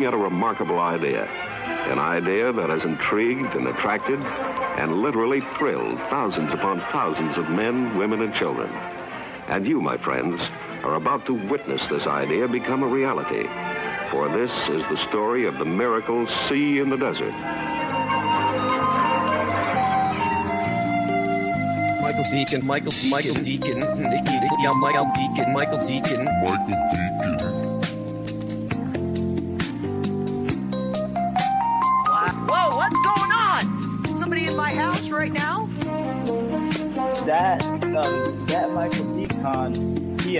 looking at a remarkable idea. An idea that has intrigued and attracted and literally thrilled thousands upon thousands of men, women, and children. And you, my friends, are about to witness this idea become a reality. For this is the story of the miracle sea in the desert. Michael Deacon, Michael Michael Deacon, Nicky, yeah, Michael Deacon, Michael Deacon, Michael Deacon. Michael Deacon, he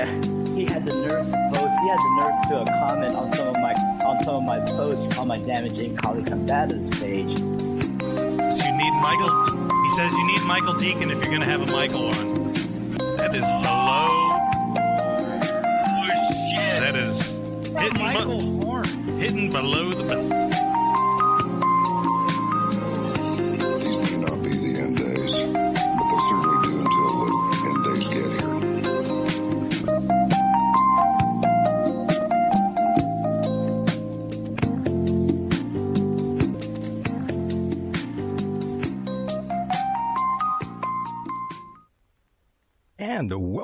he had the nerve to post. He had the nerve to uh, comment on some of my on some of my posts on my damaging colleague combatives page. So you need Michael. He says you need Michael Deacon if you're going to have a Michael on. That is below. Oh shit! That is hitting, Michael bu- Horn. hitting below the belt.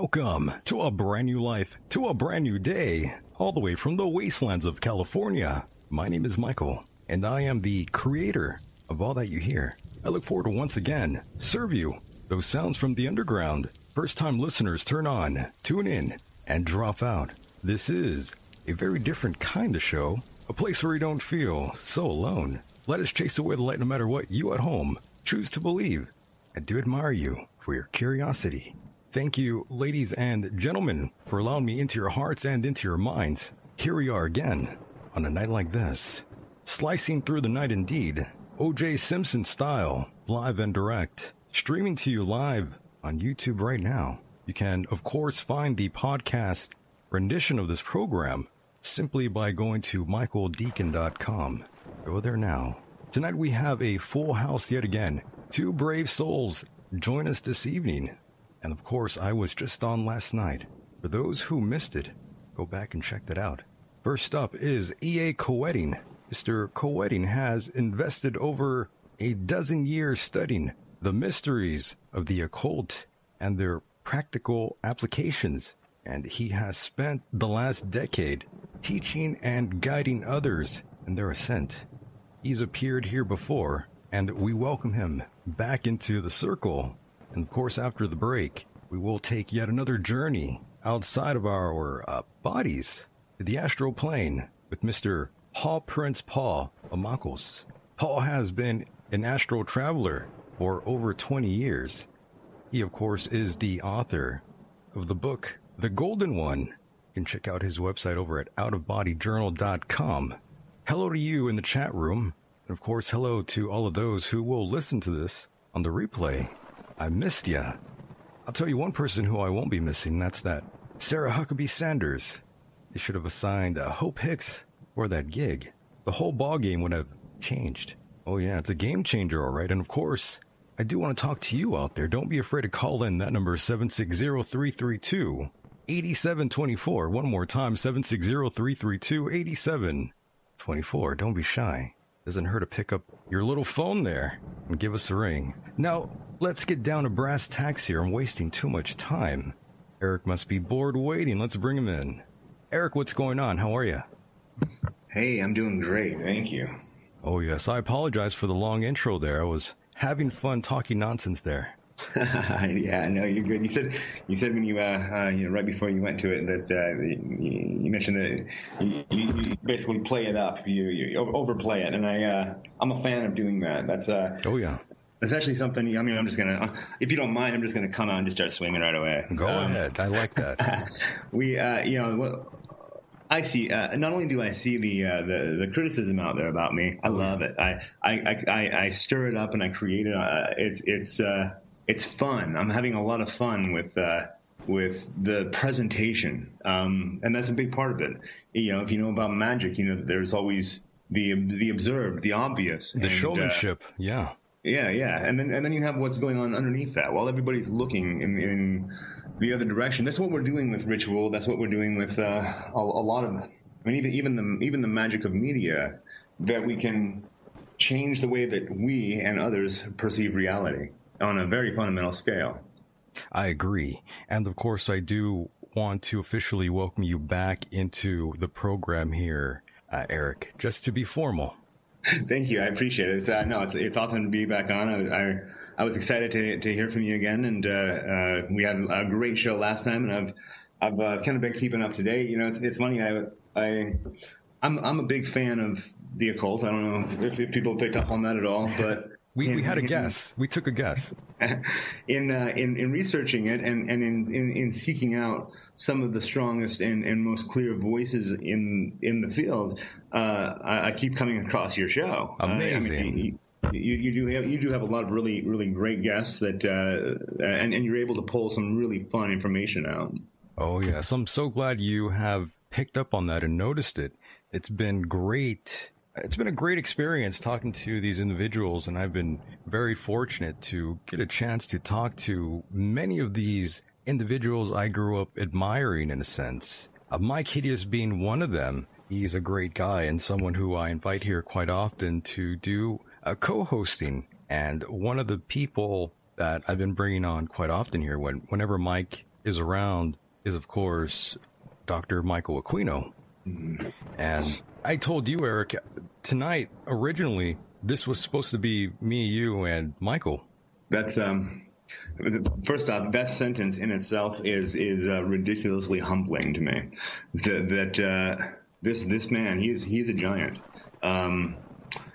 Welcome to a brand new life, to a brand new day, all the way from the wastelands of California. My name is Michael, and I am the creator of all that you hear. I look forward to once again serve you those sounds from the underground. First time listeners turn on, tune in, and drop out. This is a very different kind of show, a place where you don't feel so alone. Let us chase away the light no matter what you at home choose to believe. I do admire you for your curiosity. Thank you, ladies and gentlemen, for allowing me into your hearts and into your minds. Here we are again on a night like this, slicing through the night indeed, OJ Simpson style, live and direct, streaming to you live on YouTube right now. You can, of course, find the podcast rendition of this program simply by going to michaeldeacon.com. Go there now. Tonight we have a full house yet again. Two brave souls join us this evening. And of course, I was just on last night. For those who missed it, go back and check that out. First up is E.A. Koetting. Mr. Koetting has invested over a dozen years studying the mysteries of the occult and their practical applications. And he has spent the last decade teaching and guiding others in their ascent. He's appeared here before, and we welcome him back into the circle. And of course, after the break, we will take yet another journey outside of our uh, bodies to the astral plane with Mr. Paul Prince Paul Mamakos. Paul has been an astral traveler for over 20 years. He, of course, is the author of the book The Golden One. You can check out his website over at outofbodyjournal.com. Hello to you in the chat room. And of course, hello to all of those who will listen to this on the replay. I missed ya. I'll tell you one person who I won't be missing. That's that Sarah Huckabee Sanders. They should have assigned uh, Hope Hicks for that gig. The whole ball game would have changed. Oh yeah, it's a game changer, all right. And of course, I do want to talk to you out there. Don't be afraid to call in. That number is 760-332. 8724. One more time, 760-332-8724. Don't be shy. Doesn't hurt to pick up your little phone there and give us a ring. Now, let's get down to brass tacks here. I'm wasting too much time. Eric must be bored waiting. Let's bring him in. Eric, what's going on? How are you? Hey, I'm doing great. Thank you. Oh, yes. I apologize for the long intro there. I was having fun talking nonsense there. yeah, no, you're good. You said you said when you uh, uh you know right before you went to it that uh, you, you mentioned that you, you, you basically play it up, you, you overplay it, and I uh, I'm a fan of doing that. That's uh Oh, yeah. That's actually something. I mean, I'm just gonna uh, if you don't mind, I'm just gonna come on and just start swinging right away. Go Um, ahead. I like that. we uh, you know what I see. Uh, not only do I see the, uh, the the criticism out there about me, I love it. I I, I, I, stir it up and I create it. Uh, it's it's uh, it's fun. I'm having a lot of fun with uh, with the presentation, um, and that's a big part of it. You know, if you know about magic, you know there's always the the observed, the obvious, The and, showmanship. yeah. Yeah, yeah, and then and then you have what's going on underneath that. While everybody's looking in, in the other direction, that's what we're doing with ritual. That's what we're doing with uh, a, a lot of I mean, even even the even the magic of media that we can change the way that we and others perceive reality on a very fundamental scale. I agree. And of course, I do want to officially welcome you back into the program here, uh, Eric, just to be formal. Thank you. I appreciate it. It's, uh, no, it's, it's awesome to be back on. I, I, I was excited to, to hear from you again. And, uh, uh, we had a great show last time and I've, I've uh, kind of been keeping up to date. You know, it's, it's funny. I, I, I'm, I'm a big fan of the occult. I don't know if, if people picked up on that at all, but We, in- we had a in- guess. We took a guess. in, uh, in in researching it and, and in, in, in seeking out some of the strongest and, and most clear voices in in the field, uh, I, I keep coming across your show. Uh, I mean, Amazing. you, you, you do have you do have a lot of really really great guests that uh, and, and you're able to pull some really fun information out. Oh, yes. I'm so glad you have picked up on that and noticed it. It's been great. It's been a great experience talking to these individuals, and I've been very fortunate to get a chance to talk to many of these individuals I grew up admiring in a sense. Uh, Mike Hideous being one of them. He's a great guy and someone who I invite here quite often to do uh, co-hosting. And one of the people that I've been bringing on quite often here when, whenever Mike is around is of course Dr. Michael Aquino. And I told you, Eric, tonight, originally, this was supposed to be me, you, and Michael. That's um. First off, that sentence in itself is is uh, ridiculously humbling to me. That, that uh, this this man, he's he's a giant. Um,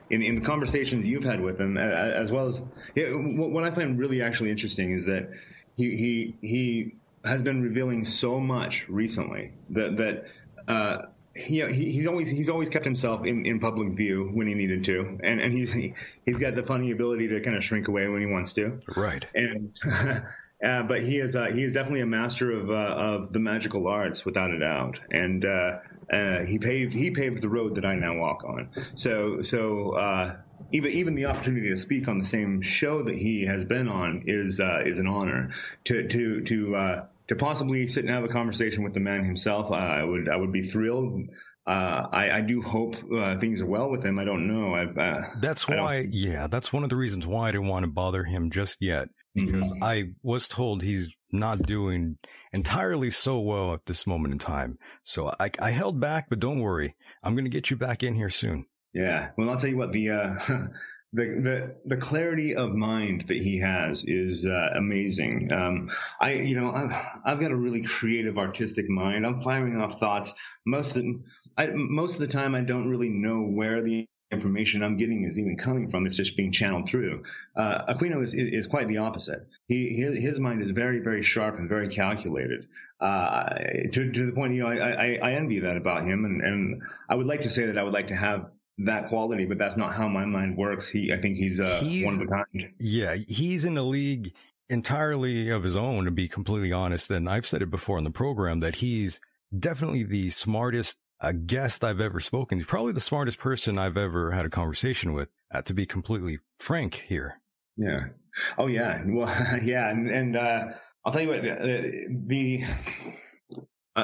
in in the conversations you've had with him, as well as yeah, what what I find really actually interesting is that he he he has been revealing so much recently that that. Uh, he, he he's always he's always kept himself in, in public view when he needed to, and and he's he, he's got the funny ability to kind of shrink away when he wants to. Right. And uh, but he is uh, he is definitely a master of uh, of the magical arts without a doubt, and uh, uh, he paved he paved the road that I now walk on. So so. Uh, even even the opportunity to speak on the same show that he has been on is uh, is an honor. To to to uh, to possibly sit and have a conversation with the man himself, I would I would be thrilled. Uh, I, I do hope uh, things are well with him. I don't know. I've, uh, That's why, yeah, that's one of the reasons why I didn't want to bother him just yet. Because Mhm. I was told he's not doing entirely so well at this moment in time. So I, I held back, but don't worry. I'm going to get you back in here soon. Yeah. Well, I'll tell you what the uh, the the the clarity of mind that he has is uh, amazing. Um, I you know I've, I've got a really creative, artistic mind. I'm firing off thoughts. Most of the I, most of the time, I don't really know where the information I'm getting is even coming from. It's just being channeled through. Uh, Aquino is, is quite the opposite. He his, mind is very very sharp and very calculated. Uh, to to the point, you know, I, I, I envy that about him, and and I would like to say that I would like to have that quality, but that's not how my mind works. He, I think he's, uh, He's- one of a kind. Yeah, he's in a league entirely of his own, to be completely honest. And I've said it before on the program that he's definitely the smartest uh, guest I've ever spoken. He's probably the smartest person I've ever had a conversation with, uh, to be completely frank here. Yeah. Oh yeah. Well, yeah. And, and, uh, I'll tell you what, uh, the, I,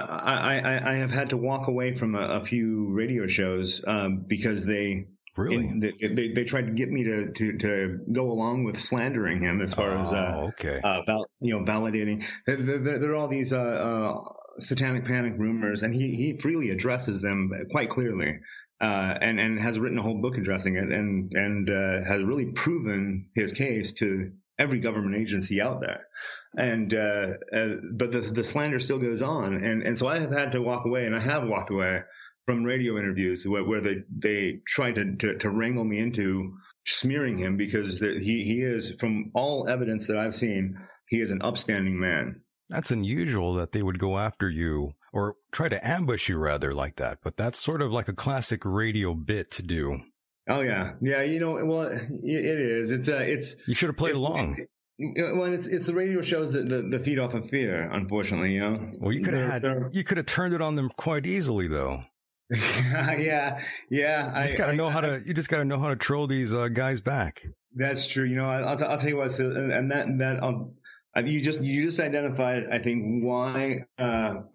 I, I- have had to walk away from a, a few radio shows, um, because they, Really? they, they, they tried to get me to, to, to go along with slandering him as far as, uh, Oh, okay. uh, val- you know, validating. There, there, there there are all these uh, uh, satanic panic rumors, and he, he freely addresses them quite clearly, uh, and and has written a whole book addressing it, and and uh, has really proven his case to every government agency out there. And uh, uh, but the the slander still goes on, and and so I have had to walk away, and I have walked away from radio interviews where, where they they tried to, to to wrangle me into smearing him because he he is from all evidence that I've seen he is an upstanding man. That's unusual that they would go after you or try to ambush you rather like that, but that's sort of like a classic radio bit to do. Oh yeah, yeah. You know, well, it, it is. It's uh, it's You should have played along. Well, it's it's the radio shows that the, the feed off of fear. Unfortunately, you know. Well, you could have had, they're- you could have turned it on them quite easily though. yeah, yeah. You just got to I- know I- how to, you just got to know how to troll these uh, guys back. That's true. You know, I- I'll, t- I'll tell you what. So, and and that that um, Uh, You just you just identified, I think, why uh,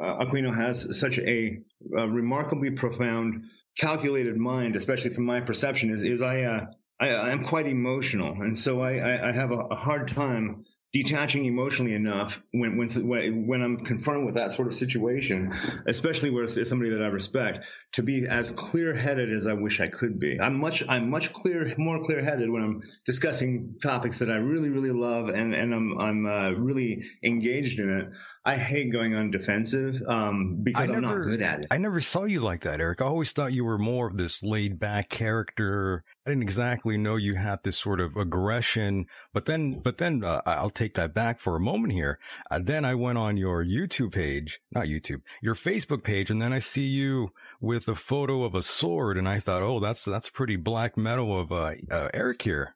uh, Aquino has such a, a remarkably profound, calculated mind, especially from my perception. Is is I uh, I I'm quite emotional, and so I I, I have a, a hard time detaching emotionally enough when when when I'm confronted with that sort of situation, especially where it's somebody that I respect, to be as clear headed as I wish I could be. I'm much I'm much clear more clear headed when I'm discussing topics that I really really love and and I'm I'm uh, really engaged in it. I hate going on defensive um, because I I'm not good at it. I never saw you like that, Eric. I always thought you were more of this laid back character. I didn't exactly know you had this sort of aggression, but then, but then uh, I'll take that back for a moment here. Uh, then I went on your YouTube page, not YouTube, your Facebook page, and then I see you with a photo of a sword, and I thought, oh, that's that's pretty black metal of uh, uh, Eric here.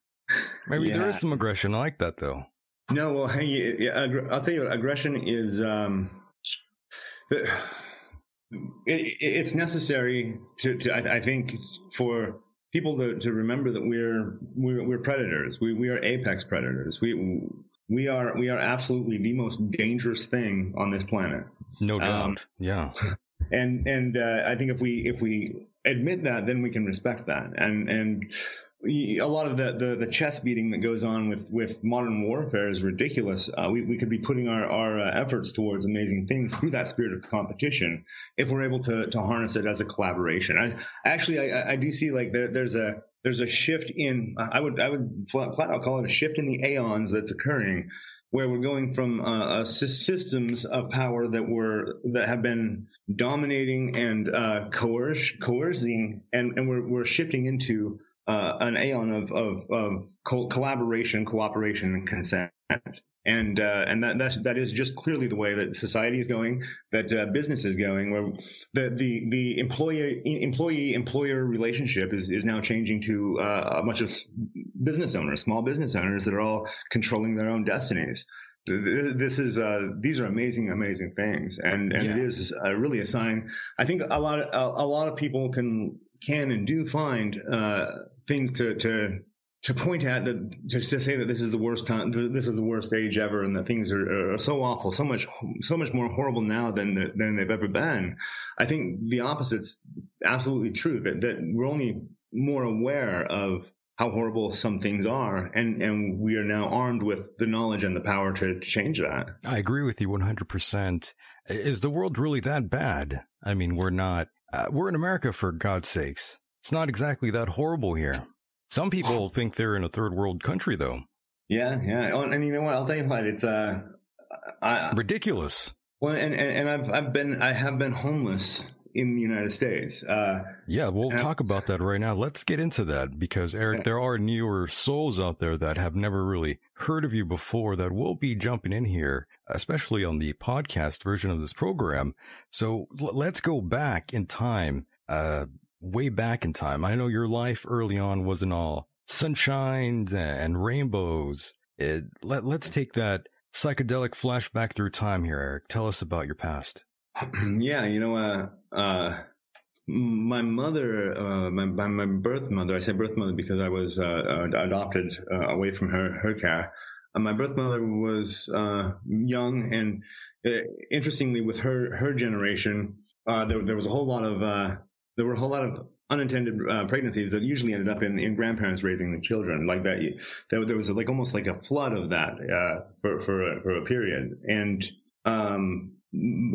Maybe there Yeah. is some aggression. I like that though. No, well, hey, I'll tell you aggression is, um, it, it's necessary to, to I, I think, for people to, to remember that we're, we're, we're predators. We, we are apex predators. We, we are, we are absolutely the most dangerous thing on this planet. No Um, doubt. yeah. and and uh, I think if we if we admit that, then we can respect that. And and a lot of the, the, the chest beating that goes on with, with modern warfare is ridiculous. Uh, we, we could be putting our, our uh, efforts towards amazing things through that spirit of competition if we're able to, to harness it as a collaboration. I actually I, I- I do see like there, there's a there's a shift in I would I would flat, flat out call it a shift in the aeons that's occurring where we're going from uh, uh, systems of power that were that have been dominating and uh, coerce, coercing, and, and we're, we're shifting into uh, an aeon of of, of co- collaboration, cooperation, and consent. And uh, and that that's, that is just clearly the way that society is going, that uh, business is going, where the the the employee employee employer relationship is is now changing to uh, a bunch of business owners, small business owners that are all controlling their own destinies. Th- th- This is uh, these are amazing, amazing things, and and it Yeah. is uh, really a sign. I think a lot of, a, a lot of people can can and do find uh, things to to to point at that to, to say that this is the worst time, this is the worst age ever, and that things are, are so awful, so much so much more horrible now than than they've ever been. I think the opposite's absolutely true. That that we're only more aware of how horrible some things are, and and we are now armed with the knowledge and the power to, to change that. I agree with you 100%. Is the world really that bad? I mean, we're not, uh, we're in America for God's sakes. It's not exactly that horrible here. Some people think they're in a third world country though. Yeah, yeah. Oh, and you know what? I'll tell you what. It's uh, I, Ridiculous. Well, and, and, and I've I've been I have been homeless in the United States. Uh, Yeah, we'll talk about that right now. Let's get into that because Eric, there are newer souls out there that have never really heard of you before that will be jumping in here, especially on the podcast version of this program. So l- let's go back in time, uh, way back in time. I know your life early on wasn't all sunshines and rainbows. It, let, let's take that psychedelic flashback through time here, Eric. Tell us about your past. yeah, you know, uh, uh, my mother, uh, my, my birth mother. I say birth mother because I was uh, adopted uh, away from her her care. Uh, my birth mother was young, and interestingly, with her her generation, there there was a whole lot of there were a whole lot of unintended pregnancies that usually ended up in, in grandparents raising the children like that. There, there was like almost like a flood of that for for a, for a period, and um,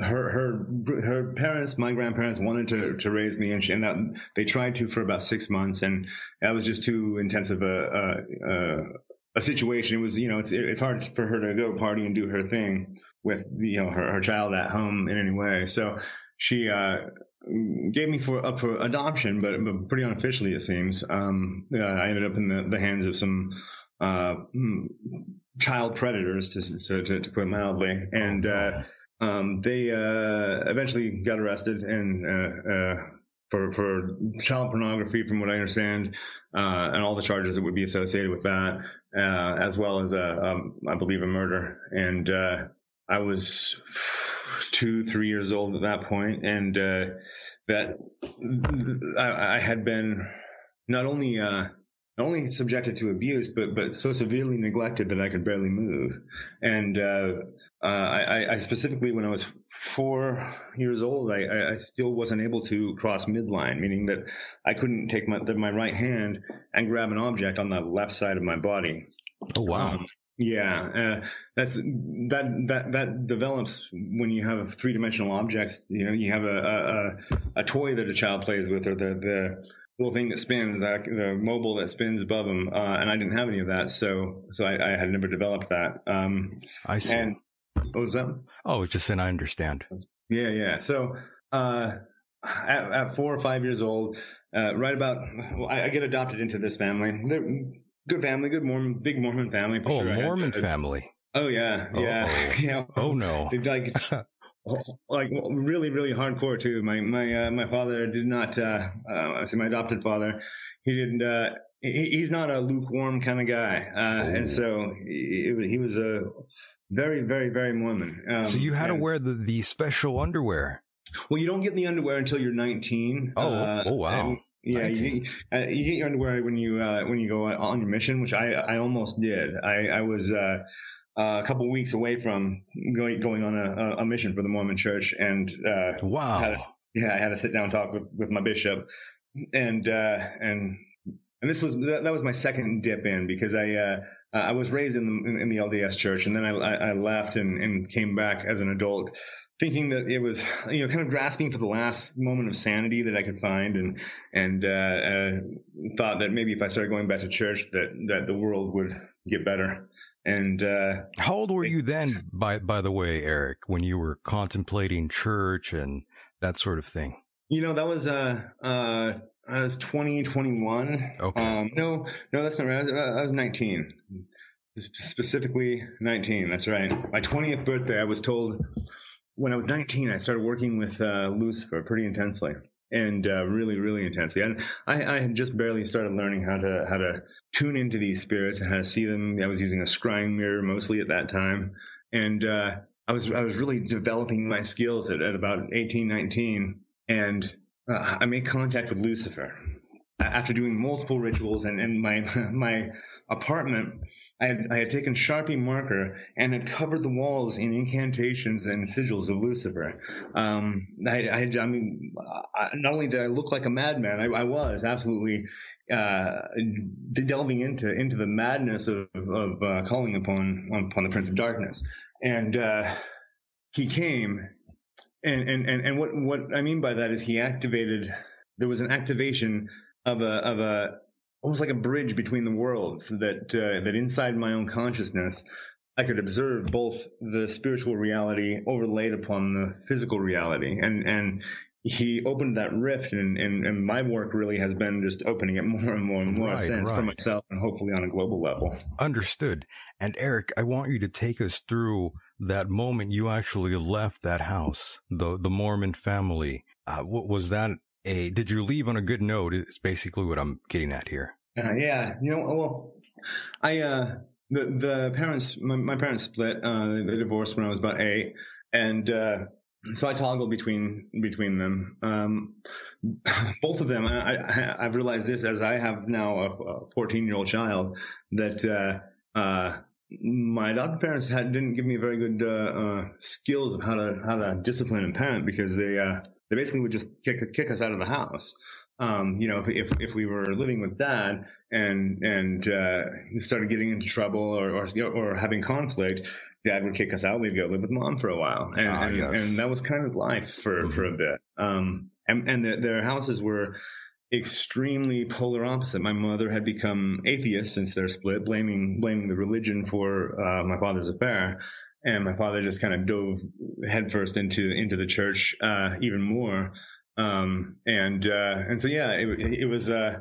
her her her parents, my grandparents, wanted to to raise me, and, she, and that, they tried to for about six months, and that was just too intensive a a, a, a situation. It was you know it's it's hard for her to go party and do her thing with you know her, her child at home in any way. So she uh, gave me for up for adoption, but, but pretty unofficially it seems. Um, uh, I ended up in the, the hands of some uh, mm, child predators, to, to, to, to put mildly, and uh, um, they uh, eventually got arrested and. Uh, uh, for, for child pornography, from what I understand, uh, and all the charges that would be associated with that, uh, as well as a, um, I believe, a murder. And I was two, three years old at that point, and that I, I had been not only not only subjected to abuse, but but so severely neglected that I could barely move. And uh, uh, I, I specifically, when I was four years old, I, I still wasn't able to cross midline, meaning that I couldn't take my my right hand and grab an object on the left side of my body. Oh wow. Um, yeah, uh, that's that that that develops when you have three dimensional objects. You know, you have a, a a toy that a child plays with, or the the little thing that spins, uh, the mobile that spins above them, uh, and I didn't have any of that, so so I, I had never developed that. Um, I see. and what was that? oh, it's just saying I understand. Yeah, yeah. So uh, at, at four or five years old, uh, right about, well, I, I get adopted into this family. They're good family, good Mormon, big Mormon family. for Oh, sure. I had- Mormon family. Oh yeah, yeah, Uh-oh. yeah. Oh no. They're like it's like really really hardcore too my my uh, my father did not uh, uh i my adopted father he didn't uh he, he's not a lukewarm kind of guy uh Oh. and so he, he was a very very very mormon um, so you had to wear the, the special underwear. well you don't get the underwear until you're 19 Oh, uh, oh, wow. and- yeah, you, get- uh, you get your underwear when you uh, when you go on your mission, which I I almost did. I I was uh, a couple weeks away from going going on a, a mission for the Mormon Church, and uh, Wow. had a, yeah, I had a sit down talk with, with my bishop, and uh, and and this was that, that was my second dip in because I uh, I was raised in the in the LDS church, and then I I I left and and came back as an adult. Thinking that it was, you know, kind of grasping for the last moment of sanity that I could find, and and uh, uh, thought that maybe if I started going back to church, that that the world would get better. And uh, How old were you then, by by the way, Eric, when you were contemplating church and that sort of thing? You know, that was uh uh I was 20, 21. Okay. Um no, no, that's not right. I was, I was 19. Specifically 19. That's right. My 20th birthday, I was told when I was 19, I started working with uh, Lucifer pretty intensely and uh, really, really intensely. And I, I had just barely started learning how to how to tune into these spirits and how to see them. I was using a scrying mirror mostly at that time, and uh, I was I was really developing my skills at, at about 18, 19, and uh, I made contact with Lucifer after doing multiple rituals and, and my my apartment I had, I had taken Sharpie marker and had covered the walls in incantations and sigils of Lucifer. Um, I, I, I mean, I, not only did I look like a madman, I, I was absolutely uh, delving into into the madness of, of uh, calling upon upon the Prince of Darkness, and uh, he came, and, and and and what what I mean by that is he activated. There was an activation of a of a almost like a bridge between the worlds that uh, that inside my own consciousness I could observe both the spiritual reality overlaid upon the physical reality and and he opened that rift and, and, and my work really has been just opening it more and more and more Right, since for myself and hopefully on a global level. Understood. And Eric, I want you to take us through that moment you actually left that house, the the Mormon family. Uh, what was that? A did you leave on a good note? Is basically what I'm getting at here. Uh, yeah, you know, well, I uh, the the parents, my, my parents split. Uh, they divorced when I was about eight, and uh, so I toggle between between them. Um, both of them, I, I've realized this as I have now a 14 year old child that uh, uh, my adopted parents had didn't give me very good uh, uh, skills of how to how to discipline and parent because they uh, they basically would just kick kick us out of the house. Um, you know, if, if if we were living with dad and and uh, started getting into trouble or, or or having conflict, dad would kick us out. We'd go live with mom for a while, and Ah, and, yes. and that was kind of life for for a bit. Um, and and the, their houses were extremely polar opposite. My mother had become atheist since their split, blaming blaming the religion for uh, my father's affair, and my father just kind of dove headfirst into into the church uh, even more. Um, and uh, and so yeah, it, it was. Uh,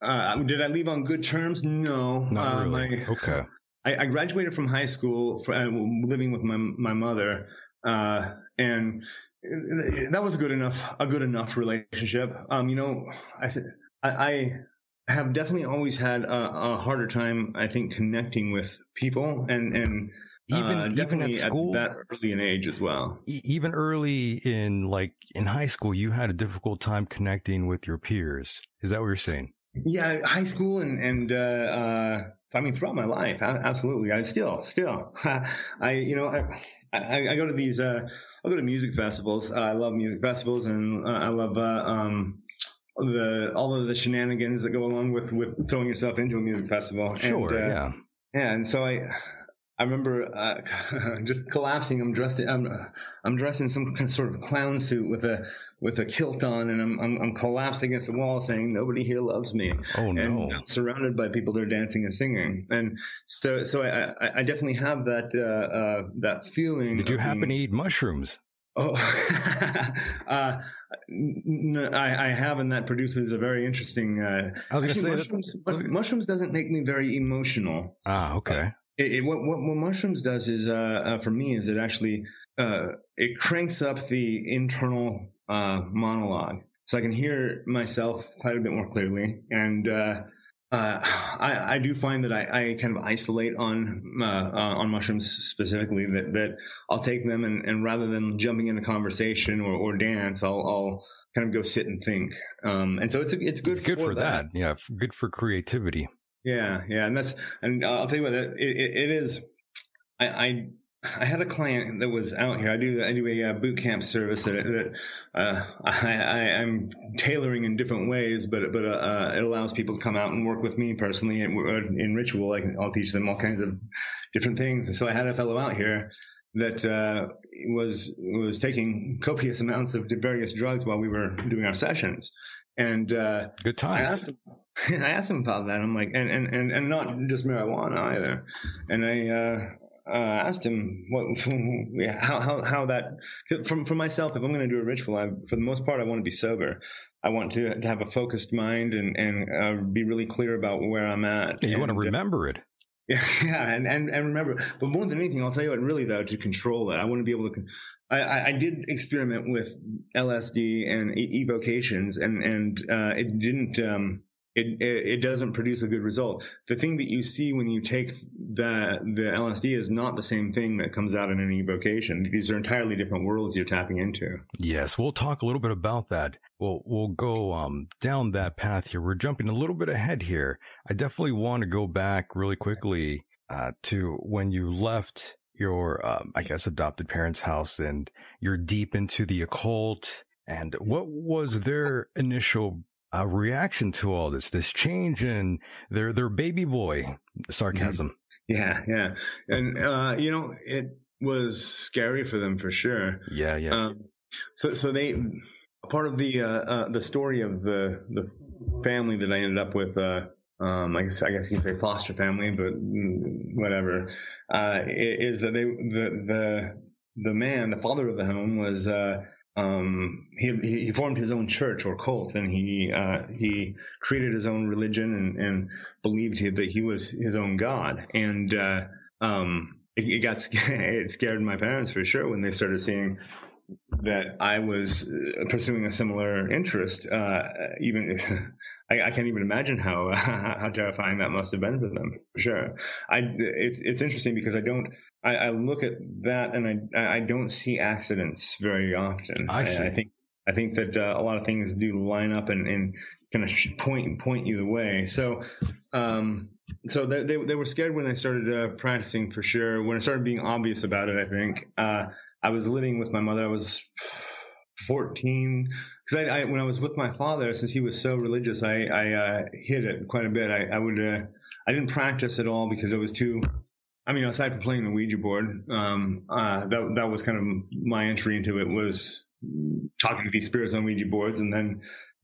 uh, did I leave on good terms? No, Not uh, really. my- okay. I, I graduated from high school for, uh, living with my my mother, uh, and that was good enough a good enough relationship. Um, you know, I said I, I have definitely always had a, a harder time, I think, connecting with people, and and Even uh, even at school, that early an age as well. even early in like in high school, you had a difficult time connecting with your peers. Is that what you're saying? Yeah, high school and and uh, uh, I mean throughout my life, absolutely. I still still I you know I I, I go to these uh, I go to music festivals. I love music festivals and uh, I love uh, um the all of the shenanigans that go along with with throwing yourself into a music festival. Sure, and, uh, yeah. Yeah, and so I, I remember uh, just collapsing. I'm dressed. In, I'm I'm dressed in some kind of sort of clown suit with a with a kilt on, and I'm I'm, I'm collapsed against the wall, saying nobody here loves me. Oh no. And I'm surrounded by people that are dancing and singing, and so so I I, I definitely have that uh, uh, that feeling. Did you happen to eat mushrooms? Oh, uh, I, I have, and that produces a very interesting. Uh, I was gonna actually, say that- mushrooms. mus- mushrooms doesn't make me very emotional. Ah, okay. It, it, what, what what mushrooms does is, uh, uh, for me, is it actually uh, it cranks up the internal uh, monologue, so I can hear myself quite a bit more clearly, and uh, uh, I, I do find that I, I kind of isolate on on mushrooms specifically. That that I'll take them and, and rather than jumping into conversation or, or dance, I'll, I'll kind of go sit and think. Um, and so it's it's good It's good for, that. that. Yeah, good for creativity. Yeah, yeah, and that's and I'll tell you what it, it, it is. I, I I had a client that was out here. I do I do a uh, boot camp service that, that uh, I, I'm tailoring in different ways, but but uh, uh, it allows people to come out and work with me personally in, in ritual. I can, I'll teach them all kinds of different things. And so I had a fellow out here that uh, was was taking copious amounts of various drugs while we were doing our sessions, and. Uh, Good I times. asked him. I asked him about that. I'm like, and and and, and not just marijuana either. And I uh, uh, asked him what, how how how that from for myself. If I'm going to do a ritual, I, for the most part, I want to be sober. I want to, to have a focused mind and and uh, be really clear about where I'm at. Yeah, you want to And, uh, remember it. yeah, yeah, and, and and remember, but more than anything, I'll tell you what, really though, to control it, I want to be able to. I, I, did experiment with LSD and evocations, and and uh, it didn't. Um, it, it it doesn't produce a good result. The thing that you see when you take the the LSD is not the same thing that comes out in an evocation. These are entirely different worlds you're tapping into. Yes, we'll talk a little bit about that. We'll we'll go um, down that path here. We're jumping a little bit ahead here. I definitely want to go back really quickly uh, to when you left your, um, I guess, adopted parents' house, and you're deep into the occult. And what was their initial uh, reaction to all this? This change in their their baby boy sarcasm. Yeah, yeah, and uh, you know it was scary for them for sure. Yeah, yeah. Um, so, so they part of the uh, uh, the story of the the family that I ended up with. Um, I guess I guess you could say foster family, but whatever. Uh, is that they the the the man, the father of the home, was. Uh, um, he, he formed his own church or cult, and he uh, he created his own religion and, and believed he, that he was his own god. And uh, um, it, it got it scared my parents for sure when they started seeing that I was pursuing a similar interest. Uh, even if, I, I can't even imagine how how terrifying that must have been for them. For sure, I it's it's interesting because I don't. I, I look at that and I I don't see accidents very often. I see. I think I think that uh, a lot of things do line up and, and kind of point and point you the way. So, um, so they, they they were scared when I started uh, practicing for sure. When I started being obvious about it, I think uh, I was living with my mother. I was 14 because I, I when I was with my father, since he was so religious, I I uh, hid it quite a bit. I I would uh, I didn't practice at all because it was too. I mean, aside from playing the Ouija board, um, uh, that that was kind of my entry into it was talking to these spirits on Ouija boards, and then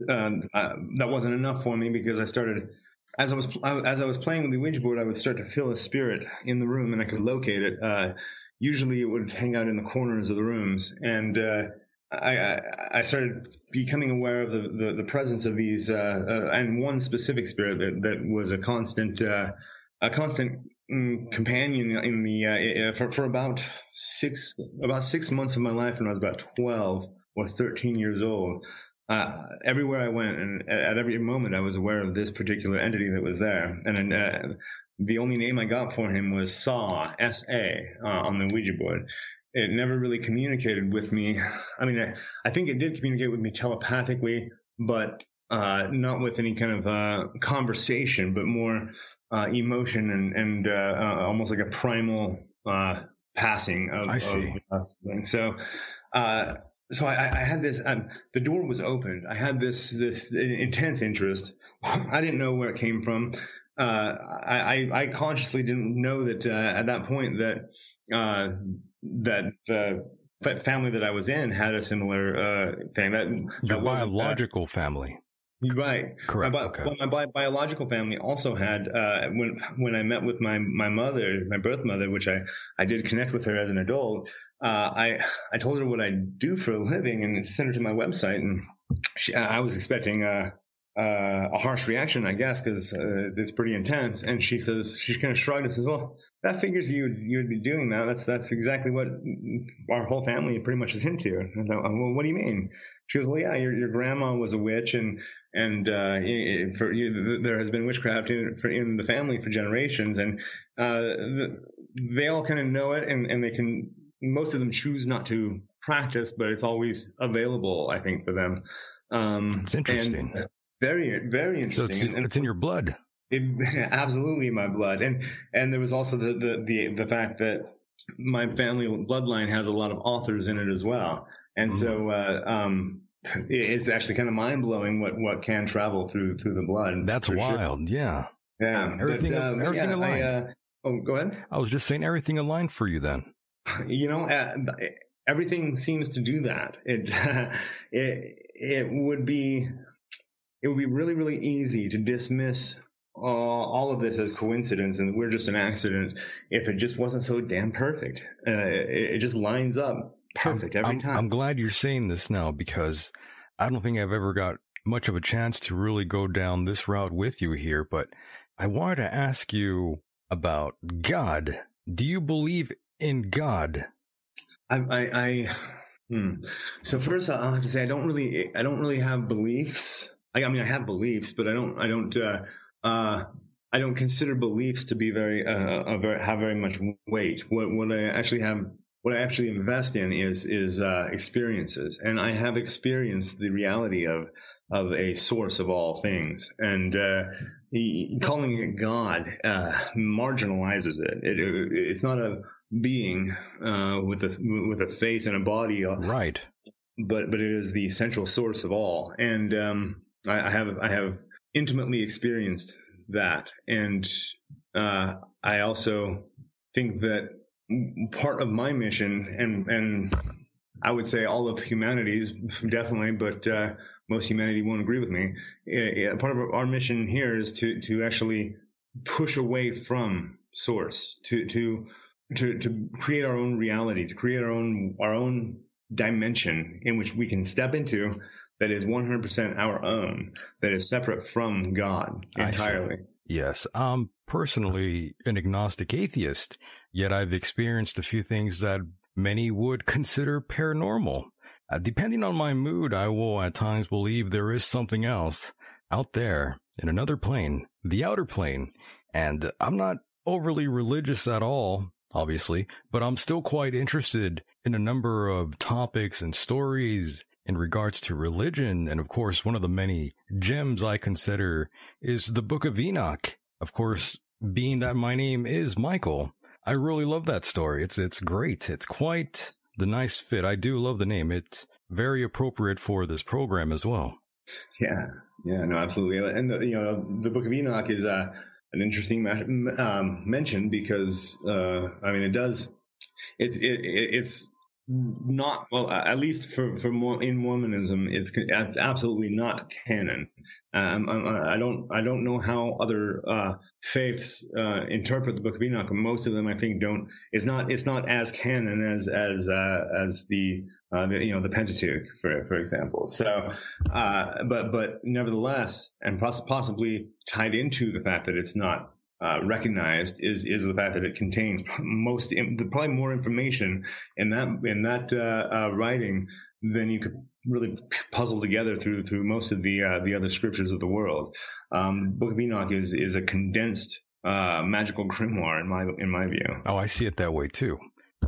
uh, uh, that wasn't enough for me because I started as I was as I was playing with the Ouija board, I would start to feel a spirit in the room, and I could locate it. Uh, usually, it would hang out in the corners of the rooms, and uh, I, I, started becoming aware of the, the, the presence of these, uh, uh, and one specific spirit that, that was a constant, uh, a constant mm, companion in the uh, for, for about six about six months of my life when I was about twelve or thirteen years old. Uh, everywhere I went, and at every moment, I was aware of this particular entity that was there. And uh, the only name I got for him was Saw, S A, on the Ouija board. It never really communicated with me. I mean, I, I think it did communicate with me telepathically, but uh, not with any kind of uh, conversation, but more uh, emotion and, and uh, uh, almost like a primal uh, passing of. I see. Of, so, uh, so I, I had this. Um, the door was opened. I had this this intense interest. I didn't know where it came from. Uh, I, I, I consciously didn't know that uh, at that point that uh, that the family that I was in had a similar uh, thing. That Your that uh, biological family. Right. Correct. My, okay. well, my bi- biological family also had uh, when when I met with my my mother, my birth mother, which I I did connect with her as an adult. Uh, I I told her what I do for a living and sent her to my website, and she, I was expecting a uh, a harsh reaction, I guess, because uh, it's pretty intense. And she says she kind of shrugged and says, "Well, that figures you you would be doing that. That's that's exactly what our whole family pretty much is into." And I thought, well, what do you mean? She goes, "Well, yeah, your your grandma was a witch, and and uh, for you, there has been witchcraft in, for, in the family for generations, and uh, they all kind of know it, and, and they can. Most of them choose not to practice, but it's always available, I think, for them. Um, It's interesting. very, very So interesting. it's, And- it's in your blood. It, absolutely in my blood, and and there was also the, the the the fact that my family bloodline has a lot of authors in it as well, and so uh, um, it- it's actually kind of mind blowing what what can travel through through the blood. That's for sure. wild. Yeah. Yeah, Everything- but, uh, everything yeah, aligned. I, uh, oh, go ahead. I was just saying everything aligned for you then. You know, uh, everything seems to do that. It it it would be it would be really really easy to dismiss uh, all of this as coincidence and we're just an accident if it just wasn't so damn perfect. Uh, it, it just lines up perfect every I'm, time. I'm glad you're saying this now because I don't think I've ever got much of a chance to really go down this route with you here, but I wanted to ask you about God. Do you believe in God? I, I, I hmm. so first I'll have to say I don't really, I don't really have beliefs. I, I mean, I have beliefs, but I don't, I don't, uh, uh, I don't consider beliefs to be very, uh, a very, have very much weight. What, what I actually have, what I actually invest in is, is, uh, experiences. And I have experienced the reality of, of a source of all things. And, uh, calling it God, uh, marginalizes it. it, it it's not a, being uh, with a with a face and a body, uh, Right. but but it is the central source of all. And um, I, I have I have intimately experienced that, and uh, I also think that part of my mission, and and I would say all of humanity's definitely, but uh, most humanity won't agree with me. Uh, part of our mission here is to to actually push away from source to to to to create our own reality, to create our own our own dimension in which we can step into that is 100% our own, that is separate from God entirely. Yes. I'm personally an agnostic atheist, yet I've experienced a few things that many would consider paranormal. Uh, depending on my mood, I will at times believe there is something else out there in another plane, the outer plane. And I'm not overly religious at all, obviously, but I'm still quite interested in a number of topics and stories in regards to religion. And of course, one of the many gems I consider is the Book of Enoch. Of course, being that my name is Michael, I really love that story. It's it's great. It's quite the nice fit. I do love the name. It's very appropriate for this program as well. Yeah, yeah, no, absolutely. And the, you know, the Book of Enoch is uh, an interesting um, mention because uh, I mean, it does. It's it, it, it's not well, at least for for more in Mormonism, it's it's absolutely not canon. Um, I, I don't I don't know how other uh, faiths uh, interpret the Book of Enoch. Most of them, I think, don't. It's not it's not as canon as as uh, as the, uh, the you know the Pentateuch, for for example. So, uh, but but nevertheless, and poss- possibly tied into the fact that it's not uh, recognized is is the fact that it contains most probably more information in that in that uh, uh, writing than you could really puzzle together through through most of the uh, the other scriptures of the world. Um, the Book of Enoch is is a condensed magical grimoire in my in my view. Oh, I see it that way too.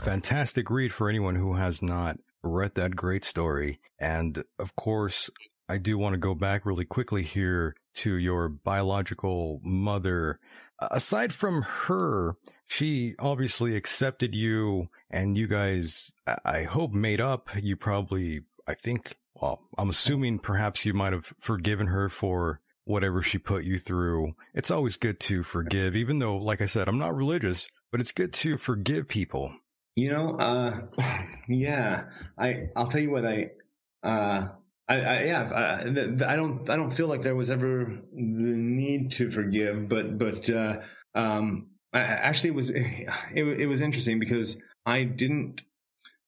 Fantastic read for anyone who has not read that great story. And of course, I do want to go back really quickly here to your biological mother. Aside from her, she obviously accepted you and you guys, I hope, made up. You probably, I think, well, I'm assuming perhaps you might have forgiven her for whatever she put you through. It's always good to forgive, even though, like I said, I'm not religious, but it's good to forgive people. You know, uh, yeah, I, I'll tell you what I, uh, I, I yeah, I, I, don't, I don't feel like there was ever the need to forgive, but, but, uh, um, I, actually it was, it, it was interesting because I didn't,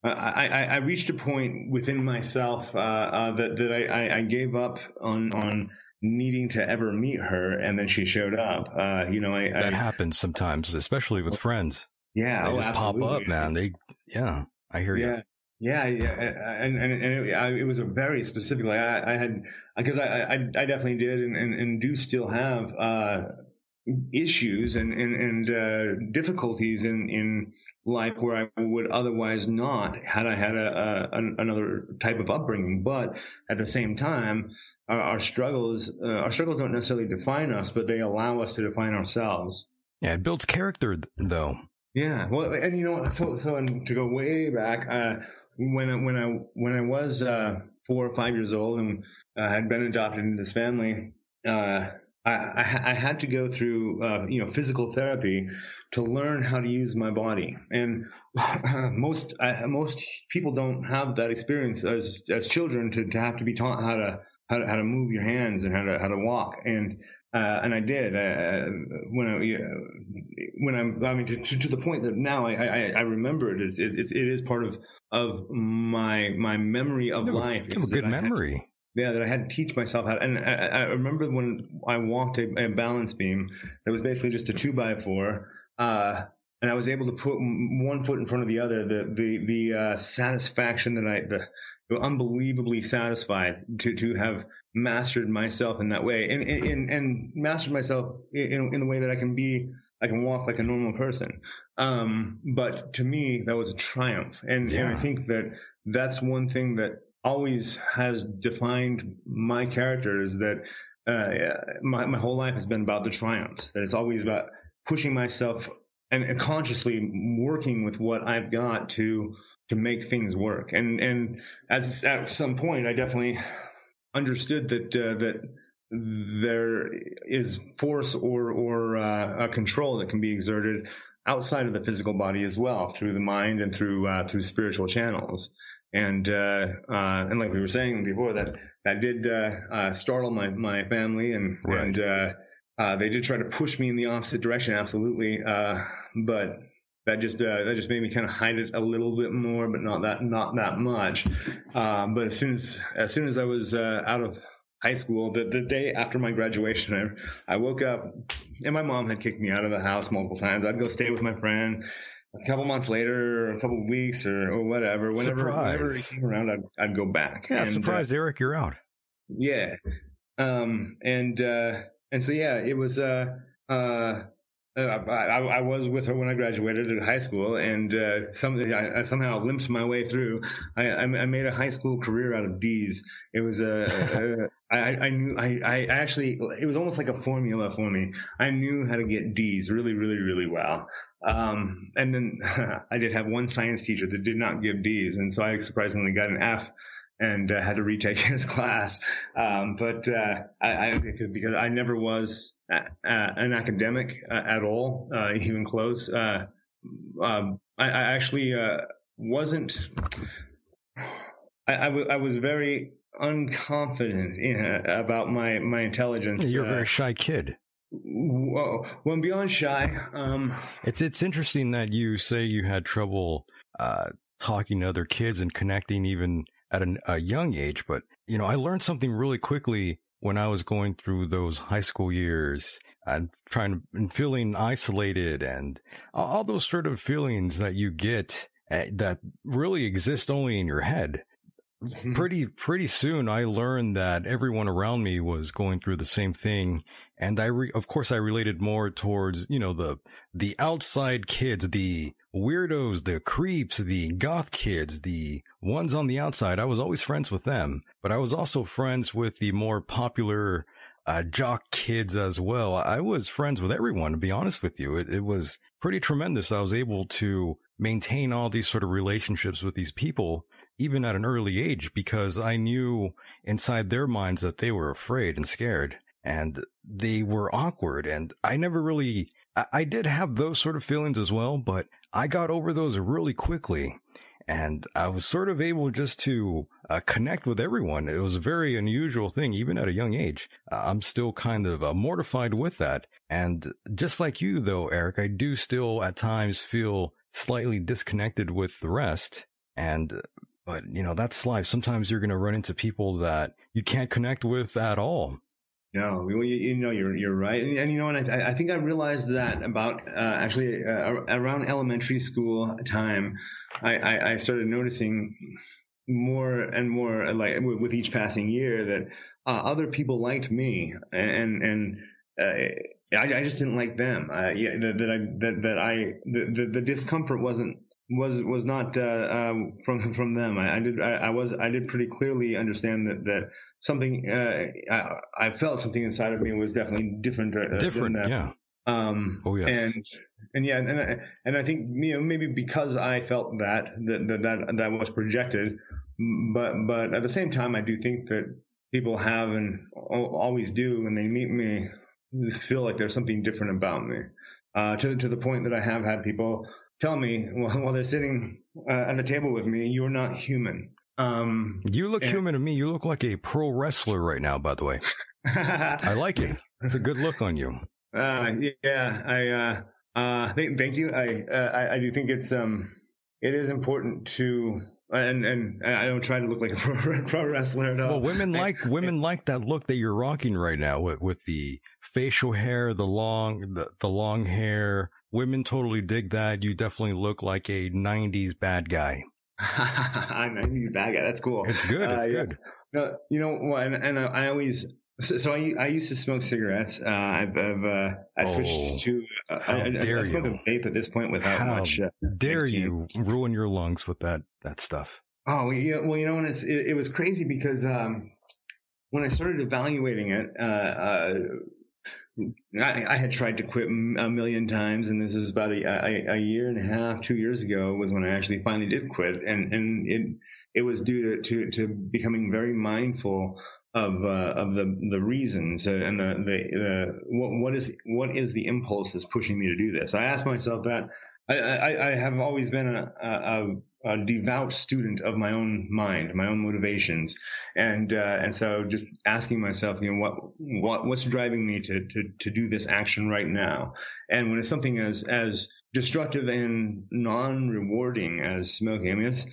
I, I, I reached a point within myself, uh, uh, that, that I, I gave up on, on, needing to ever meet her, and then she showed up. Uh, you know, I, that happens sometimes, especially with friends. Yeah, they oh, just absolutely. pop up, man. They, yeah, I hear yeah. you. Yeah, yeah, and and, and it, I, it was a very specific. Like I, I had because I, I I definitely did and, and, and do still have uh, issues and and, and uh, difficulties in in life where I would otherwise not had I had a, a another type of upbringing. But at the same time, our, our struggles uh, our struggles don't necessarily define us, but they allow us to define ourselves. Yeah, it builds character, though. Yeah, well, and you know, what so so and to go way back, uh, when I, when I when I was uh, four or five years old and uh, had been adopted into this family, uh, I, I, had to go through uh, you know physical therapy to learn how to use my body, and most most people don't have that experience as as children to, to have to be taught how to how to, how to move your hands and how to how to walk. And uh, and I did uh, when I when I'm I mean to, to, to the point that now I I, I remember it. It, it it is part of of my my memory of a- life. you have a good had to- memory. yeah, that I had to teach myself how. To, And I, I remember when I walked a, a balance beam that was basically just a two by four, uh, and I was able to put one foot in front of the other. The the the uh, satisfaction that I the unbelievably satisfied to to have mastered myself in that way, and and, and mastered myself in in the way that I can be. I can walk like a normal person. Um, but to me, that was a triumph. And, and I think that that's one thing that always has defined my character is that uh, my, my whole life has been about the triumphs. That it's always about pushing myself and, and consciously working with what I've got to to make things work. And and as at some point, I definitely understood that uh, that there is force or or uh, a control that can be exerted outside of the physical body as well through the mind and through uh, through spiritual channels and uh, uh, and like we were saying before that that did uh, uh, startle my my family and Right. and uh, uh, they did try to push me in the opposite direction absolutely uh, but that just uh, that just made me kind of hide it a little bit more but not that not that much um, but as soon as as soon as I was uh, out of high school the, the day after my graduation I, I woke up and my mom had kicked me out of the house multiple times I'd go stay with my friend a couple months later, or a couple of weeks, or, or whatever, whenever, whenever it Surprise. came around, I'd, I'd go back. Yeah, And, uh, surprise, Eric, you're out. yeah. Um, and, uh, and so, yeah, it was, uh, uh, I, I, I was with her when I graduated at high school, and uh, some, I, I somehow limped my way through. I, I, made a high school career out of D's. It was a, uh, I, I knew, I, I actually, it was almost like a formula for me. I knew how to get D's really, really, really well. Um, and then I did have one science teacher that did not give D's, and so I surprisingly got an F and uh, had to retake his class. Um, but uh, I, I because, because I never was uh, uh, an academic uh, at all, uh, even close. Uh, um, I, I actually uh, wasn't. I, I, w- I was very unconfident in, uh, about my my intelligence. You're a very shy kid. well, well, beyond shy. Um, It's it's interesting that you say you had trouble uh, talking to other kids and connecting even at an, a young age. But you know, I learned something really quickly when I was going through those high school years and trying to and feeling isolated and all, those sort of feelings that you get uh, that really exist only in your head. Pretty pretty soon I learned that everyone around me was going through the same thing. And I re- of course I related more towards you know the the outside kids the weirdos the creeps the goth kids the ones on the outside. I was always friends with them but I was also friends with the more popular uh, jock kids as well. I was friends with everyone to be honest with you. It, it was pretty tremendous. I was able to maintain all these sort of relationships with these people even at an early age because I knew inside their minds that they were afraid and scared and they were awkward. And I never really, I, I did have those sort of feelings as well, but I got over those really quickly. And I was sort of able just to uh, connect with everyone. It was a very unusual thing, even at a young age. Uh, I'm still kind of uh, mortified with that. And just like you, though, Eric, I do still at times feel slightly disconnected with the rest. And but you know, that's life. Sometimes you're going to run into people that you can't connect with at all. No, you, you know you're you're right, and, and you know, and I, I think I realized that about uh, actually uh, around elementary school time, I, I, I, started noticing more and more like with each passing year that uh, other people liked me, and and uh, I, I, just didn't like them. Uh, yeah, that, that I that that I the, the, the discomfort wasn't was was not uh, um, from from them. I, I did I, I, was I did pretty clearly understand that that something uh, I, I, felt something inside of me was definitely different. Uh, different, yeah. Um, oh yes. And and yeah, and I, and I think you know maybe because I felt that that that that, that was projected, but but at the same time I do think that people have and always do when they meet me feel like there's something different about me. Uh, to to the point that I have had people tell me while they're sitting uh, at the table with me, you're not human. Um, you look and- human to me. You look like a pro wrestler right now, by the way. I like it. It's a good look on you. Uh, yeah, I, uh, uh, thank, thank you. I, uh, I, I do think it's, um, it is important to, and, and I don't try to look like a pro, pro wrestler at all. Well, women like, women like that look that you're rocking right now with, with the facial hair, the long, the, the long hair, Women totally dig that. You definitely look like a 90s bad guy. I'm 90s bad guy. That's cool. It's good. It's uh, good. No, you know, and, and I always, so, so, I, I used to smoke cigarettes. Uh, I've, I've uh, I switched oh, to uh, I, I, I smoke a vape at this point without how much. Uh, dare you ruin your lungs with that that stuff? Oh, yeah, well, you know, and it's it, it was crazy because um, when I started evaluating it, uh, uh, I, I, had tried to quit a million times, and this is about a, a, a, year and a half, two years ago was when I actually finally did quit, and and it it was due to to, to becoming very mindful of uh, of the the reasons and the the, what what is what is the impulse that's pushing me to do this. I asked myself that. I, I, I have always been a, a, a devout student of my own mind, my own motivations, and uh, and so just asking myself, you know, what what what's driving me to to to do this action right now? And when it's something as as destructive and non-rewarding as smoking, I mean, it's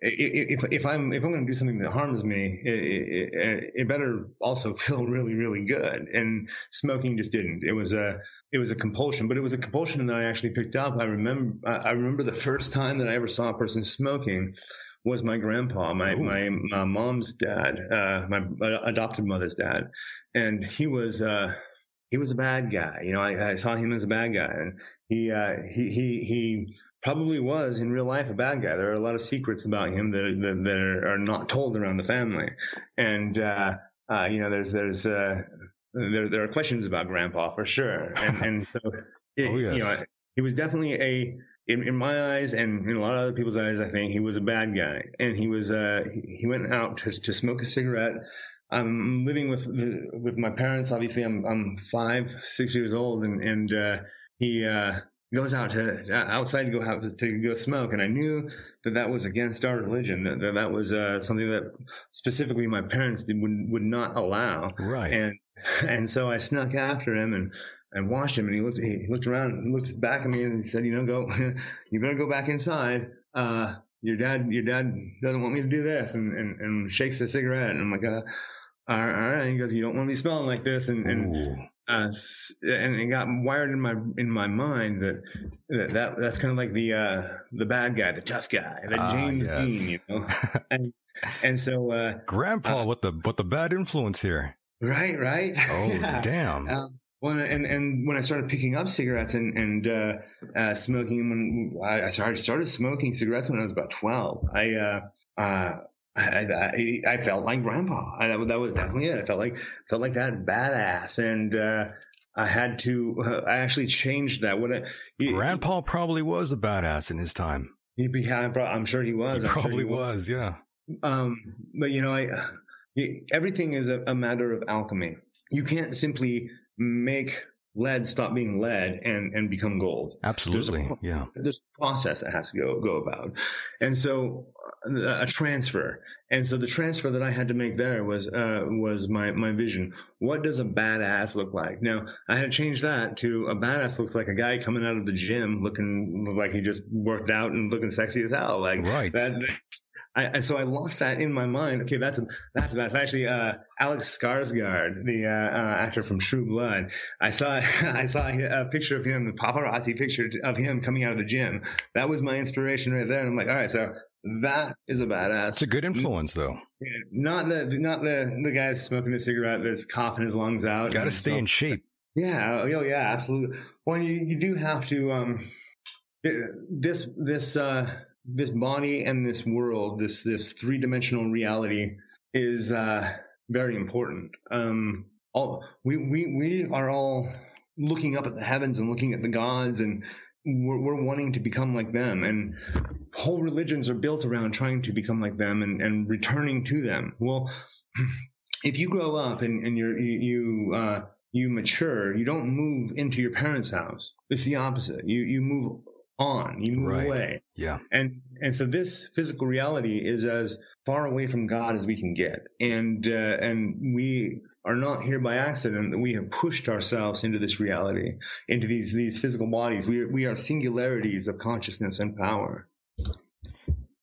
if if I'm if I'm going to do something that harms me, it, it, it, better also feel really really good. And smoking just didn't. It was a it was a compulsion, but it was a compulsion that I actually picked up. I remember I remember the first time that I ever saw a person smoking was my grandpa, my my, my, mom's dad, uh, my adopted mother's dad, and he was. Uh, he was a bad guy. You know, I, I, saw him as a bad guy, and he uh, he he he probably was in real life a bad guy. There are a lot of secrets about him that that, that are not told around the family, and uh, uh, you know, there's there's uh, there there are questions about Grandpa for sure, and and so it, oh, yes. you know, he was definitely a in, in my eyes and in a lot of other people's eyes, I think he was a bad guy, and he was uh he, went out to to smoke a cigarette. I'm living with the, with my parents. Obviously, I'm I'm five, six years old, and and uh, he uh, goes out to outside to go out to go smoke, and I knew that that was against our religion. That that, that was uh, something that specifically my parents did, would would not allow. Right. And and so I snuck after him and I watched him, and he looked he looked around and looked back at me and he said, "You know, go, you better go back inside. Uh, your dad your dad doesn't want me to do this," and and, and shakes the cigarette, and I'm like, uh, all right. He goes, you don't want me smelling like this. And, and uh, and it got wired in my in my mind that that, that that's kind of like the uh, the bad guy, the tough guy, the Ah, James yes. Dean, you know. and and so uh, Grandpa with the with the bad influence here. Right, right. Oh Yeah. damn! Um, well, and and when I started picking up cigarettes and and uh, uh, smoking, when I started started smoking cigarettes when I was about twelve, I uh, uh, I, I, I felt like grandpa. I, that was- definitely it. I felt like felt like that badass, and uh, I had to. Uh, I actually changed that. What I, he, Grandpa probably was a badass in his time. he, he, I'm sure he was. He I'm sure probably was. Yeah. um, but you know, I everything is a, a matter of alchemy. You can't simply make lead stop being lead and and become gold. Absolutely. Yeah. There's a process that has to go go about, and so uh, a transfer. And so the transfer that I had to make there was uh, was my my vision. What does a badass look like? Now I had to change that to a badass looks like a guy coming out of the gym looking like he just worked out and looking sexy as hell. Like Right. that, I, so I locked that in my mind. Okay, that's a, that's a, that's actually uh, Alex Skarsgård, the uh, uh, actor from True Blood. I saw I saw a picture of him, the paparazzi picture of him coming out of the gym. That was my inspiration right there. And I'm like, all right, so that is a badass. It's a good influence though. Not the not the the guy smoking a cigarette that's coughing his lungs out. Got to stay in shape. Yeah, oh yeah, absolutely. Well, you, you do have to um this this uh this body and this world, this this three dimensional reality is uh very important. Um all we we we are all looking up at the heavens and looking at the gods and we're, we're wanting to become like them and whole religions are built around trying to become like them and, and returning to them. Well, if you grow up and, and you're, you, you, uh, you mature, you don't move into your parents' house. It's the opposite. You, you move on, you move Right. away. Yeah. And, and so this physical reality is as far away from God as we can get. And, uh, and we are not here by accident. We have pushed ourselves into this reality, into these, these physical bodies. We are, we are singularities of consciousness and power.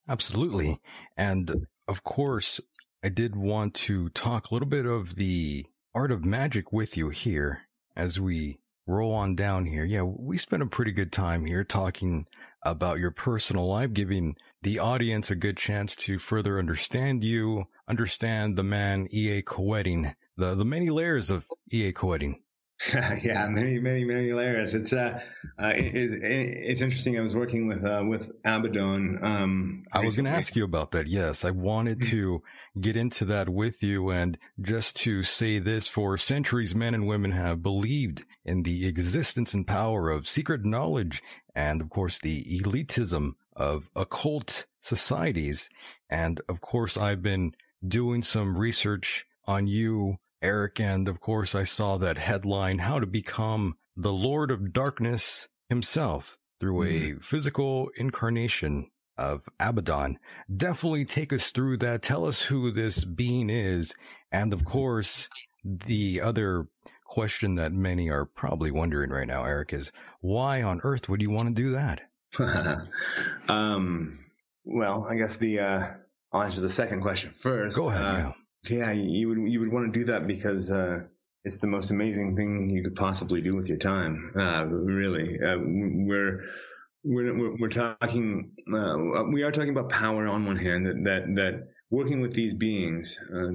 Absolutely. And of course, I did want to talk a little bit of the art of magic with you here as we roll on down here. Yeah, we spent a pretty good time here talking about your personal life, giving the audience a good chance to further understand you, understand the man E.A. Koetting, the, the many layers of E.A. Koetting. yeah, many, many, many layers. It's uh, uh it, it, it's interesting. I was working with uh with Abaddon. Um, I was going to ask you about that. Yes, I wanted to get into that with you and just to say this for centuries, men and women have believed in the existence and power of secret knowledge and of course the elitism of occult societies. And of course, I've been doing some research on you, Eric. And of course, I saw that headline, how to become the Lord of Darkness himself through a physical incarnation of Abaddon. Definitely take us through that. Tell us who this being is. And of course, the other question that many are probably wondering right now, Eric, is why on earth would you want to do that? um, well, I guess the uh, I'll answer the second question first. Go ahead. Uh, yeah. you would you would want to do that because uh, it's the most amazing thing you could possibly do with your time. Uh, really, uh, we're. We're, we're, we're talking, uh, we are talking about power on one hand that, that, that working with these beings, uh,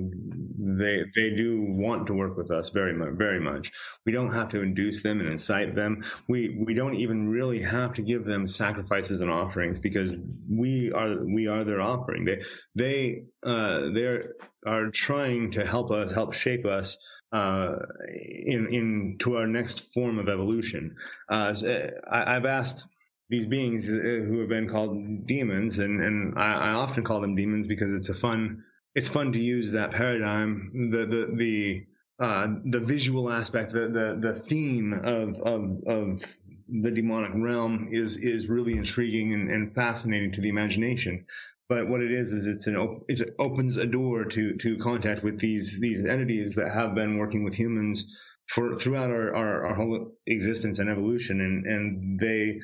they, they do want to work with us very much, very much. We don't have to induce them and incite them. We, we don't even really have to give them sacrifices and offerings because we are, we are their offering. They, they, uh, they are trying to help us, help shape us uh, in into our next form of evolution. Uh, so I, I've asked these beings uh, who have been called demons, and and I, I often call them demons because it's a fun it's fun to use that paradigm, the the the uh, the visual aspect, the the the theme of of of the demonic realm is is really intriguing and, and fascinating to the imagination. But what it is is it's an op- it opens a door to to contact with these these entities that have been working with humans for throughout our, our, our whole existence and evolution, and and they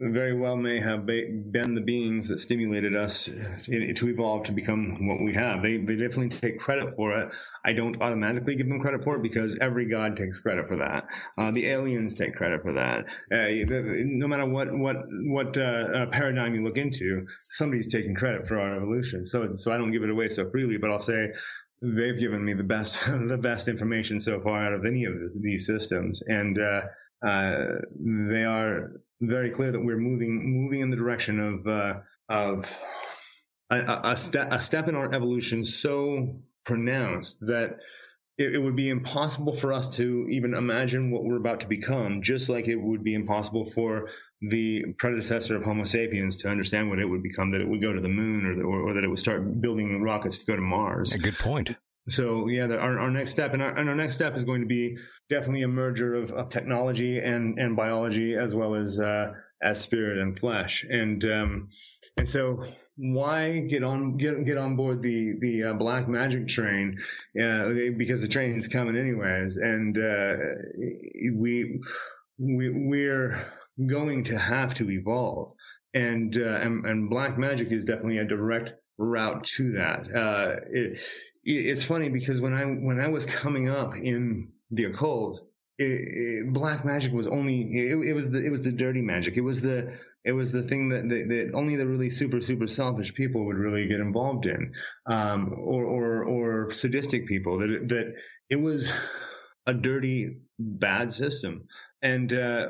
very well may have been the beings that stimulated us to evolve to become what we have. They, they definitely take credit for it. I don't automatically give them credit for it because every god takes credit for that. Uh, the aliens take credit for that. Uh, no matter what what what uh, uh, paradigm you look into, somebody's taking credit for our evolution. So so I don't give it away so freely, but I'll say they've given me the best the best information so far out of any of these systems, and uh, uh, they are very clear that we're moving moving in the direction of uh, of a, a, ste- a, step in our evolution so pronounced that it, it, would be impossible for us to even imagine what we're about to become, just like it would be impossible for the predecessor of Homo sapiens to understand what it would become, that it would go to the moon or, or, or that it would start building rockets to go to Mars. A good point. So yeah, the, our, our next step and our, and our next step is going to be definitely a merger of, of technology and, and biology as well as, uh, as spirit and flesh. And, um, and so why get on, get, get on board the, the uh, black magic train? Uh, because the train is coming anyways. And, uh, we, we, we're going to have to evolve. And, uh, and, and black magic is definitely a direct route to that. Uh, it, it's funny because when I when I was coming up in the occult, it, it, black magic was only it, it, was the it was the dirty magic. It was the it was the thing that, that, that only the really super super selfish people would really get involved in, um, or or or sadistic people. That that it was a dirty bad system. And uh,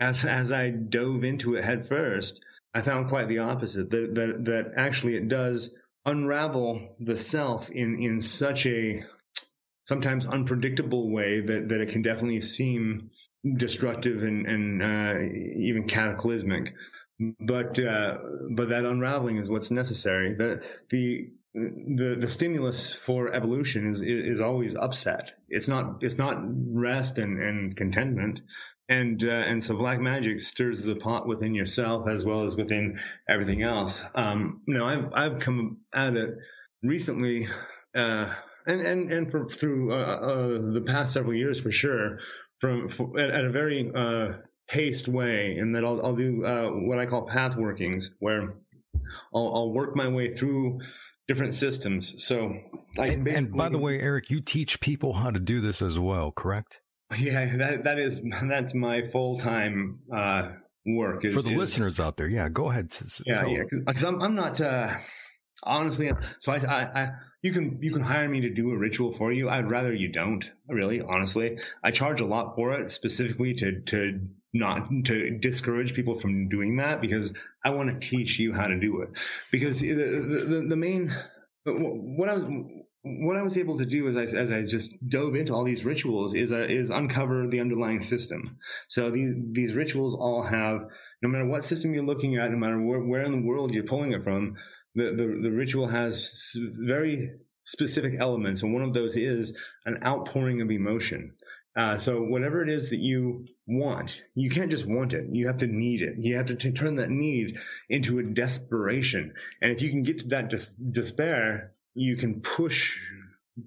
as as I dove into it head first, I found quite the opposite. That that that actually it does unravel the self in in such a sometimes unpredictable way that that it can definitely seem destructive and and uh, even cataclysmic. But uh, but that unraveling is what's necessary. The the the the stimulus for evolution is is always upset. It's not it's not rest and, and contentment and uh, and so black magic stirs the pot within yourself as well as within everything else. Um, you know, I've I've come at it recently, uh, and and and for through uh, uh the past several years for sure, from for, at, at, a very uh, paced way, in that I'll I'll do uh, what I call path workings, where I'll, I'll work my way through different systems. So, and, and by the way, Eric, you teach people how to do this as well, correct? Yeah, that that is that's my full time uh, work. Is, For the is, listeners out there, yeah, go ahead. Yeah, yeah, because I'm I'm not uh, honestly. So I, I, I you can you can hire me to do a ritual for you. I'd rather you don't. Really, honestly, I charge a lot for it specifically to to not to discourage people from doing that because I want to teach you how to do it. Because the the, the main what I was what I was able to do as I, as I just dove into all these rituals is uh, is uncover the underlying system. So these these rituals all have, no matter what system you're looking at, no matter where, where in the world you're pulling it from, the, the, the ritual has very specific elements, and one of those is an outpouring of emotion. Uh, so whatever it is that you want, you can't just want it. You have to need it. You have to t- turn that need into a desperation. And if you can get to that des- despair, you can push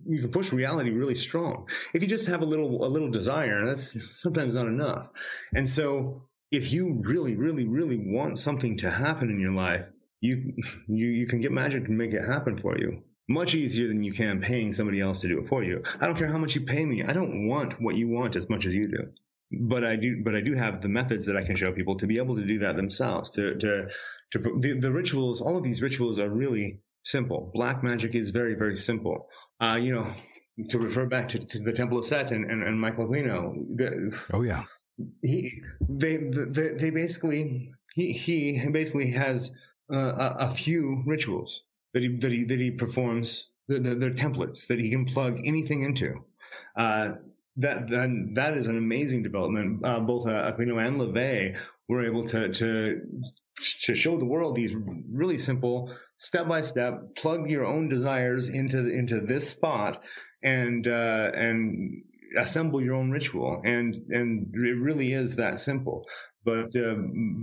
you can push reality really strong. If you just have a little a little desire, and that's sometimes not enough. And so if you really, really, really want something to happen in your life, you you you can get magic to make it happen for you. Much easier than you can paying somebody else to do it for you. I don't care how much you pay me. I don't want what you want as much as you do. But I do but I do have the methods that I can show people to be able to do that themselves. To to to the, the rituals, all of these rituals are really simple. Black magic is very, very simple. Uh, you know, to refer back to, to the Temple of Set and, and, and Michael Aquino. The, oh yeah. He, they, they, they basically, he, he basically has uh, a, a, few rituals that he, that he, that he performs. They're, they're templates that he can plug anything into. Uh, that, that, that is an amazing development. Uh, both uh, Aquino and LaVey were able to, to, to show the world these really simple step by step, plug your own desires into into this spot, and uh, and assemble your own ritual. And and it really is that simple. But uh,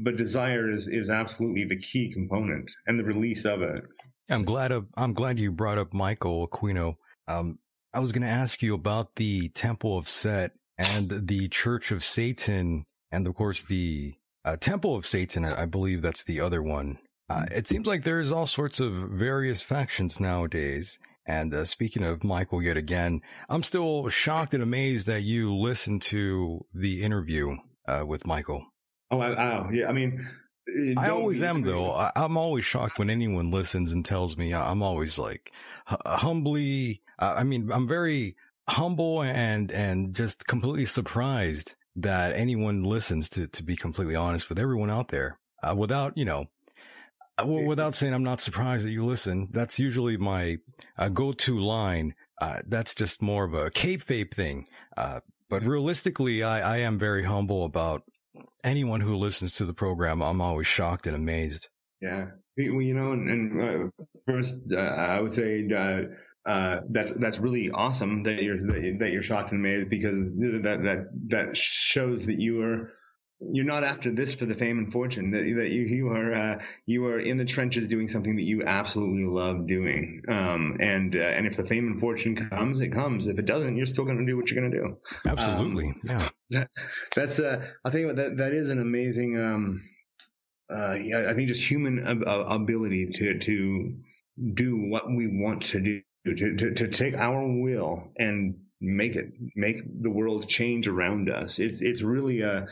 but desire is is absolutely the key component, and the release of it. I'm glad of, I'm glad you brought up Michael Aquino. Um, I was going to ask you about the Temple of Set and the Church of Satan, and of course the uh, Temple of Satan. I believe that's the other one. Uh, it seems like there's all sorts of various factions nowadays. And uh, speaking of Michael, yet again, I'm still shocked and amazed that you listened to the interview uh, with Michael. Oh, I, I, yeah. I mean, uh, I always am though. I, I'm always shocked when anyone listens and tells me. I'm always like humbly. Uh, I mean, I'm very humble and and just completely surprised that anyone listens. To to be completely honest with everyone out there, uh, without you know. uh, Well, without saying I'm not surprised that you listen, that's usually my uh, go-to line. Uh, that's just more of a kayfabe thing. Uh, but realistically, I, I am very humble about anyone who listens to the program. I'm always shocked and amazed. Yeah, well, you know, and, and uh, first, uh, I would say uh, that's that's really awesome that you're that you're shocked and amazed because that that that shows that you are you're not after this for the fame and fortune that, that you you are uh, you are in the trenches doing something that you absolutely love doing um, and uh, and if the fame and fortune comes it comes if it doesn't you're still going to do what you're going to do Absolutely. yeah. that, that's uh i'll tell you what that that is an amazing um uh i think just human ab- ability to to do what we want to do to, to to take our will and make it make the world change around us it's it's really uh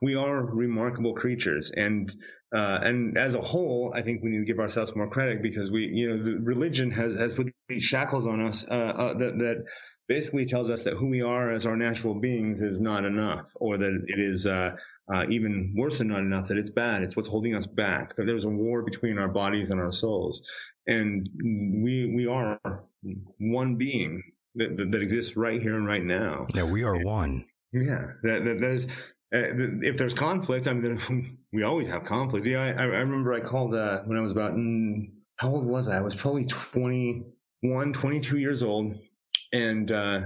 we are remarkable creatures and uh, and as a whole, I think we need to give ourselves more credit because we, you know, religion has has put these shackles on us uh, uh, that that basically tells us that who we are as our natural beings is not enough, or that it is uh, uh, even worse than not enough, that it's bad. It's what's holding us back. That there's a war between our bodies and our souls, and we we are one being that that, that exists right here and right now. Yeah, we are one. Yeah, that, that there's uh, if there's conflict, I mean, we always have conflict. Yeah, I, I remember I called uh, when I was about mm, how old was I? I was probably 21, 22 years old, and uh,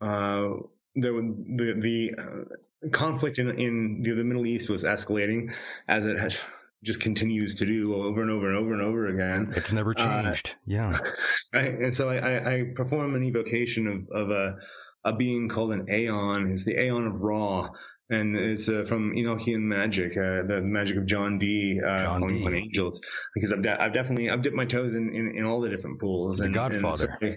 uh, there the the uh, conflict in in the, the Middle East was escalating as it has, just continues to do over and over and over and over again. It's never Uh, changed. yeah. Right? And so I, I, I perform an evocation of, of a, a being called an Aeon. It's the Aeon of Ra. And it's uh, from Enochian magic, uh, the magic of John Dee. uh, John upon angels. Because I've, de- I've definitely I've dipped my toes in, in, in all the different pools. The and, and Godfather. so I-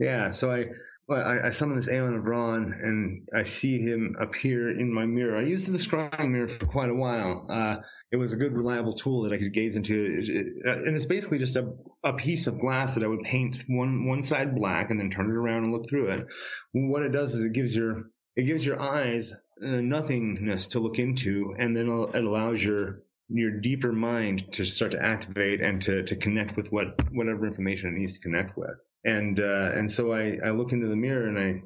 yeah, so I, well, I I summon this Aeon of Ra, and I see him appear in my mirror. I used the scrying mirror for quite a while. Uh, it was a good, reliable tool that I could gaze into, It- it- and it's basically just a, a piece of glass that I would paint one one side black and then turn it around and look through it. What it does is it gives your it gives your eyes uh, nothingness to look into, and then it allows your your deeper mind to start to activate and to, to connect with what whatever information it needs to connect with. And uh, and so I, I look into the mirror and I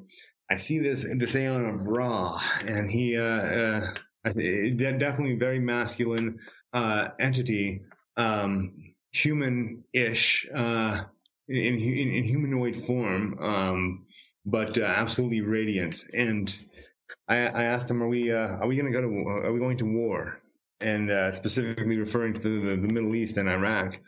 I see this this Aeon of Ra, and he uh, uh, definitely very masculine uh, entity, um, human-ish uh, in, in in humanoid form, um, but uh, absolutely radiant. And I, I asked him, "Are we uh, are we going to go to are we going to war?" And uh, specifically referring to the, the Middle East and Iraq.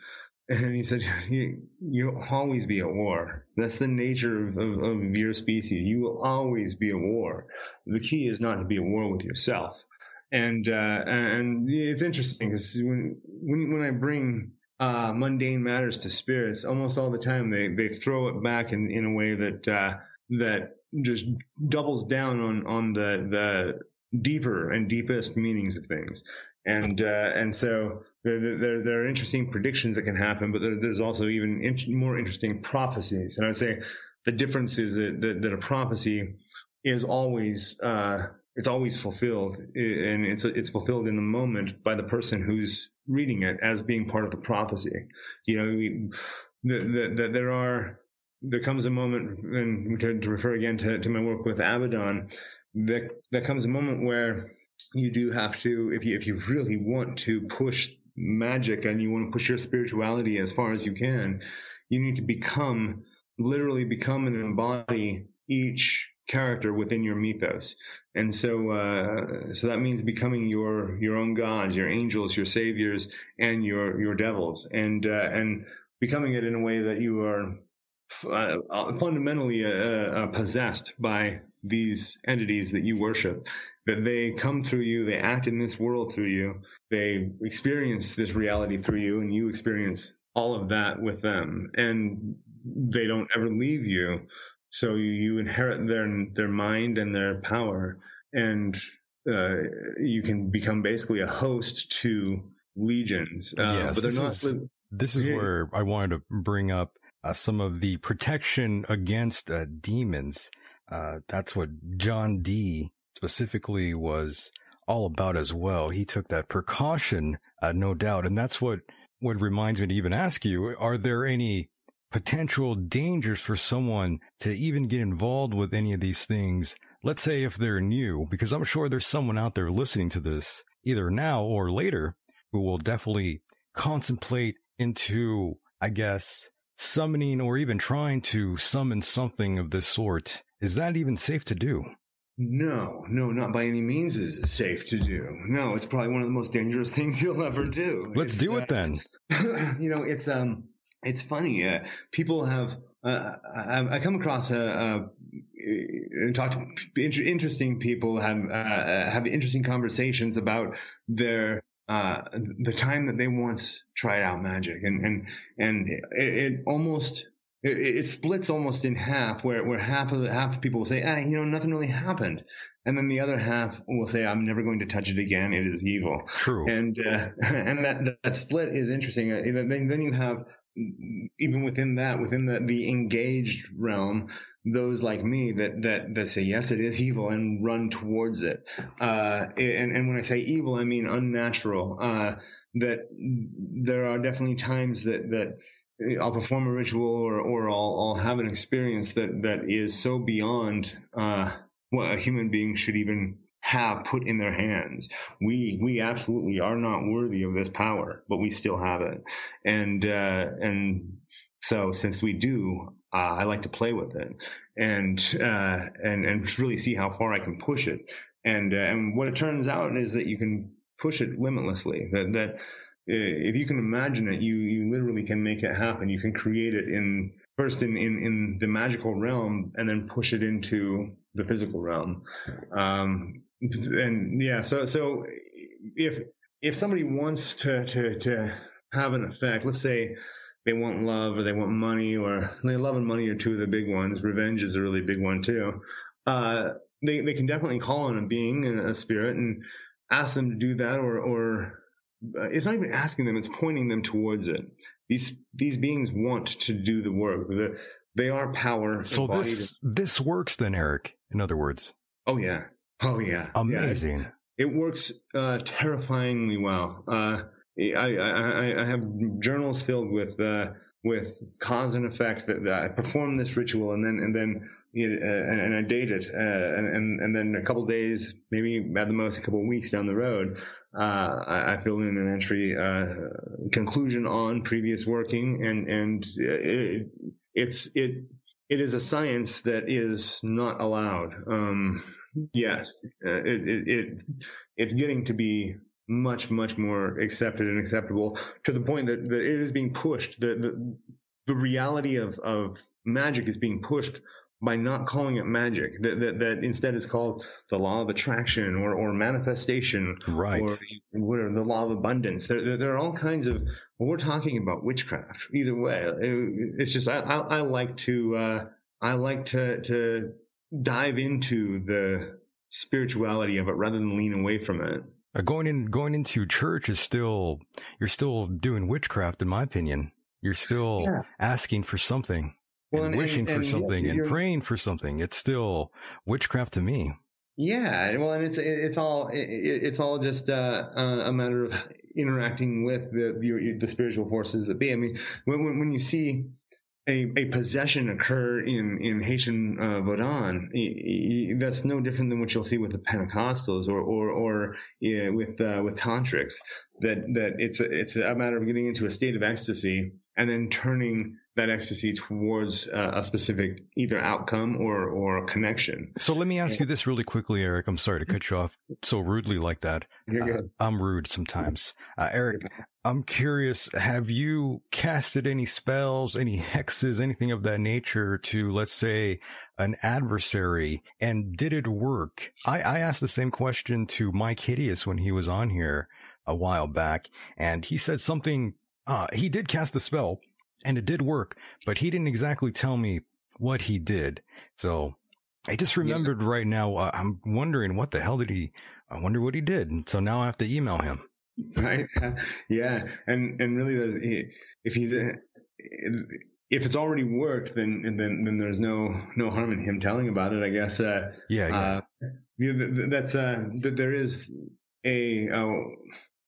And he said, you, "You'll always be at war. That's the nature of, of, of your species. You will always be at war. The key is not to be at war with yourself." And uh, and it's interesting because when when when I bring uh, mundane matters to spirits, almost all the time they, they throw it back in, in a way that uh, that just doubles down on on the the deeper and deepest meanings of things. And uh, and so there, there are interesting predictions that can happen, but there, there's also even more interesting prophecies. And I'd say the difference is that that, that a prophecy is always uh, it's always fulfilled, and it's it's fulfilled in the moment by the person who's reading it as being part of the prophecy. You know, we, the, the, the, there are there comes a moment, and to, to refer again to, to my work with Abaddon, there there comes a moment where you do have to, if you if you really want to push magic and you want to push your spirituality as far as you can, you need to become literally become and embody each character within your mythos. And so, uh, so that means becoming your your own gods, your angels, your saviors, and your your devils, and uh, and becoming it in a way that you are uh, fundamentally uh, uh, possessed by these entities that you worship, that they come through you, they act in this world through you, they experience this reality through you, and you experience all of that with them, and they don't ever leave you. So you, you inherit their their mind and their power, and uh, you can become basically a host to legions. Uh, yes, but they're this not. is, this is Yeah. where I wanted to bring up uh, some of the protection against uh, demons. Uh, that's what John Dee specifically was all about as well. He took that precaution, uh, no doubt, and that's what what reminds me to even ask you: Are there any potential dangers for someone to even get involved with any of these things? Let's say if they're new, because I'm sure there's someone out there listening to this either now or later who will definitely contemplate into, I guess, summoning or even trying to summon something of this sort. Is that even safe to do? No, no, not by any means is it safe to do. No, it's probably one of the most dangerous things you'll ever do. Let's It's, do uh, it then. you know, it's um, it's funny. Uh, people have. Uh, I, I come across a, uh and talk to inter- interesting people have uh, have interesting conversations about their uh, the time that they once tried out magic, and and and it, it almost it, it splits almost in half, where where half of the, half of people will say, ah, you know, nothing really happened, and then the other half will say, I'm never going to touch it again. It is evil True. and uh, and that that split is interesting. Uh, Then then you have even within that within the the engaged realm those like me that that that say yes it is evil and run towards it. Uh, and and when I say evil, I mean unnatural. Uh, that there are definitely times that that. I'll perform a ritual or, or I'll, I'll have an experience that, that is so beyond uh, what a human being should even have put in their hands. We we absolutely are not worthy of this power, but we still have it. And uh, and so since we do, uh, I like to play with it and uh, and and really see how far I can push it. And uh, and what it turns out is that you can push it limitlessly. That that if you can imagine it, you you literally can make it happen. You can create it in first in, in, in the magical realm and then push it into the physical realm. Um, and yeah, so so if if somebody wants to to to have an effect, let's say they want love or they want money or they love and money are two of the big ones. Revenge is a really big one too. Uh, they they can definitely call on a being, a spirit, and ask them to do that, or or it's not even asking them; it's pointing them towards it. These these beings want to do the work. The, they are power. So embodied. this this works then, Eric. In other words, Oh yeah. Oh yeah. Yeah, amazing. it works uh, terrifyingly well. Uh, I, I, I, have journals filled with uh, with cause and effect that, that I perform this ritual and then and then uh, and, and I date it uh, and, and and then a couple days, maybe at the most a couple of weeks down the road, uh, I, fill in an entry uh, conclusion on previous working and and it, it's it it is a science that is not allowed um, yet. Uh, it, it, it it's getting to be much much more accepted and acceptable to the point that, that it is being pushed. The the the reality of of magic is being pushed by not calling it magic. That that, that instead is called the law of attraction or or manifestation Right. or what the law of abundance. There, there, there are all kinds of. Well, we're talking about witchcraft. Either way, It- it's just I, I, I like to uh, I like to to dive into the spirituality of it rather than lean away from it. Uh, going in going into church is still you're still doing witchcraft, in my opinion. You're still Yeah. asking for something. Well, and and- wishing and- for something and praying for something. It's still witchcraft to me. Yeah, well, and it's it's all it's all just uh, a matter of interacting with the your, the spiritual forces that be. I mean, when when, when you see a, a possession occur in in Haitian uh, Vodun, that's no different than what you'll see with the Pentecostals or or or yeah, with uh, with tantrics. That that it's a, it's a matter of getting into a state of ecstasy and then turning that ecstasy towards uh, a specific either outcome or or connection. So let me ask you this really quickly, Eric. I'm sorry to cut you off so rudely like that. Uh. I'm rude sometimes. Uh, Eric, I'm curious, have you casted any spells, any hexes, anything of that nature to, let's say, an adversary? And did it work? I, I asked the same question to Mike Hideous when he was on here a while back, and he said something, uh, he did cast a spell and it did work, but he didn't exactly tell me what he did. So I just remembered right now, uh, I'm wondering what the hell did he, I wonder what he did. And so now I have to email him. right yeah and and really there's if he's if it's already worked then then then there's no no harm in him telling about it i guess uh Yeah, yeah. uh yeah, th- th- that's uh th- there is a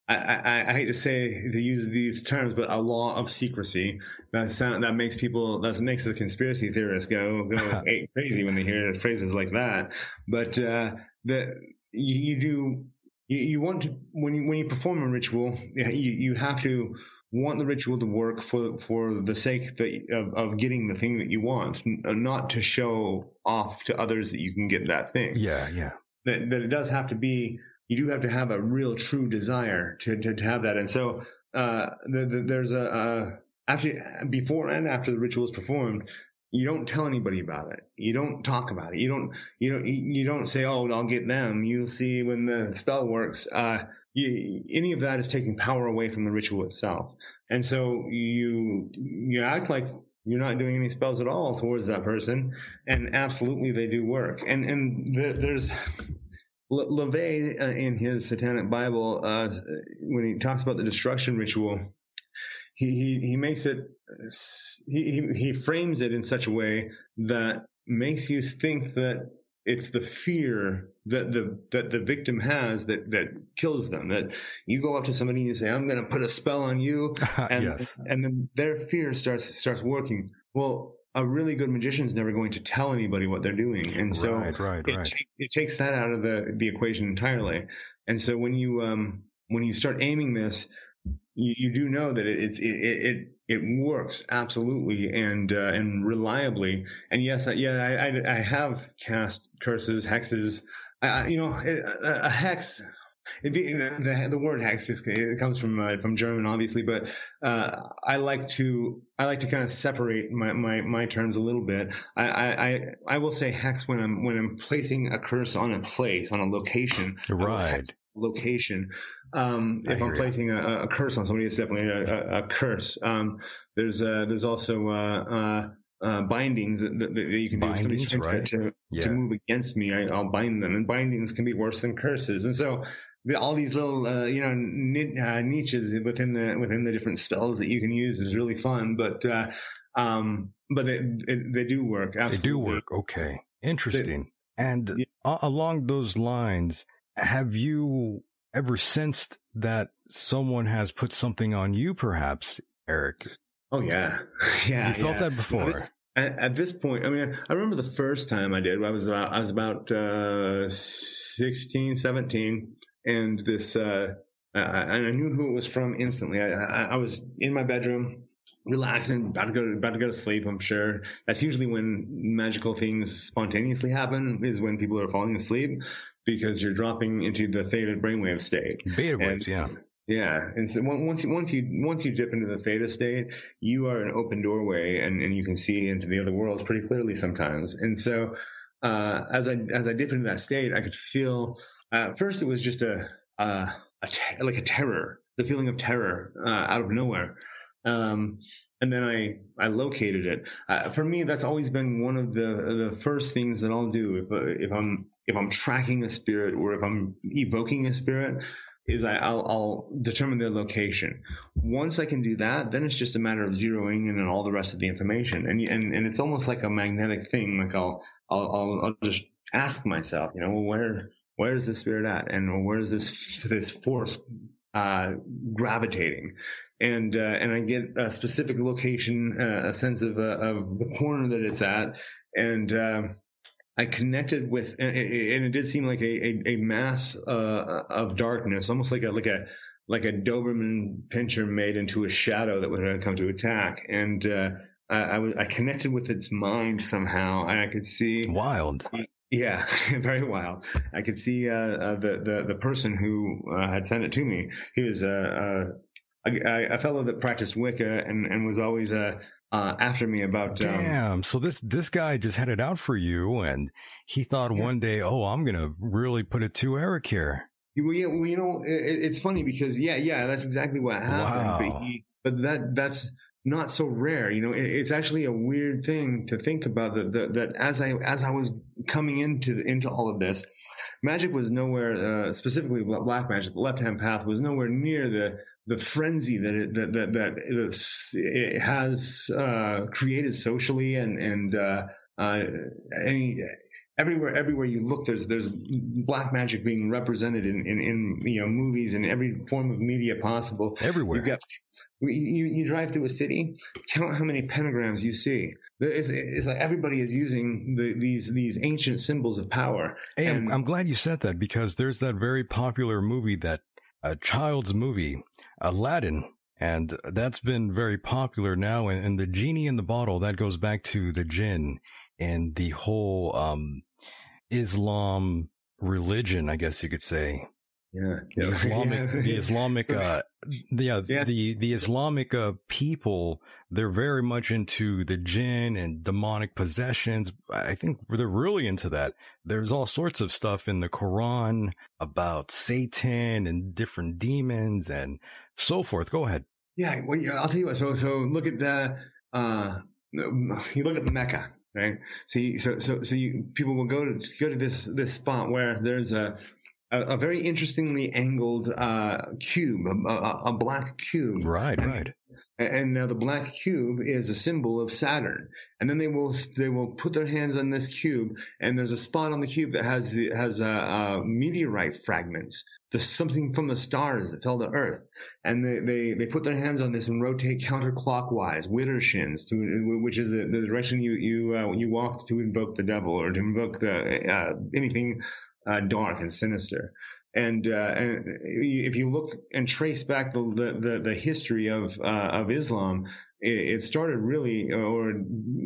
I, I, I hate to say to use these terms, but a law of secrecy that sound that makes people that makes the conspiracy theorists go go crazy when they hear phrases like that. But uh, the you, you do you, you want to when you when you perform a ritual, you you have to want the ritual to work for for the sake that, of of getting the thing that you want, not to show off to others that you can get that thing yeah, yeah. that, that it does have to be you do have to have a real true desire to, to, to have that. And so uh, the, the, there's a uh, after before and after the ritual is performed you don't tell anybody about it. You don't talk about it. You don't you don't you don't say oh i'll get them. You'll see when the spell works uh, you, any of that is taking power away from the ritual itself. And so you you act like you're not doing any spells at all towards that person and absolutely they do work. And and the, there's Le- LaVey uh, in his Satanic Bible, uh, when he talks about the destruction ritual, he he, he makes it he, he he frames it in such a way that makes you think that it's the fear that the that the victim has that that kills them. That you go up to somebody and you say, "I'm going to put a spell on you," and yes. and then their fear starts starts working. Well, a really good magician is never going to tell anybody what they're doing, and so right, right, it, right. it takes that out of the the equation entirely. And so when you um when you start aiming this, you, you do know that it, it's it, it it works absolutely and uh, and reliably. And yes, I, yeah, I, I I have cast curses, hexes. I, you know, a hex. The, the, the word hexis it comes from uh, from German, obviously, but uh, I like to I like to kind of separate my, my, my terms a little bit. I, I, I- I will say hex when I'm when I'm placing a curse on a place on a location. Right. location. Um, if I'm placing a, a curse on somebody, it's definitely a, a, a curse. Um, there's uh, there's also uh, uh, uh, bindings that, that, you can do. Bindings, trying to, right. to, Yeah. to move against me, I, I'll bind them, and bindings can be worse than curses. And so the, all these little uh, you know uh, niches within the within the different spells that you can use is really fun. But uh, um, but it, it, they do work. They do work. Okay. Interesting. And Yeah. a- along those lines, have you ever sensed that someone has put something on you, perhaps, Eric? Oh yeah, yeah. you felt yeah. that before? At, at this point, I mean, I remember the first time I did. I was about I was about uh, 16, 17, and this uh, and I knew who it was from instantly. I, I, I was in my bedroom, relaxing, about to go about to go to sleep. I'm sure that's usually when magical things spontaneously happen. Is when people are falling asleep because you're dropping into the theta brainwave state. Beta And- waves, yeah. Yeah, and so once you once you once you dip into the theta state, you are an open doorway, and, and you can see into the other worlds pretty clearly sometimes. And so, uh, as I as I dip into that state, I could feel. Uh, first, it was just a uh, a te- like a terror, the feeling of terror uh, out of nowhere. Um, and then I I located it. Uh, for me, that's always been one of the the first things that I'll do if if I'm if I'm tracking a spirit or if I'm evoking a spirit is I, I'll, I'll determine their location. Once I can do that, then it's just a matter of zeroing in on all the rest of the information, and and and it's almost like a magnetic thing. Like I'll I'll I'll, I'll just ask myself, you know, where where is this spirit at, and where is this this force uh, gravitating, and uh, and I get a specific location, uh, a sense of uh, of the corner that it's at, and. Um, I connected with, and it, did seem like a, a, a mass uh, of darkness, almost like a like a like a Doberman pinscher made into a shadow that would uh, come to attack. And uh, I, was I connected with its mind somehow, and I could see Wild. Yeah, very wild. I could see uh, uh, the the the person who uh, had sent it to me. He was a a, a, a fellow that practiced Wicca and and was always uh, uh, after me about. Um, Damn. So this this guy just had it out for you, and he thought Yeah. one day, oh, I'm gonna really put it to Eric here. Well, yeah, well, you know, it, it's funny because yeah, yeah, that's exactly what happened. But, Wow. he, but that that's not so rare. You know, it, it's actually a weird thing to think about that, that that as I as I was coming into into all of this, magic was nowhere uh, specifically black magic, the left hand path was nowhere near the the frenzy that it that that, that it, it has uh, created socially and and uh, uh, any everywhere everywhere you look there's there's black magic being represented in, in, in you know movies and every form of media possible Everywhere. You've got you, you drive through a city, count how many pentagrams you see. It's, it's like everybody is using the, these these ancient symbols of power. Hey, I'm, I'm glad you said that because there's that very popular movie that a child's movie, Aladdin, and that's been very popular now. And, and the genie in the bottle that goes back to the jinn and the whole um, Islam religion, I guess you could say. Yeah, The Islamic, the Islamic, So- uh, yeah, Yes. the the Islamic uh, people, they're very much into the jinn and demonic possessions. I think they're really into that. There's all sorts of stuff in the Quran about Satan and different demons and so forth. Go ahead. Yeah, well, yeah, I'll tell you what. So, so look at the, uh, you look at Mecca, right? So, you, so, so, so you people will go to go to this this spot where there's a a, a very interestingly angled uh, cube, a, a, a black cube, Right, right. and now the black cube is a symbol of Saturn. And then they will they will put their hands on this cube, and there's a spot on the cube that has the, has uh, meteorite fragments, the something from the stars that fell to Earth. And they, they, they put their hands on this and rotate counterclockwise, Widdershins, to which is the, the direction you you uh, you walk to invoke the devil or to invoke the uh, anything uh, dark and sinister. And, uh, and if you look and trace back the the, the, history of uh, of Islam, it, started really or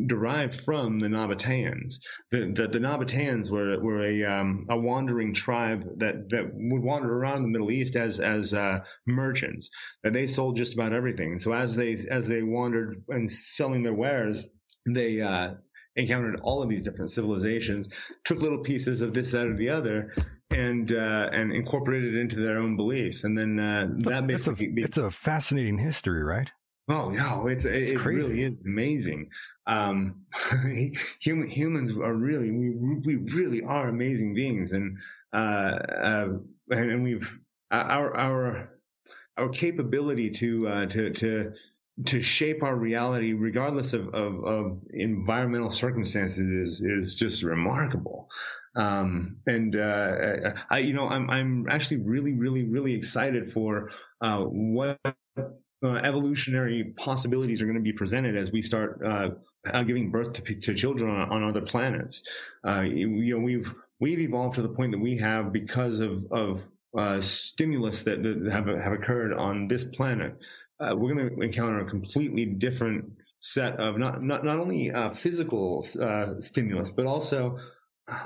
derived from the Nabateans. The the, the Nabateans were were a um, a wandering tribe that, that would wander around the Middle East as as uh, merchants. And they sold just about everything. So as they as they wandered and selling their wares, they uh, encountered all of these different civilizations, took little pieces of this, that, or the other, and uh, and incorporated it into their own beliefs, and then uh, that It's a, be- it's a fascinating history, right? Oh no, it's it, it crazy. really is amazing. Um, human, humans are really we we really are amazing beings, and uh, uh and, and we've our our our capability to uh, to to to shape our reality regardless of, of, of environmental circumstances is is just remarkable. Um, and uh, I, you know, I'm I'm actually really, really, really excited for uh, what uh, evolutionary possibilities are going to be presented as we start uh, uh, giving birth to, to children on, on other planets. Uh, you, know, we've we've evolved to the point that we have because of of uh, stimulus that, that have have occurred on this planet. Uh, we're going to encounter a completely different set of not not not only uh, physical uh, stimulus, but also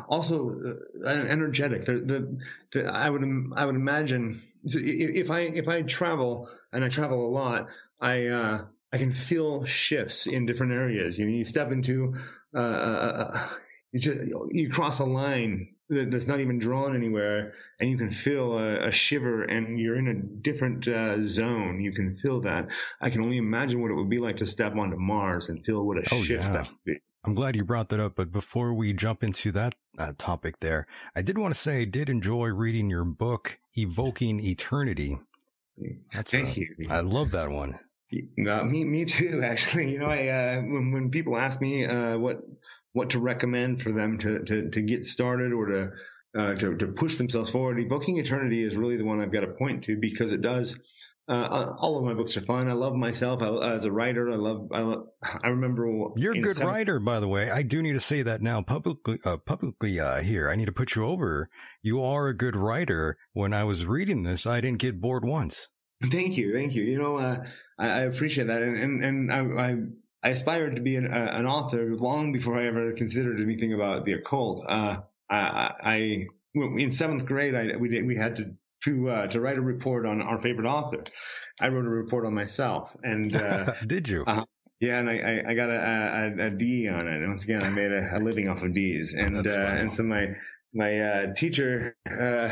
also uh, energetic. The, the, the, I would I would imagine if I if I travel and I travel a lot, I uh, I can feel shifts in different areas. You know, you step into uh, uh, you, just, you cross a line that's not even drawn anywhere, and you can feel a, a shiver, and you're in a different uh, zone. You can feel that. I can only imagine what it would be like to step onto Mars and feel what a Oh, shift yeah. that would be. I'm glad you brought that up. But before we jump into that uh, topic there, I did want to say I did enjoy reading your book, Evoking Eternity. That's Thank uh, you. I love that one. No, me, me too. Actually, you know, I uh, when when people ask me uh, what what to recommend for them to to, to get started or to, uh, to to push themselves forward, evoking eternity is really the one I've got to point to because it does. Uh, all of my books are fun. I love myself I, as a writer. I love. I, love, I remember You're a good seventh- writer, by the way. I do need to say that now publicly. Uh, publicly uh, here, I need to put you over. You are a good writer. When I was reading this, I didn't get bored once. Thank you, thank you. You know, uh, I, I appreciate that, and and, and I, I I aspired to be an, uh, an author long before I ever considered anything about the occult. Uh, I, I in seventh grade, I we did, we had to to uh, to write a report on our favorite author. I wrote a report on myself, and uh, Did you? uh, yeah, and I, I, I got a, a, a D on it. And once again, I made a, a living off of D's, and uh, and so my my uh, teacher uh,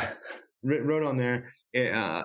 wrote on there. Uh,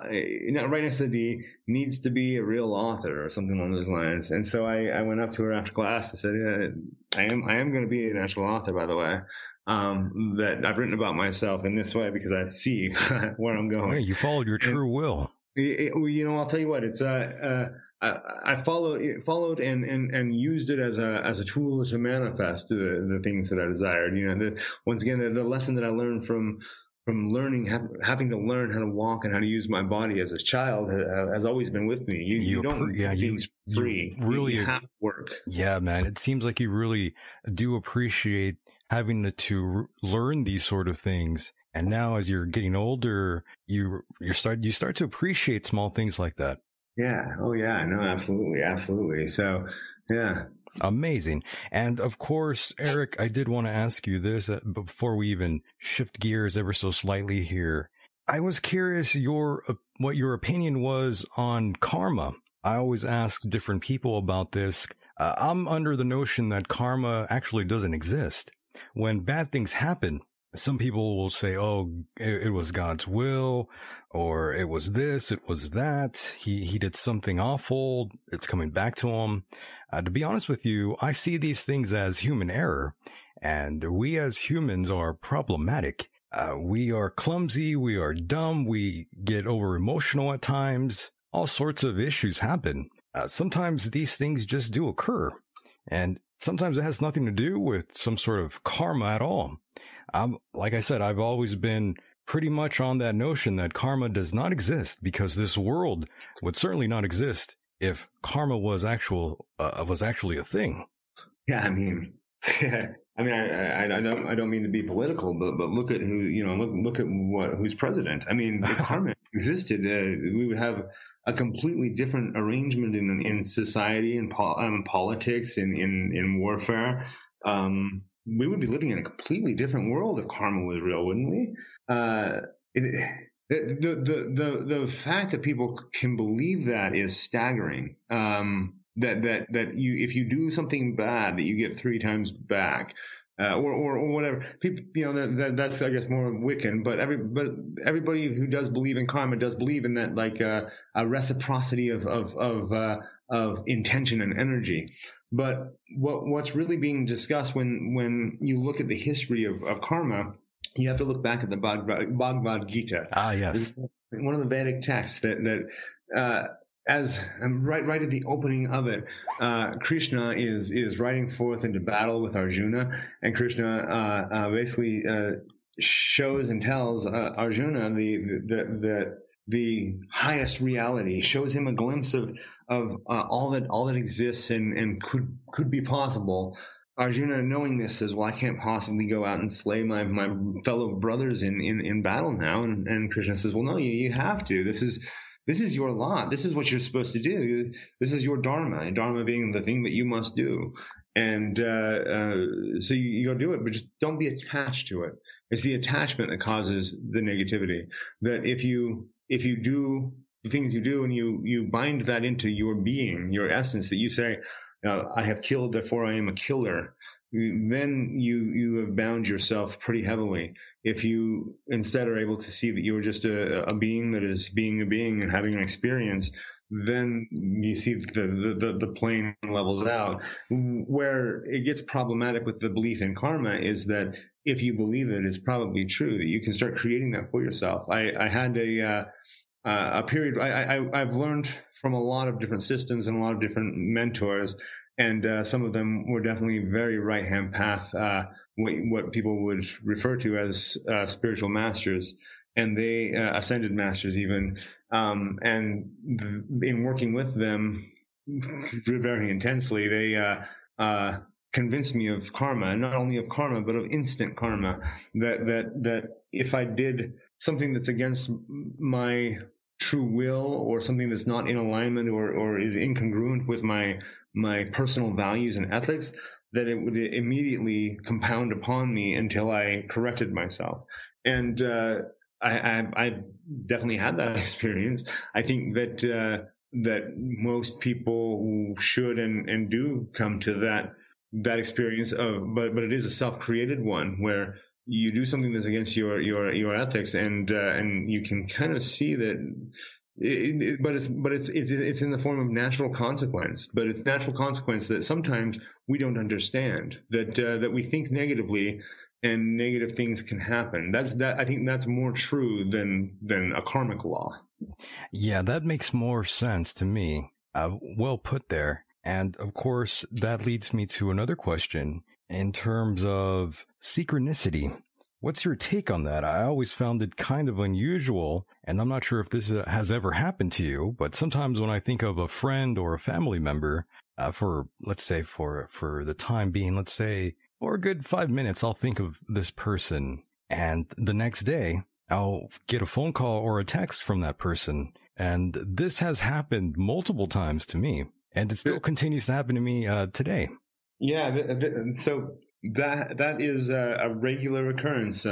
right next to the needs to be a real author or something along those lines. And so I, I went up to her after class and said, yeah, I am I am going to be an actual author, by the way. Um, that I've written about myself in this way because I see where I'm going. Hey, you followed your true will. It- it- well, you know, I'll tell you what. It's uh, uh, I, I followed followed and, and and used it as a as a tool to manifest the, the things that I desired. You know, the, once again, the, the lesson that I learned from from learning have, having to learn how to walk and how to use my body as a child has always been with me. You, you, You don't yeah, you- things free. You- really- you have work. Yeah, man. It seems like you really do appreciate having to, to learn these sort of things. And now, as you're getting older, you you start you start to appreciate small things like that. Yeah. Oh yeah. No. Absolutely. Absolutely. So yeah. Amazing. And of course, Eric, I did want to ask you this uh, before we even shift gears ever so slightly here. I was curious your uh, what your opinion was on karma. I always ask different people about this. Uh, I'm under the notion that karma actually doesn't exist. When bad things happen, some people will say, "Oh, it, it was God's will," or "It was this, it was that." He he did something awful. It's coming back to him. Uh, to be honest with you, I see these things as human error, and we as humans are problematic. Uh, we are clumsy, we are dumb, we get over emotional at times. All sorts of issues happen. Uh, sometimes these things just do occur, and sometimes it has nothing to do with some sort of karma at all. Um, like I said, I've always been pretty much on that notion that karma does not exist because this world would certainly not exist if karma was actual uh, was actually a thing. Yeah, I mean, I mean, I, I, I don't, I don't mean to be political, but, but look at who, you know, look, look at what, who's president. I mean, if karma existed, uh, we would have a completely different arrangement in, in society and pol- um, politics and in, in warfare. Um, we would be living in a completely different world if karma was real, wouldn't we? Uh, it, the, the, the, the, fact that people can believe that is staggering. Um, that that that you if you do something bad that you get three times back uh, or, or or whatever people you know that, that that's I guess more Wiccan but every but everybody who does believe in karma does believe in that like uh, a reciprocity of of of uh, of intention and energy but what what's really being discussed when when you look at the history of, of karma you have to look back at the Bhagavad, Bhagavad Gita Ah, yes. one of the Vedic texts that that uh, as um, right right at the opening of it, uh, Krishna is is riding forth into battle with Arjuna, and Krishna uh, uh, basically uh, shows and tells uh, Arjuna the the the the highest reality, shows him a glimpse of of uh, all that all that exists and and could could be possible. Arjuna, knowing this, says, "Well, I can't possibly go out and slay my, my fellow brothers in, in, in battle now." And, and Krishna says, "Well, no, you, you have to. This is this is your lot. This is what you're supposed to do. This is your dharma. Dharma being the thing that you must do. And uh, uh, so you, you go do it, but just don't be attached to it. It's the attachment that causes the negativity. That if you if you do the things you do and you you bind that into your being, your essence, that you say, uh, "I have killed, therefore I am a killer." then you you have bound yourself pretty heavily. If you instead are able to see that you are just a, a being that is being a being and having an experience, then you see the, the the plane levels out. Where it gets problematic with the belief in karma is that if you believe it, it is probably true, that you can start creating that for yourself. I I had a uh, uh, a period. I, I I've learned from a lot of different systems and a lot of different mentors and uh, some of them were definitely very right hand path, uh, what, what, people would refer to as uh, spiritual masters, and they uh, ascended masters even. Um, and th- in working with them very intensely, they uh, convinced me of karma, not only of karma, but of instant karma. That that that if I did something that's against my true will or something that's not in alignment or, or is incongruent with my my personal values and ethics, that it would immediately compound upon me until I corrected myself. And uh, I, I, I, definitely had that experience. I think that uh, that most people should and, and do come to that that experience of, but but it is a self created one where you do something that's against your your your ethics and uh, and you can kind of see that it, it, but it's but it's, it's it's in the form of natural consequence. But it's natural consequence that sometimes we don't understand. That uh, that we think negatively, and negative things can happen. That's that. I think that's more true than than a karmic law. Yeah, that makes more sense to me. Uh, well put there. And of course, that leads me to another question in terms of synchronicity. What's your take on that? I always found it kind of unusual, and I'm not sure if this uh, has ever happened to you, but sometimes when I think of a friend or a family member, uh, for, let's say, for, for the time being, let's say, or a good five minutes, I'll think of this person, and the next day, I'll get a phone call or a text from that person. And this has happened multiple times to me, and it still continues to happen to me uh, today. Yeah, so that that is a, a regular occurrence. Uh,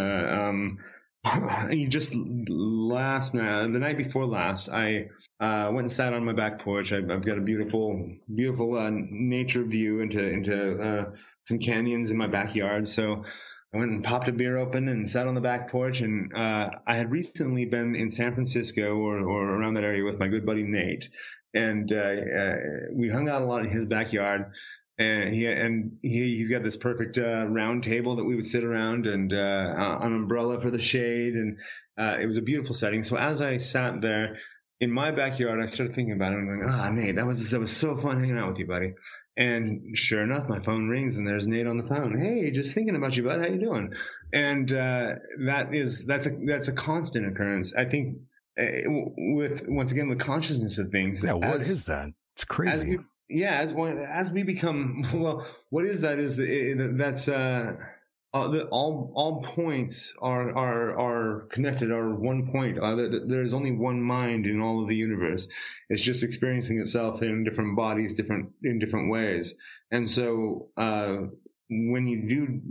um, you just last night, the night before last, I uh, went and sat on my back porch. I've, I've got a beautiful, beautiful uh, nature view into into uh, some canyons in my backyard. So I went and popped a beer open and sat on the back porch. And uh, I had recently been in San Francisco or, or around that area with my good buddy Nate, and uh, uh, we hung out a lot in his backyard and he and he he's got this perfect uh, round table that we would sit around and uh, an umbrella for the shade. And uh, it was a beautiful setting. So as i sat there in my backyard i started thinking about it and going ah nate that was that was so fun hanging out with you buddy. And sure enough my phone rings and there's nate on the phone. Hey just thinking about you bud. How you doing? And uh, that is that's a that's a constant occurrence. I think uh, with once again with consciousness of things yeah what as, is that? It's crazy yeah, as one, as we become well, what is that? Is it, that's uh, all all points are are are connected. Are one point. Uh, there's only one mind in all of the universe. It's just experiencing itself in different bodies, different in different ways. And so uh, when you do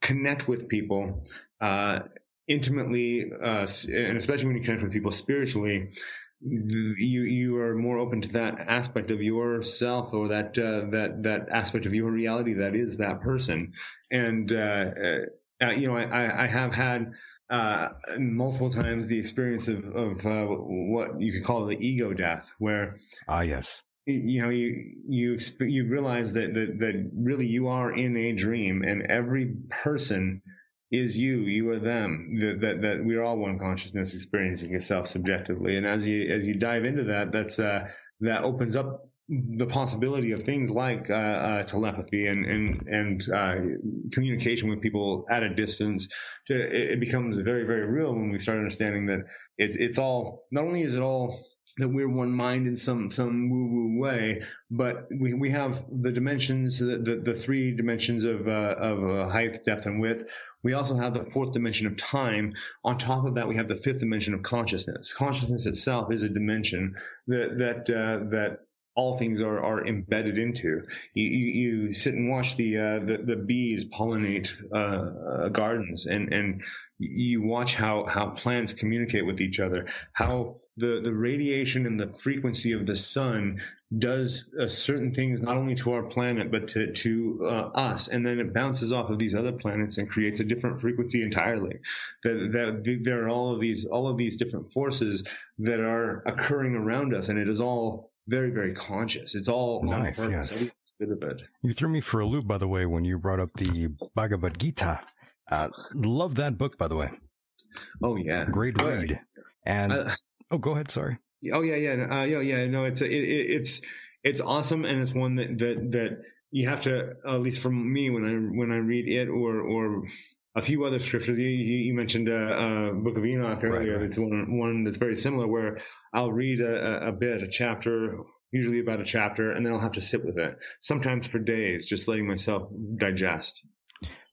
connect with people uh, intimately, uh, and especially when you connect with people spiritually you you are more open to that aspect of yourself or that uh, that that aspect of your reality that is that person. And uh, uh, you know I, I have had uh, multiple times the experience of of uh, what you could call the ego death where ah yes. you know you you you realize that that that really you are in a dream and every person is you, you are them. That, that that we are all one consciousness experiencing itself subjectively. And as you as you dive into that, that's uh, that opens up the possibility of things like uh, uh, telepathy and and and uh, communication with people at a distance. To, it, it, becomes very very real when we start understanding that it, it's all. Not only is it all that we're one mind in some some woo woo way, but we, we have the dimensions, the, the, the three dimensions of uh, of uh, height, depth, and width. We also have the fourth dimension of time. On top of that, we have the fifth dimension of consciousness. Consciousness itself is a dimension that that uh, that all things are, are embedded into. You, you, you sit and watch the, uh, the, the bees pollinate uh, uh, gardens, and and you watch how how plants communicate with each other, how the, the radiation and the frequency of the sun does uh, certain things not only to our planet but to, to uh, us. And then it bounces off of these other planets and creates a different frequency entirely. That, that there are all of these all of these different forces that are occurring around us and it is all very very conscious. It's all nice yes. Bit of it. you threw me for a loop by the way when you brought up the bhagavad gita. Uh, love that book by the way. Oh yeah. Great read. And Oh, go ahead. Sorry. Oh yeah, yeah, uh, yeah, yeah. No, it's it, it's it's awesome, and it's one that that that you have to at least for me when I when I read it or or a few other scriptures. You, you mentioned uh, uh, Book of Enoch earlier. Right, right. It's one one that's very similar where I'll read a, a bit, a chapter, usually about a chapter, and then I'll have to sit with it. Sometimes for days, just letting myself digest.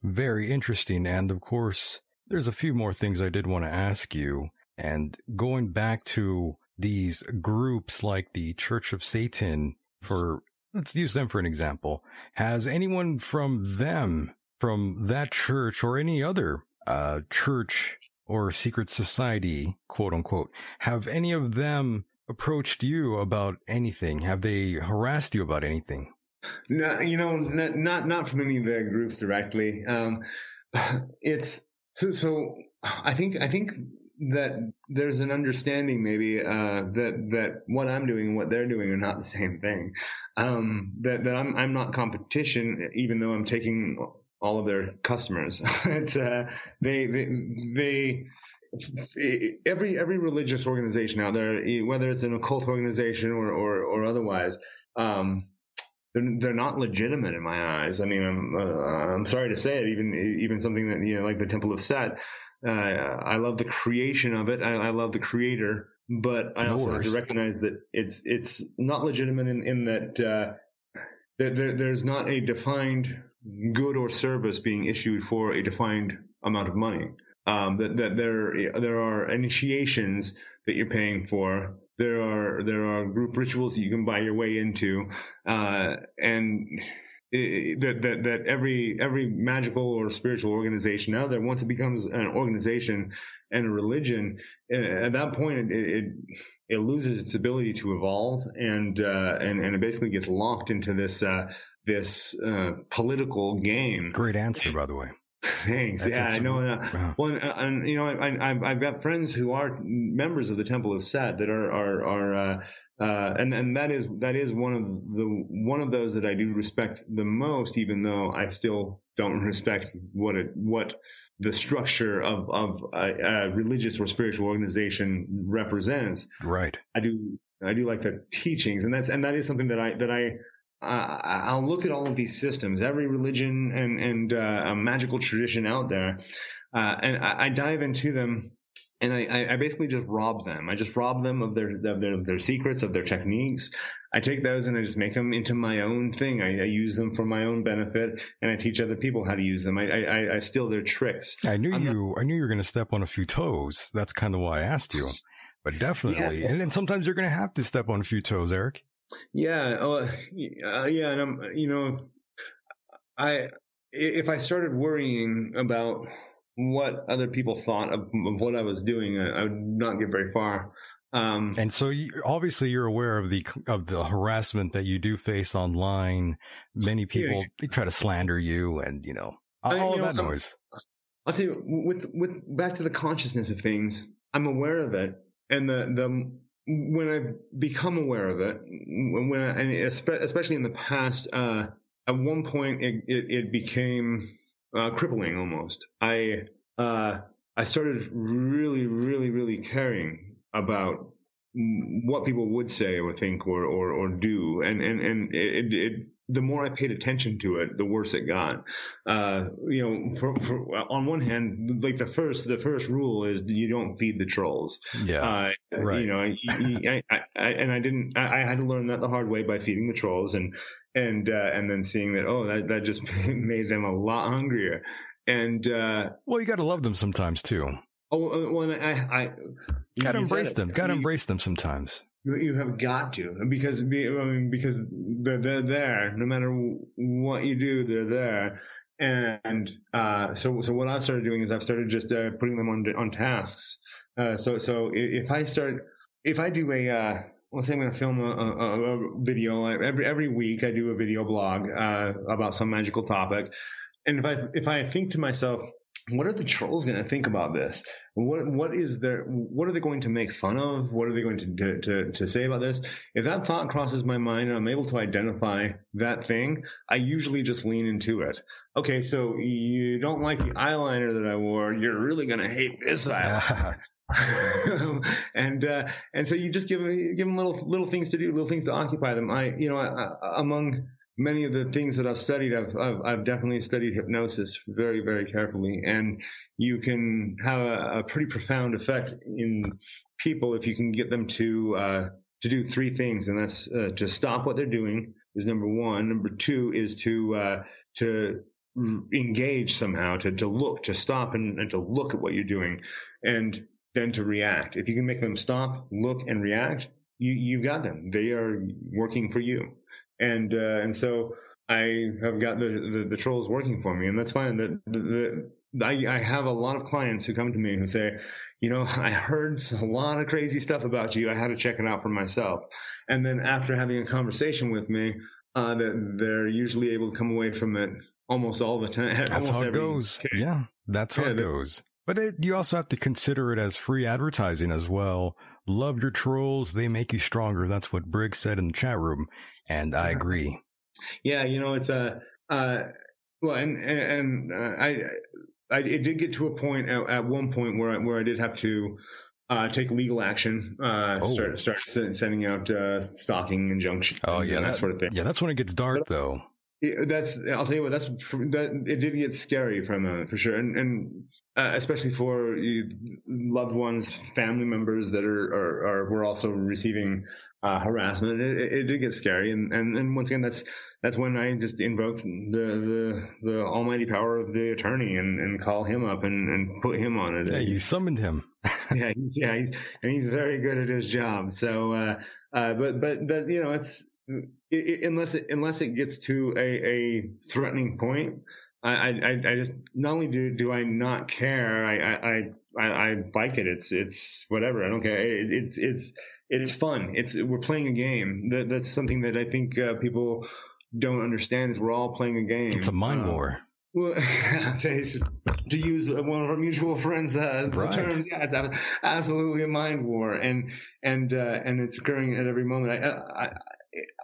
Very interesting, and of course, there's a few more things I did want to ask you. And going back to these groups like the Church of Satan for let's use them for an example. Has anyone from them, from that church or any other uh, church or secret society, quote unquote, have any of them approached you about anything? Have they harassed you about anything? No, you know, not not, not from any of the groups directly. Um, it's so so. I think I think that there's an understanding maybe uh, that that what I'm doing and what they're doing are not the same thing. Um, that that I'm I'm not competition, even though I'm taking all of their customers. it's, uh, they they they every every religious organization out there, whether it's an occult organization or or, or otherwise, um, they're, they're not legitimate in my eyes. I mean, I'm uh, I'm sorry to say it. Even even something that you know, like the Temple of Set, uh, I love the creation of it. I, I love the creator, but I also have to recognize that it's it's not legitimate in, in that uh, there, there's not a defined good or service being issued for a defined amount of money. Um, that, that there there are initiations that you're paying for. There are there are group rituals that you can buy your way into, uh, and that, that that every every magical or spiritual organization out there once it becomes an organization and a religion at that point it it, it loses its ability to evolve and uh, and and it basically gets locked into this uh, this uh, political game. Great answer, by the way. Thanks. That's yeah, I know. Uh, well, and, and, you know, I, I, have got friends who are members of the Temple of Set that are are are, uh, uh, and and that is that is one of the one of those that I do respect the most, even though I still don't respect what it what the structure of of a, a religious or spiritual organization represents. Right. I do I do like the teachings, and that's and that is something that I that I uh, I'll look at all of these systems, every religion and and uh, magical tradition out there, uh, and I, I, dive into them, and I, I, basically just rob them. I just rob them of their of their, their secrets, of their techniques. I take those and I just make them into my own thing. I, I use them for my own benefit, and I teach other people how to use them. I I, I steal their tricks. I knew I'm you. Not, I knew you were going to step on a few toes. That's kind of why I asked you. But definitely, yeah. and then sometimes you're going to have to step on a few toes, Eric. Yeah. Oh, uh, yeah. And I'm, you know, I, if I started worrying about what other people thought of, of what I was doing, I, I, would not get very far. Um, and so you, obviously you're aware of the of the harassment that you do face online. Many people yeah. they try to slander you, and you know all I, you know, that noise. I'll tell you with with back to the consciousness of things. I'm aware of it, and the the when I've become aware of it, when I, and especially in the past, uh, at one point it, it, it became uh, crippling almost. I uh, I started really, really, really caring about what people would say or think or or, or do, and and and it, it the more I paid attention to it, the worse it got. Uh, you know, for, for, on one hand, like the first, the first rule is you don't feed the trolls. Yeah. Uh, right. You know, I, I, I, and I didn't, I, had to learn that the hard way by feeding the trolls and, and, uh, and then seeing that, oh, that, that just made them a lot hungrier. And, uh, well, you got to love them sometimes too. Oh, uh, well, I, I, got to embrace them. Got to embrace them sometimes. You, have got to. Because I mean because they're they're there. No matter what you do they're there. And uh, so so what I've started doing is I've started just uh, putting them on on tasks. Uh, so so if I start if I do a uh, let's say I'm going to film a, a, a, video every every week I do a video blog uh, about some magical topic, and if I if I think to myself what are the trolls going to think about this? What what is their what are they going to make fun of? What are they going to, to to say about this? If that thought crosses my mind and I'm able to identify that thing, I usually just lean into it. Okay, so you don't like the eyeliner that I wore, you're really going to hate this eyeliner. and uh, and so you just give give them little little things to do, little things to occupy them. I you know I, among many of the things that I've studied, I've, I've, I've, definitely studied hypnosis very, very carefully. And you can have a, a pretty profound effect in people if you can get them to, uh, to do three things. And that's, uh, to stop what they're doing is number one. Number two is to, uh, to engage somehow, to, to look, to stop and, and to look at what you're doing. And then to react. If you can make them stop, look, and react, you you've got them. They are working for you, and uh, and so I have got the, the, the trolls working for me, and that's fine. The, the, I, I have a lot of clients who come to me who say, you know, I heard a lot of crazy stuff about you. I had to check it out for myself. And then after having a conversation with me, uh, that they're usually able to come away from it almost all the time. That's how it goes. case. Yeah, that's how Yeah, it goes. But it, you also have to consider it as free advertising as well. Love your trolls; they make you stronger. That's what Briggs said in the chat room, and I agree. Yeah, you know, it's a, uh, well, and, and, and uh, I, I, it did get to a point at, at one point where I, where I did have to, uh, take legal action, uh, Oh. start, start sending out, uh, stalking injunctions Oh yeah, and that, sort of thing. Yeah, that's when it gets dark, though. Yeah, That's I'll tell you what. That's that it did get scary for a moment for sure, and and uh, especially for you, loved ones, family members that are are, are were also receiving uh, harassment. It, it, it did get scary, and, and and once again, that's that's when I just invoke the the the almighty power of the attorney and and call him up and and put him on it. Yeah, you summoned him. yeah, he's, yeah, he's, and he's very good at his job. So, uh, uh, but, but, but, you know, it's, it, unless it, unless it gets to a, a threatening point, I, I, I just, not only do, do I not care, I, I, I, I, I like it. It's, it's whatever. I don't care. It, it's, it's, it's fun. It's, we're playing a game. That, that's something that I think, uh, people don't understand is we're all playing a game. It's a mind Uh, war. well, to use one of our mutual friends' uh, Right. terms, yeah, it's absolutely a mind war, and and uh, and it's occurring at every moment. I, I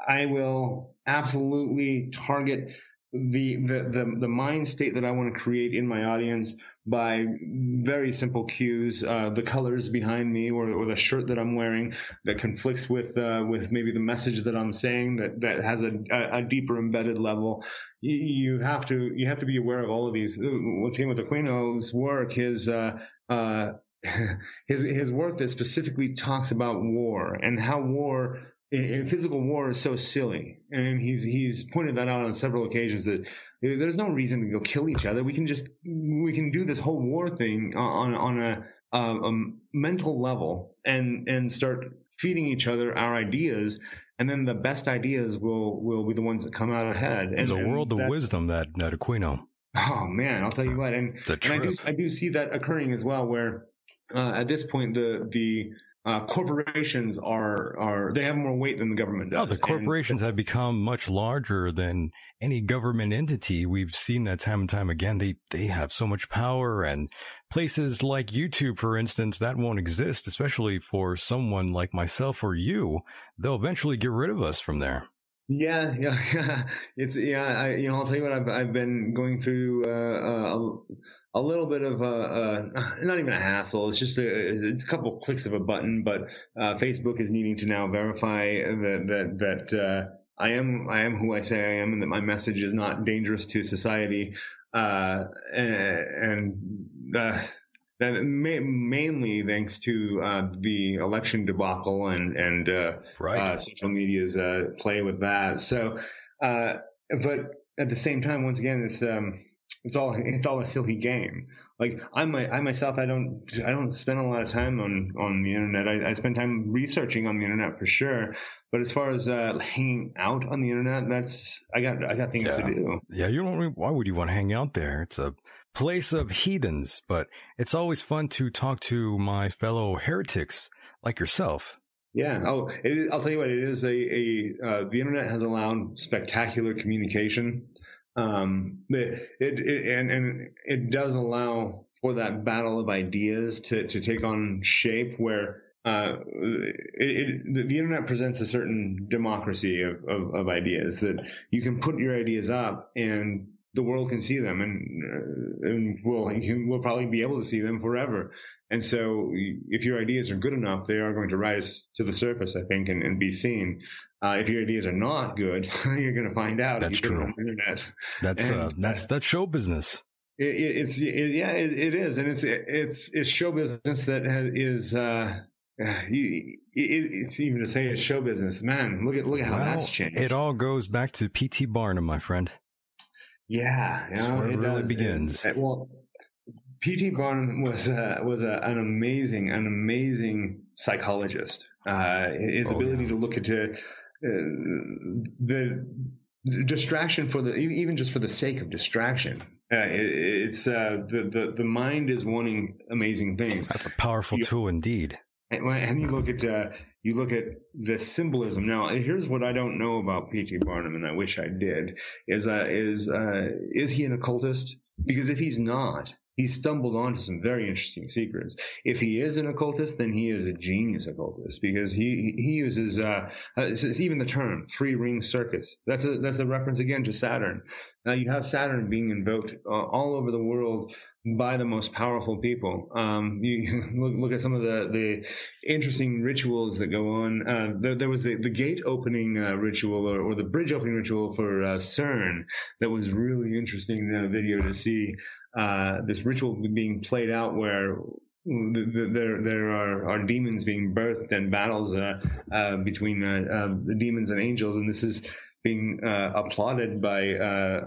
I will absolutely target the, the the the mind state that I want to create in my audience by very simple cues, uh, the colors behind me, or, or the shirt that I'm wearing that conflicts with uh, with maybe the message that I'm saying that that has a, a, deeper embedded level. You, have to you have to be aware of all of these. Once again, with Aquino's work, his uh, uh, his his work that specifically talks about war and how war in physical war is so silly, and he's he's pointed that out on several occasions that there's no reason to go kill each other. We can just we can do this whole war thing on on a, a, a mental level and and start feeding each other our ideas, and then the best ideas will will be the ones that come out ahead. It's a And- and world of wisdom that that Aquino. Oh man, I'll tell you what, and, and I do. I do see that occurring as well, where uh, at this point the the uh, corporations are are they have more weight than the government does. No, the And- corporations have become much larger than any government entity. We've seen that time and time again. They they have so much power, and places like YouTube, for instance, that won't exist, especially for someone like myself or you. They'll eventually get rid of us from there. Yeah, yeah, yeah. It's yeah. I, you know, I'll tell you what. I've I've been going through uh, a, a little bit of a, uh not even a hassle. It's just a it's a couple clicks of a button. But uh, Facebook is needing to now verify that that that uh, I am I am who I say I am, and that my message is not dangerous to society. Uh, and uh, that ma- mainly thanks to uh, the election debacle and and uh, Right. uh, social media's uh, play with that. So, uh, but at the same time, once again, it's um, it's all it's all a silly game. Like I my, I myself, I don't I don't spend a lot of time on on the internet. I, I spend time researching on the internet for sure. But as far as uh, hanging out on the internet, that's I got I got things Yeah. to do. Yeah, you don't. Why would you want to hang out there? It's a place of heathens, but it's always fun to talk to my fellow heretics like yourself. Yeah. Oh, I'll tell you what. It is a, a uh, the internet has allowed spectacular communication. Um, it, it, it and and it does allow for that battle of ideas to to take on shape where. Uh, it, the internet presents a certain democracy of, of, of ideas that you can put your ideas up and the world can see them and, uh, and we'll, will probably be able to see them forever. And so if your ideas are good enough, they are going to rise to the surface, I think, and, and be seen. Uh, if your ideas are not good, you're going to find out. That's you put it true. on the internet. That's And, uh, that's that's show business. It, it, it's it, yeah, it, it is, and it's it's it's show business that has, is. Uh, it's even to say it's show business, man. Look at look at how Well, that's changed. It all goes back to P.T. Barnum, my friend. Yeah, you know, where it really does. begins. And- well, P.T. Barnum was uh, was a, an amazing, an amazing psychologist. Uh, his Oh, ability yeah. to look into uh, the, the distraction for the even just for the sake of distraction. Uh, it, it's uh, the, the the mind is wanting amazing things. That's a powerful You- tool indeed. And, when- you look at uh, you look at the symbolism. Now, here's what I don't know about P.T. Barnum, and I wish I did. Is uh, is uh, is he an occultist? Because if he's not, he stumbled onto some very interesting secrets. If he is an occultist, then he is a genius occultist because he he uses uh, uh, even the term three ring circus. That's a that's a reference again to Saturn. Now you have Saturn being invoked uh, all over the world by the most powerful people. Um, you look, look at some of the, the interesting rituals that go on. Uh, there, there was the, the gate opening uh, ritual or, or the bridge opening ritual for uh, CERN that was really interesting uh, video to see. Uh, this ritual being played out where the, the, there there are, are demons being birthed and battles uh, uh, between uh, uh, the demons and angels, and this is being uh, applauded by uh,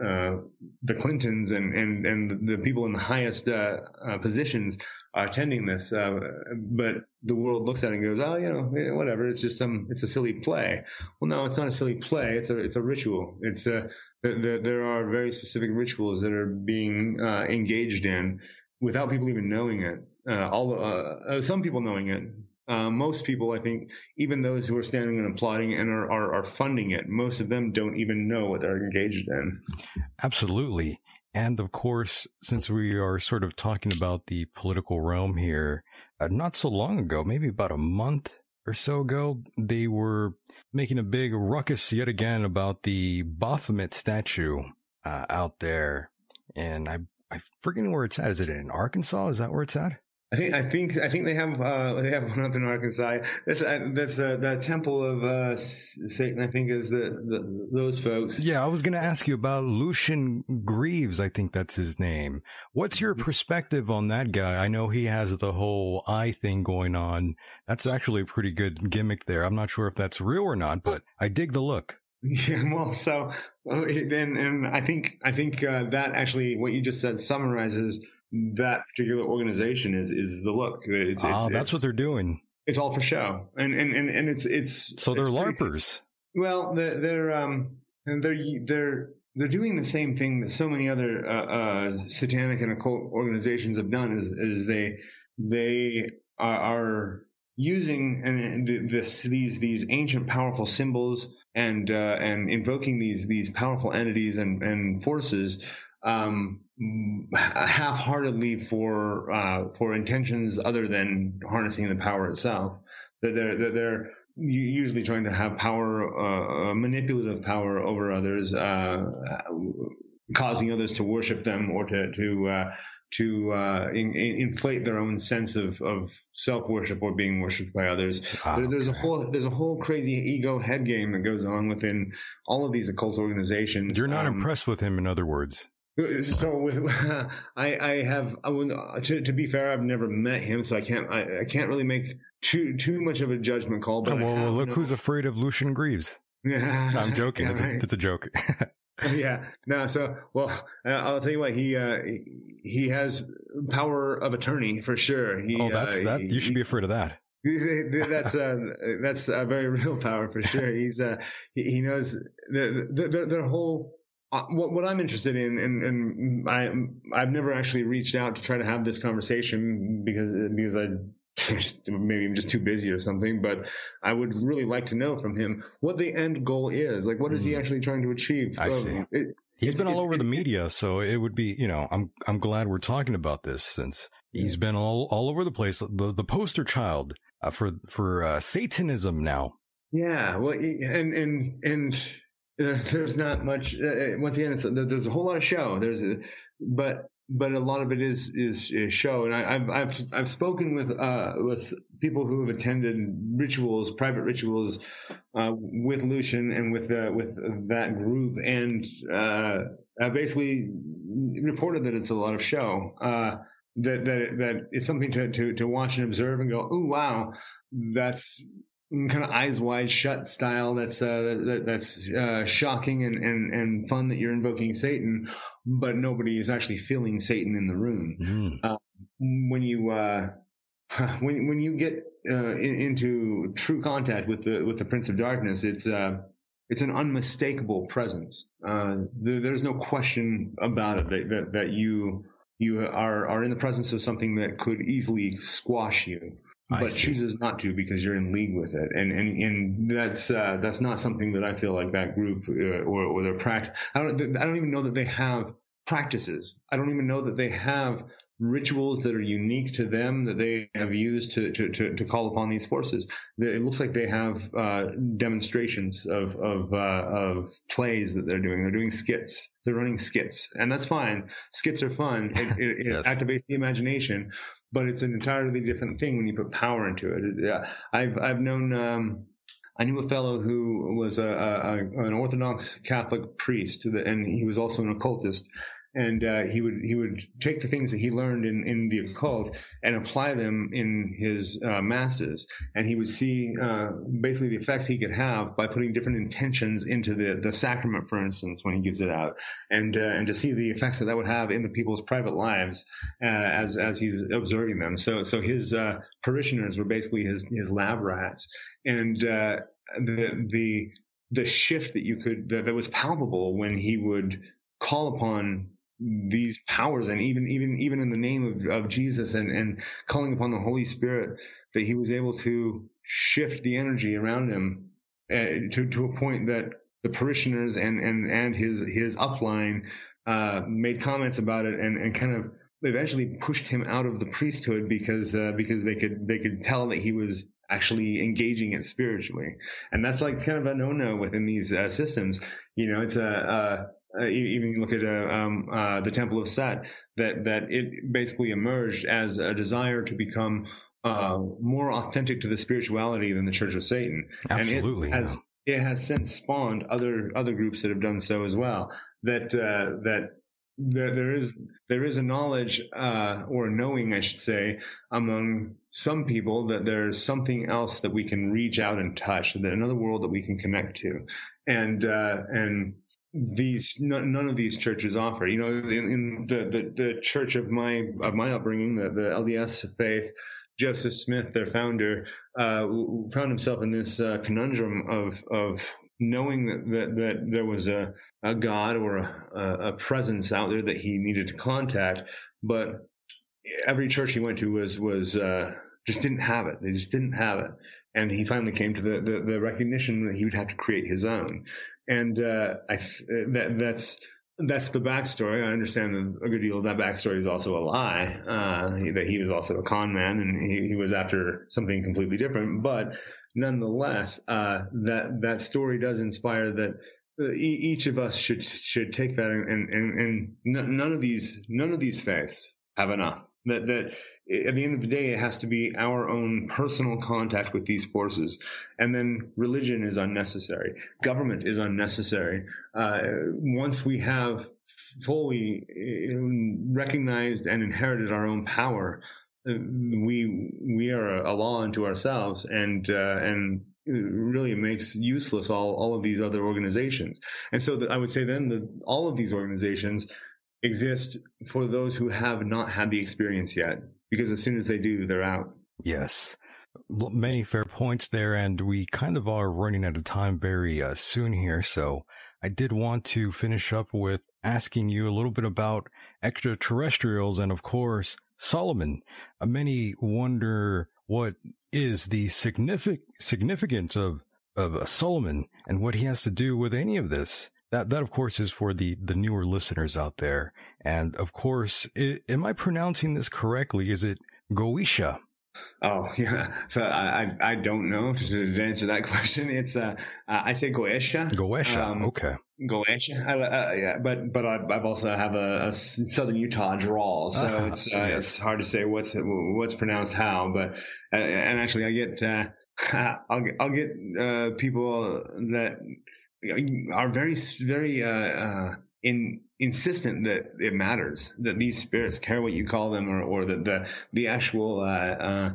uh, uh, the Clintons and, and, and the people in the highest uh, uh, positions attending this. But the world looks at it and goes, "Oh, you know, eh, whatever. It's just some. It's a silly play." Well, no, it's not a silly play. It's a it's a ritual. It's a there, there- are very specific rituals that are being engaged in without people even knowing it. All some people knowing it. Uh, most people, I think, even those who are standing and applauding and are, are, are funding it, most of them don't even know what they're engaged in. Absolutely. And of course, since we are sort of talking about the political realm here, uh, not so long ago, maybe about a month or so ago, they were making a big ruckus yet again about the Baphomet statue uh, out there. And I, I'm forgetting where it's at. Is it in Arkansas? Is that where it's at? I think I think I think they have uh, they have one up in Arkansas. That's uh, that's uh, the temple of uh, Satan. I think is the, the those folks. Yeah, I was going to ask you about Lucien Greaves. I think that's his name. What's your perspective on that guy? I know he has the whole eye thing going on. That's actually a pretty good gimmick there. I'm not sure if that's real or not, but I dig the look. Yeah, well, so then, and I think I think uh, that actually what you just said summarizes that particular organization is is the look. It's, Ah, it's, that's it's, what they're doing. It's all for show, and and and, and it's it's So they're larpers. Well, they're they're um and they're they're they're doing the same thing that so many other uh, uh, satanic and occult organizations have done. Is is they they are, are using and and this these these ancient powerful symbols and uh, and invoking these these powerful entities and and forces um, half-heartedly for uh, for intentions other than harnessing the power itself. That they're that they're usually trying to have power, uh, uh, manipulative power over others, uh, causing others to worship them or to to uh, to uh, in, in- inflate their own sense of, of self worship or being worshipped by others. Ah, There- there's a whole there's a whole crazy ego head game that goes on within all of these occult organizations. You're not Um, impressed with him, in other words. So with, I, I have I would, to, to be fair, I've never met him, so I can't I, I can't really make too too much of a judgment call. But Oh, well, look known- who's afraid of Lucien Greaves. Yeah, No, I'm joking. Yeah, it's, a, it's a joke. yeah. No, so well, uh, I'll tell you what he uh, he- has power of attorney for sure. He, oh, that's uh, that. he- You should be afraid of that. that's uh, that's a very real power for sure. He's uh, he, he knows the the, the, the whole. Uh, what, what I'm interested in, and, and I I've never actually reached out to try to have this conversation because because I just, maybe I'm just too busy or something. But I would really like to know from him what the end goal is. Like, what is he Mm. actually trying to achieve? I see. It- He's It's- been all over the media, so it would be, you know, I'm I'm glad we're talking about this since he's been all all over the place. The the poster child uh, for for uh, Satanism now. Yeah, well, and and and there- there's not much. Uh, once again, there's a whole lot of show. There's a, but but a lot of it is is, is show. And I, I've I've I've spoken with uh with people who have attended rituals, private rituals, uh, with Lucien and with uh, with that group, and uh, I basically reported that it's a lot of show. Uh, that that that it's something to to to watch and observe and go, oh wow, that's kind of eyes wide shut style that's uh, that, that's uh, shocking and, and, and fun that you're invoking Satan, but nobody is actually feeling Satan in the room. Mm. Uh, when you uh, when when you get uh, in, into true contact with the with the Prince of Darkness, it's uh, it's an unmistakable presence. Uh, there, there's no question about it that, that, that you you are are in the presence of something that could easily squash you I but see. chooses not to because you're in league with it, and and and that's uh, that's not something that I feel like that group uh, or or their practice. I don't I don't even know that they have practices. I don't even know that they have rituals that are unique to them that they have used to to to, to call upon these forces. It looks like they have uh, demonstrations of of uh, of plays that they're doing. They're doing skits. They're running skits, and that's fine. Skits are fun. It, it, it Yes. activates the imagination but it's an entirely different thing when you put power into it. Yeah, I've I've known um, I knew a fellow who was a, a an Orthodox Catholic priest, and he was also an occultist. And uh, he would he would take the things that he learned in, in the occult and apply them in his uh, masses, and he would see uh, basically the effects he could have by putting different intentions into the, the sacrament, for instance, when he gives it out, and uh, and to see the effects that that would have in the people's private lives uh, as as he's observing them. So so his uh, parishioners were basically his his lab rats, and the the the shift that you could that, that was palpable when he would call upon these powers and even even even in the name of, of Jesus and and calling upon the Holy Spirit that he was able to shift the energy around him uh, to to a point that the parishioners and and and his his upline uh, made comments about it and and kind of eventually pushed him out of the priesthood because uh, because they could they could tell that he was actually engaging it spiritually. And that's like kind of a no-no within these uh, systems. You know it's a uh, even look at uh, um, uh, the Temple of Set, that that it basically emerged as a desire to become uh, more authentic to the spirituality than the Church of Satan. Absolutely, and it has it has since spawned other other groups that have done so as well. That uh, that there, there is there is a knowledge uh, or knowing, I should say, among some people that there's something else that we can reach out and touch, that another world that we can connect to, and uh, and these none, none of these churches offer. You know, in, in the, the the church of my of my upbringing, the, the LDS faith, Joseph Smith, their founder, uh, found himself in this uh, conundrum of of knowing that, that, that there was a, a God or a, a presence out there that he needed to contact, but every church he went to was was uh, just didn't have it. They just didn't have it, and he finally came to the the, the recognition that he would have to create his own. And uh, I th- that that's that's the backstory. I understand that a good deal of that backstory is also a lie. Uh, that he was also a con man and he, he was after something completely different. But nonetheless, uh, that that story does inspire that uh, each of us should should take that and and, and, and none of these none of these faiths have enough. That that at the end of the day, it has to be our own personal contact with these forces, and then religion is unnecessary. Government is unnecessary. Uh, once we have fully uh, recognized and inherited our own power, uh, we we are a law unto ourselves, and uh, and really makes useless all all of these other organizations. And so that I would say then that all of these organizations exist for those who have not had the experience yet, because as soon as they do, they're out. Yes. Many fair points there, and we kind of are running out of time very uh, soon here. So I did want to finish up with asking you a little bit about extraterrestrials and, of course, Solomon. Uh, many wonder what is the signific- significance of, of uh, Solomon and what he has to do with any of this. That, that of course is for the, the newer listeners out there. And of course, i am I pronouncing this correctly? Is it Goisha? Oh yeah, so I I, don't know to, to answer that question. It's uh, I say Goesha. Goesha. Um, okay. Goesha. I, uh, yeah, but but I, I've also have a, a Southern Utah drawl, so Uh-huh, it's uh, yes. it's hard to say what's what's pronounced how. But uh, and actually, I get uh, I'll get I'll get uh, people that are very very uh, uh, in insistent that it matters that these spirits care what you call them or or that the the actual uh, uh,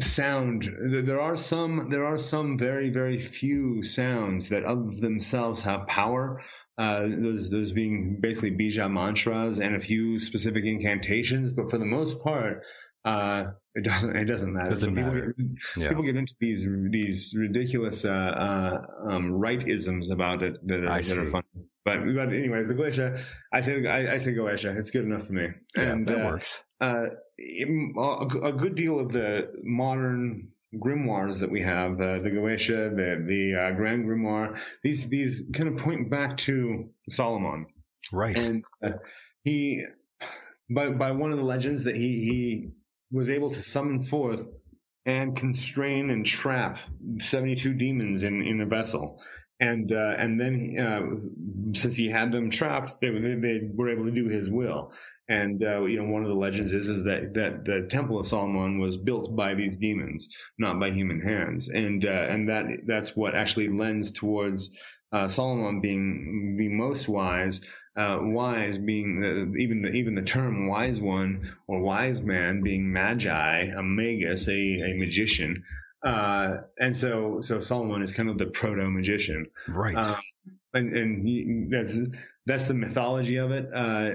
sound. There are some. There are some very very few sounds that of themselves have power. Uh, those those being basically bija mantras and a few specific incantations, but for the most part, uh, it doesn't it doesn't matter. Doesn't people matter. Get, Yeah. People get into these these ridiculous uh, uh, um, right isms about it that are, I that are fun. But but anyways, the Goetia, I say I, I say Goetia. It's good enough for me. Yeah, and that uh, works. uh, im- a, good deal of the modern grimoires that we have, uh, the Goetia, the the uh, Grand Grimoire, these these kind of point back to Solomon, Right. and uh, he by by one of the legends that he he was able to summon forth and constrain and trap 72 demons in in a vessel. And uh, and then uh, since he had them trapped they, they, they were able to do his will. And uh, you know one of the legends is is that that the temple of Solomon was built by these demons not by human hands. And uh, and that that's what actually lends towards uh, Solomon being the most wise uh, wise being the, even the even the term wise one or wise man being magi, a magus, a, a magician, uh, and so so Solomon is kind of the proto magician, right. um, and and he, that's that's the mythology of it. Uh,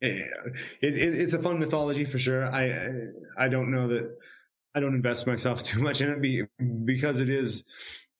it, it. It's a fun mythology for sure. I I don't know that I don't invest myself too much in it be, because it is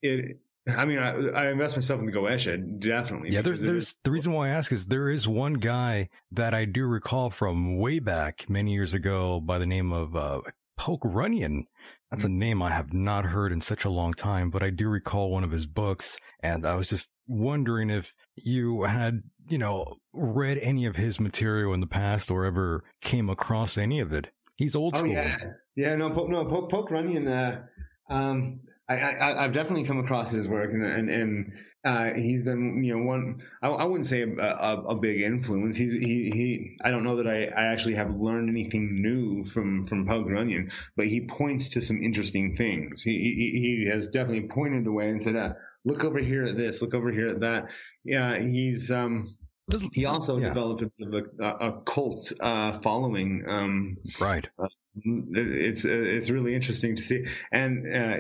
it. I mean, I, I invest myself in the Goetia definitely. yeah, there's the reason why I ask is there is one guy that I do recall from way back many years ago by the name of uh, Poke Runyon. That's a name I have not heard in such a long time, but I do recall one of his books, and I was just wondering if you had, you know, read any of his material in the past or ever came across any of it. He's old Oh school. yeah, yeah. No, Poke, no, Poke, Poke Runyon. Uh, um, I, I, I've definitely come across his work, and and, and uh, he's been, you know, one. I, I wouldn't say a, a, a big influence. He's he he. I don't know that I, I actually have learned anything new from from Poke Runyon, but he points to some interesting things. He he, he has definitely pointed the way and said, uh, "Look over here at this. Look over here at that." Yeah, he's um. He also Yeah. developed a, a, a cult uh, following. Um, Right. it's it's really interesting to see, and uh,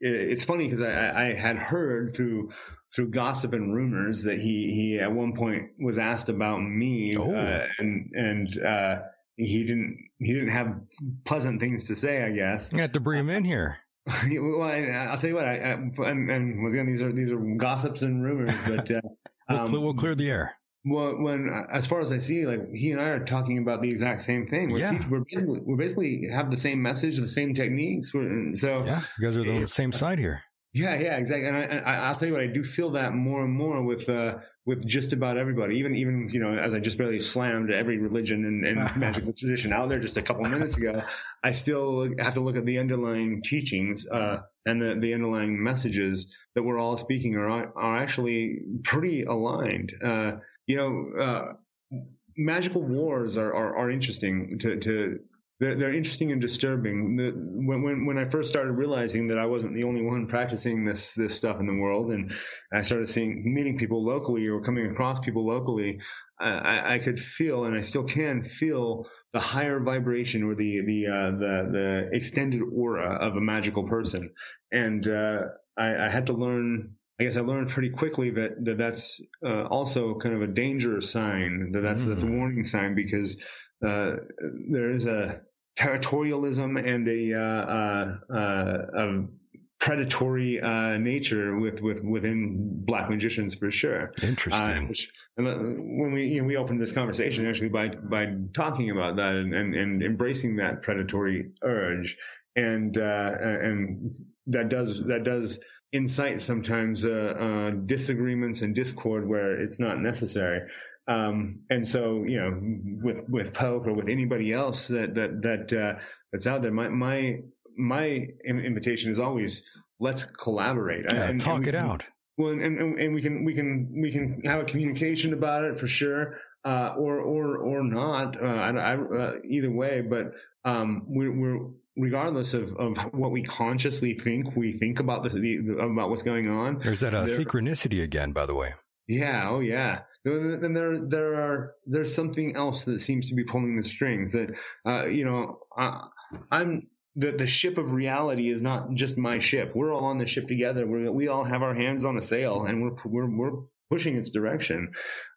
it's funny because I, I had heard through through gossip and rumors that he he at one point was asked about me, Oh. uh, and and uh, he didn't he didn't have pleasant things to say, I guess. You have to bring him in here. well, I, I'll tell you what, I, I and, and once again these are these are gossips and rumors, but. Uh, We'll, um, we'll clear the air. Well, when as far as I see, like he and I are talking about the exact same thing. We're, Yeah. teach- we're basically we basically have the same message, the same techniques. We're, so Yeah, you guys are on the same side here. yeah, yeah, exactly. And I, I, I'll tell you what, I do feel that more and more with uh, with just about everybody. Even even you know, as I just barely slammed every religion and, and magical tradition out there just a couple minutes ago, I still have to look at the underlying teachings uh, and the, the underlying messages that we're all speaking are are actually pretty aligned. Uh, you know, uh, magical wars are, are, are interesting to, to they're, they're interesting and disturbing. When, when when I first started realizing that I wasn't the only one practicing this this stuff in the world, and I started seeing meeting people locally or coming across people locally, I, I, I could feel, and I still can feel the higher vibration or the the uh, the the extended aura of a magical person, and uh, I, I had to learn. I guess I learned pretty quickly that, that that's uh, also kind of a danger sign. That that's that's a warning sign because uh, there is a territorialism and a, uh, uh, uh, a predatory uh, nature with, with within black magicians for sure. Uh, Interesting. which, and, uh, when we you know, we opened this conversation actually by by talking about that and, and, and embracing that predatory urge, and uh, and that does that does incite sometimes uh, uh, disagreements and discord where it's not necessary. Um, and so, you know, with with Poke or with anybody else that that that uh, that's out there, my my my invitation is always let's collaborate. yeah, And- and talk we it out. well, and, and and we can we can we can have a communication about it for sure, uh, or or or not. Uh, I, I, uh, either way, but um, we're, we're regardless of, of what we consciously think we think about this the, about what's going on. There's that uh, there- synchronicity again, by the way. Yeah, oh yeah. And there there are there's something else that seems to be pulling the strings. That uh, you know, I, I'm the the ship of reality is not just my ship. We're all on the ship together. We we all have our hands on a sail, and we're we're we're pushing its direction.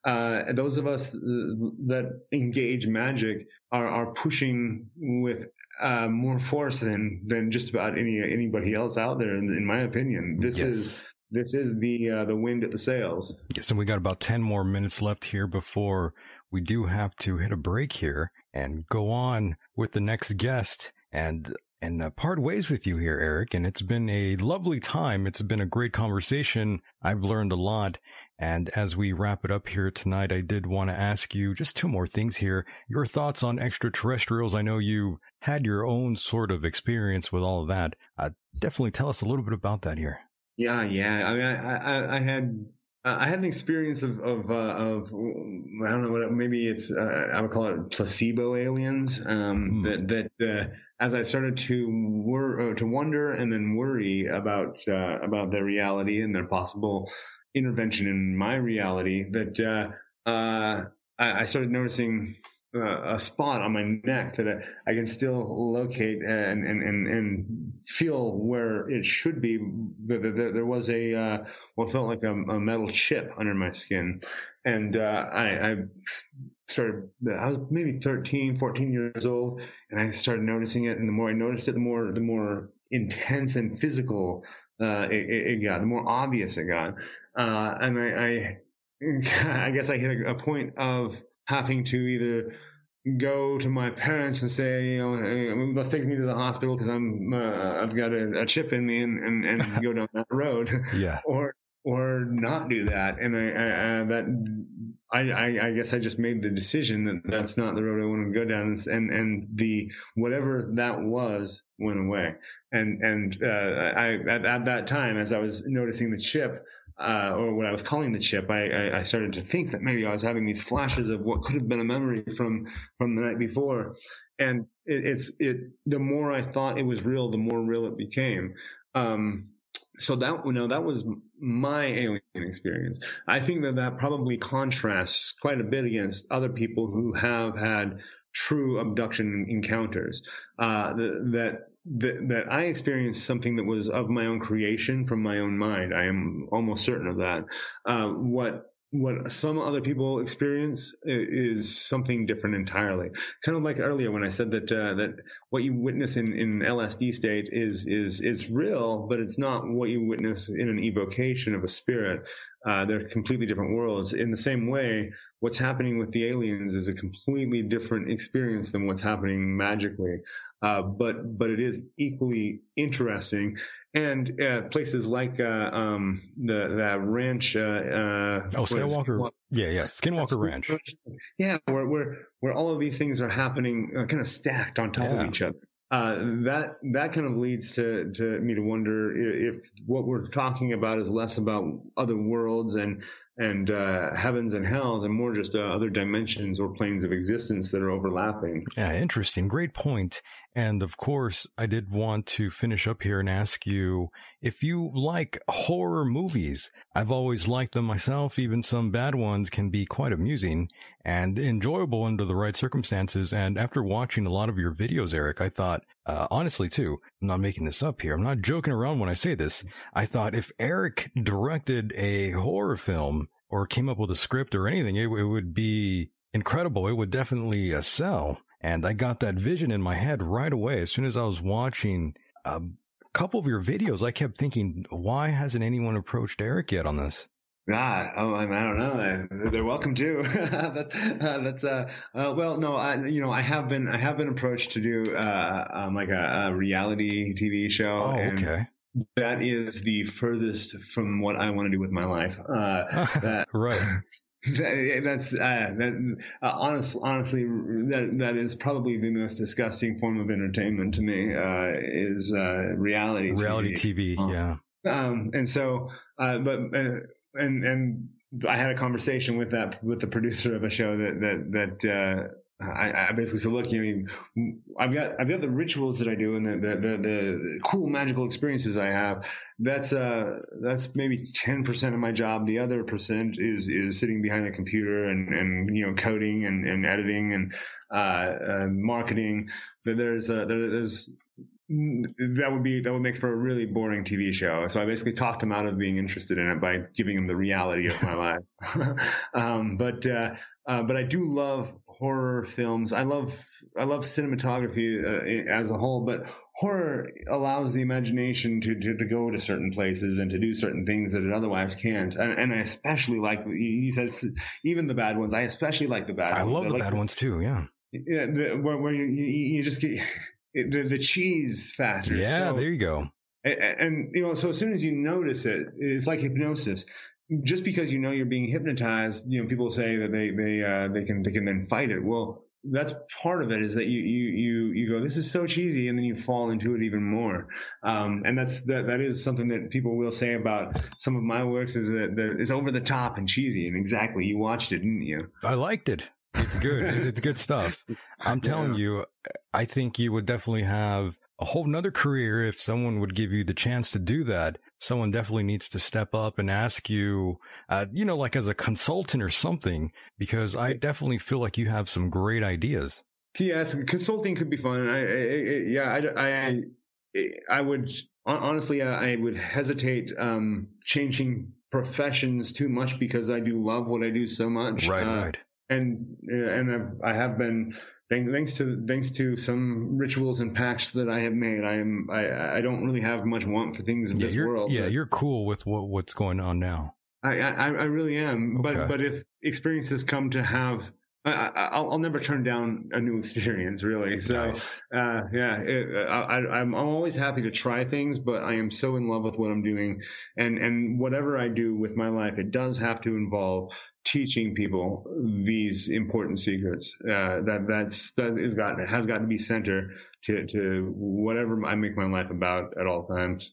Uh, those of us that engage magic are are pushing with uh, more force than than just about any anybody else out there. In, in my opinion, this Yes. is this is the uh, the wind at the sails. Yes, and we got about 10 more minutes left here before we do have to hit a break here and go on with the next guest and and uh, part ways with you here, Eric. And it's been a lovely time. It's been a great conversation. I've learned a lot. And as we wrap it up here tonight, I did want to ask you just two more things here. Your thoughts on extraterrestrials. I know you had your own sort of experience with all of that. Uh, definitely tell us a little bit about that here. Yeah, yeah. I mean, I, I, I had, uh, I had an experience of, of, uh, of, I don't know what, maybe it's, uh, I would call it placebo aliens. Um, Hmm. that, that, uh, as I started to wor- uh, to wonder and then worry about, uh, about their reality and their possible intervention in my reality, that, uh, uh, I, I started noticing uh, a spot on my neck that I, I can still locate and, and, and, and feel where it should be. There, there, was a, uh, what felt like a, a metal chip under my skin. And, uh, I, I started, I was maybe 13, 14 years old and I started noticing it. And the more I noticed it, the more, the more intense and physical, uh, it it got, the more obvious it got. Uh, and I, I, I guess I hit a, a point of having to either go to my parents and say, you know, hey, let's take me to the hospital because I'm, uh, I've got a, a chip in me and, and, and go down that road, Yeah. or or not do that. And I, I, I that I, I, I guess I just made the decision that that's not the road I want to go down, and and, and the whatever that was went away. And and uh, I at, at that time, as I was noticing the chip, uh, or what I was calling the chip, I, I, I started to think that maybe I was having these flashes of what could have been a memory from from the night before, and it, it's it. The more I thought it was real, the more real it became. Um, so that you know that was my alien experience. I think that that probably contrasts quite a bit against other people who have had true abduction encounters. Uh, that that that I experienced something that was of my own creation from my own mind. I am almost certain of that. Uh, what what some other people experience is something different entirely. Kind of like earlier when I said that uh, that what you witness in, in LSD state is is is real, but it's not what you witness in an evocation of a spirit. Uh, they're completely different worlds. In the same way, what's happening with the aliens is a completely different experience than what's happening magically. Uh, but but it is equally interesting. And uh, places like uh, um, the that ranch. Uh, uh, Oh, is- Skinwalker. Yeah, yeah. Skinwalker Ranch. yeah, where where where all of these things are happening, uh, kind of stacked on top Yeah. of each other. Uh, that that kind of leads to to me to wonder if what we're talking about is less about other worlds and and uh, heavens and hells, and more just uh, other dimensions or planes of existence that are overlapping. Yeah, interesting. Great point. And of course, I did want to finish up here and ask you if you like horror movies. I've always liked them myself. Even some bad ones can be quite amusing and enjoyable under the right circumstances. And after watching a lot of your videos, Eric, I thought, uh, honestly too, I'm not making this up here. I'm not joking around when I say this. I thought if Eric directed a horror film or came up with a script or anything, it, it would be incredible. It would definitely uh, sell. And I got that vision in my head right away. As soon as I was watching a couple of your videos, I kept thinking, why hasn't anyone approached Eric yet on this? God, oh, I, I don't know. They're welcome to. that's uh, that's uh, uh, well, no, I you know I have been I have been approached to do uh, um, like a, a reality TV show. Oh, and okay. That is the furthest from what I want to do with my life. Uh, that right. that's uh, that uh, honest, honestly that that is probably the most disgusting form of entertainment to me uh, is uh, reality Reality TV. TV. Yeah. Um, and so, uh, but, uh, and, and I had a conversation with that, with the producer of a show that, that, that, uh, I, I basically said, look, you know, I've got, I've got the rituals that I do and the, the, the, the cool magical experiences I have. That's, uh, that's maybe 10% of my job. The other percent is, is sitting behind a computer and, and, you know, coding and, and editing and, uh, uh marketing. That there's, uh, there, there's, That would be that would make for a really boring TV show. So I basically talked him out of being interested in it by giving him the reality of my life. um, but uh, uh, but I do love horror films. I love I love cinematography uh, as a whole, but horror allows the imagination to, to, to go to certain places and to do certain things that it otherwise can't. And, and I especially like he says even the bad ones. I especially like the bad ones. I ones. love the like bad ones too. Yeah. Yeah, the, where, where you, you you just get it, the, the cheese factor. Yeah. So- there you go. and, and you know, so as soon as you notice it, it's like hypnosis. Just because you know you're being hypnotized, you know, people say that they they uh, they can they can then fight it. Well, that's part of it is that you you you you go this is so cheesy and then you fall into it even more um, and that's that that is something that people will say about some of my works is that, that it's over the top and cheesy and exactly you watched it didn't you I liked it. It's good. it's good stuff. I'm telling you, I think you would definitely have a whole nother career if someone would give you the chance to do that. Someone definitely needs to step up and ask you, uh, you know, like as a consultant or something, because I definitely feel like you have some great ideas. Yes, consulting could be fun. I, I, I yeah, I, I, I would honestly, I would hesitate um, changing professions too much because I do love what I do so much. Right, Uh, right. And and I've, I have been thanks to thanks to some rituals and pacts that I have made. I am I, I don't really have much want for things in Yeah, this world. yeah, you're cool with what, what's going on now. I, I I really am. But Okay. but but if experiences come to have. I, I, I'll, I'll never turn down a new experience, really. So, Nice. uh, yeah, it, I, I, I'm I'm always happy to try things, but I am so in love with what I'm doing, and and whatever I do with my life, it does have to involve teaching people these important secrets. Uh, that that's that is got has got to be center to to whatever I make my life about at all times.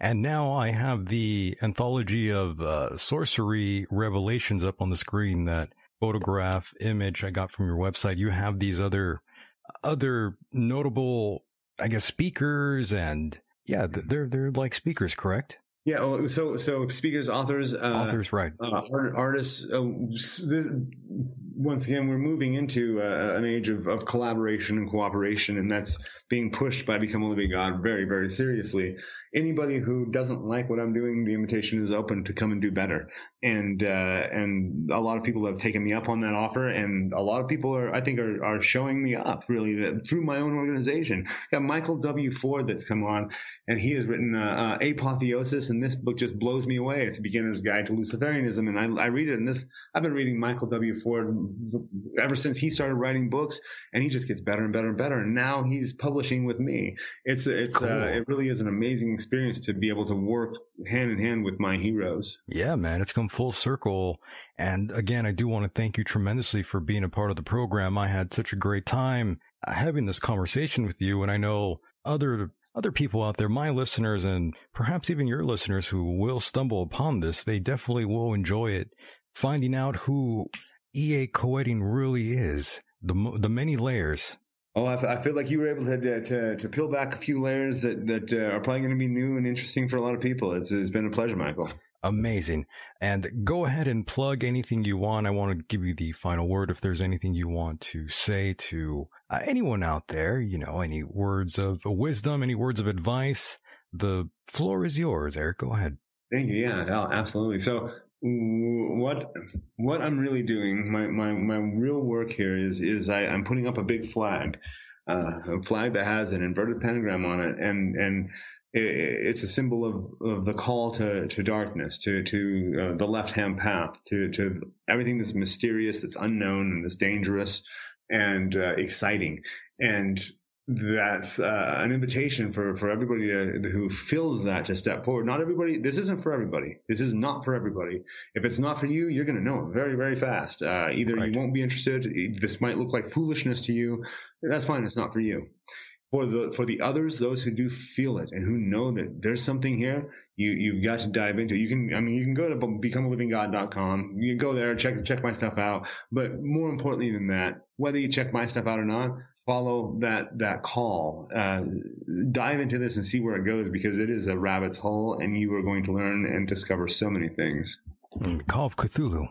And now I have the anthology of uh, sorcery revelations up on the screen. That photograph image I got from your website. You have these other other notable, I guess, speakers and yeah, they're they're like speakers, correct? Yeah. Oh, so so speakers, authors, uh, Authors, right? uh, art, artists. Uh, this, once again, we're moving into uh, an age of, of collaboration and cooperation, and that's being pushed by Become a Living God very, very seriously. Anybody who doesn't like what I'm doing, the invitation is open to come and do better. And uh, and a lot of people have taken me up on that offer, and a lot of people are, I think, are, are showing me up really that- through my own organization. Got Michael W. Ford that's come on, and he has written uh, uh, Apotheosis, and this book just blows me away. It's a beginner's guide to Luciferianism, and I, I read it, and this I've been reading Michael W. Ford ever since he started writing books, and he just gets better and better and better. And now he's publishing with me. It's it's Cool. uh, it really is an amazing experience to be able to work hand in hand with my heroes. Yeah, man, it's come full circle. And again, I do want to thank you tremendously for being a part of the program. I had such a great time uh, having this conversation with you. And I know other, other people out there, my listeners and perhaps even your listeners who will stumble upon this, they definitely will enjoy it. Finding out who EA Koetting really is, the, the many layers. Oh, I, f- I feel like you were able to, to to peel back a few layers that that uh, are probably going to be new and interesting for a lot of people. It's it's been a pleasure, Michael. Amazing. And go ahead and plug anything you want. I want to give you the final word if there's anything you want to say to uh, anyone out there, you know, any words of wisdom, any words of advice. The floor is yours, Eric. Go ahead. Thank you. Yeah, absolutely. So what what I'm really doing, my my my real work here is is I, I'm putting up a big flag, uh, a flag that has an inverted pentagram on it, and and i- it's a symbol of, of the call to, to darkness, to to uh, the left hand path, to to everything that's mysterious, that's unknown, and that's dangerous and uh, exciting, and that's uh, an invitation for, for everybody to, who feels that to step forward. Not everybody. This isn't for everybody. This is not for everybody. If it's not for you, you're going to know it very, very fast. Uh, either Right. you won't be interested. This might look like foolishness to you. That's fine. It's not for you. For the for the others, those who do feel it and who know that there's something here, you you've got to dive into. it. You can. I mean, you can go to becomealivinggod.com. You can go there, check check my stuff out. But more importantly than that, whether you check my stuff out or not, follow that that call. Uh, dive into this and see where it goes because it is a rabbit's hole, and you are going to learn and discover so many things. Mm, Call of Cthulhu.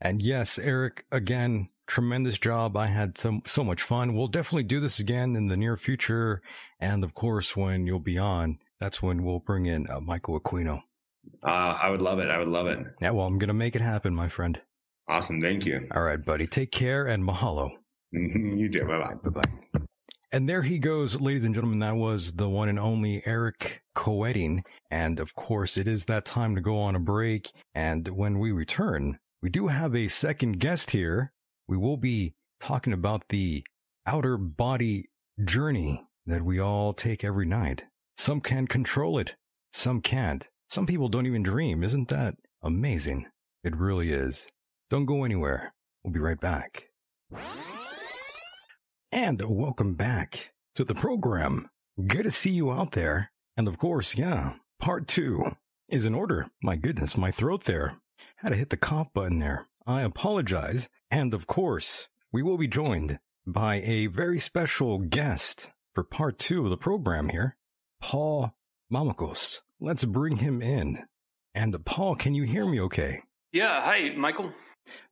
And yes, Eric, again, tremendous job. I had so, so much fun. We'll definitely do this again in the near future. And of course, when you'll be on, that's when we'll bring in uh, Michael Aquino. Uh, I would love it. I would love it. Yeah, well, I'm going to make it happen, my friend. Awesome. Thank you. All right, buddy. Take care and mahalo. Mm-hmm. you do. Bye bye. Bye bye. And there he goes, ladies and gentlemen. That was the one and only Eric Koetting. And of course, it is that time to go on a break. And when we return, we do have a second guest here. We will be talking about the outer body journey that we all take every night. Some can control it, some can't. Some people don't even dream. Isn't that amazing? It really is. Don't go anywhere. We'll be right back. And welcome back to the program. Good to see you out there. And of course, yeah, part two is in order. My goodness, my throat there. Had to hit the cough button there. I apologize. And of course, we will be joined by a very special guest for part two of the program here, Paul Mamakos. Let's bring him in. And Paul, can you hear me okay? Yeah. Hi, Michael.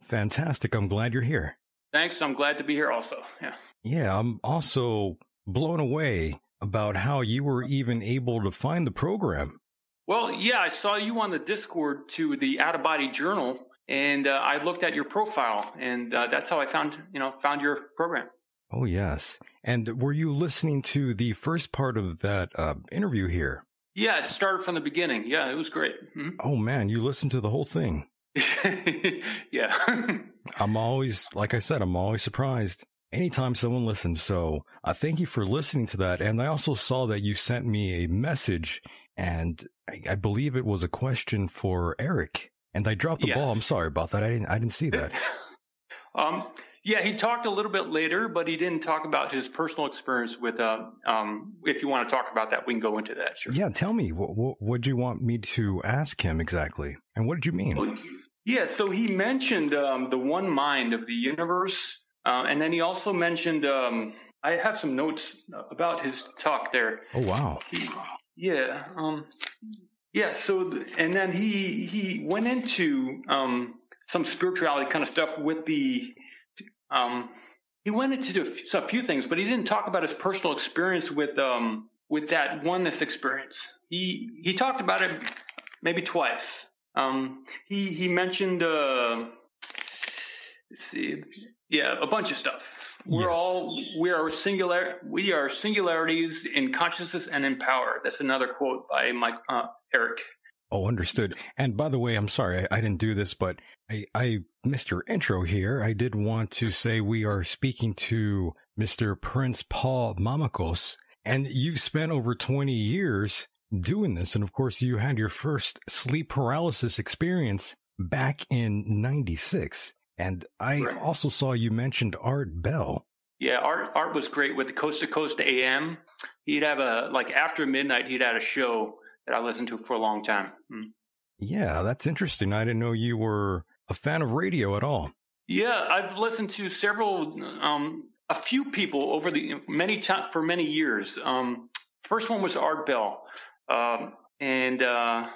Fantastic. I'm glad you're here. Thanks. I'm glad to be here also. Yeah. Yeah, I'm also blown away about how you were even able to find the program. Well, yeah, I saw you on the Discord to the Out of Body Journal, and uh, I looked at your profile, and uh, that's how I found, you know, found your program. Oh yes. And were you listening to the first part of that uh, interview here? Yeah, it started from the beginning. Yeah, it was great. Mhm. Oh man, you listened to the whole thing. yeah. I'm always, like I said, I'm always surprised anytime someone listens. So I thank you for listening to that. And I also saw that you sent me a message and I, I believe it was a question for Eric and I dropped the Yeah. ball. I'm sorry about that. I didn't, I didn't see that. um, yeah, he talked a little bit later, but he didn't talk about his personal experience with. Uh, um, if you want to talk about that, we can go into that. Sure. yeah. Tell me what, what, what do you want me to ask him exactly? And what did you mean? Yeah, so he mentioned um, the one mind of the universe, uh, and then he also mentioned. Um, I have some notes about his talk there. Oh, wow. He, yeah, um, yeah. So, and then he he went into um, some spirituality kind of stuff with the. Um, he went into a few things, but he didn't talk about his personal experience with um, with that oneness experience. He he talked about it maybe twice. Um, he he mentioned uh, see, yeah, a bunch of stuff. We're Yes. all we are singular. We are singularities in consciousness and in power. That's another quote by Mike uh, Eric. Oh, understood. And by the way, I'm sorry, I, I didn't do this, but I, I missed your intro here. I did want to say we are speaking to Mr. Prince Paul Mamakos, and you've spent over 20 years doing this. And of course, you had your first sleep paralysis experience back in 96. And I Right. also saw you mentioned Art Bell. Yeah, Art Art was great with the Coast to Coast AM. He'd have a like after midnight. He'd had a show that I listened to for a long time. Mm. Yeah, that's interesting. I didn't know you were a fan of radio at all. Yeah, I've listened to several, um, a few people over the many time for many years. Um, first one was Art Bell, um, and uh,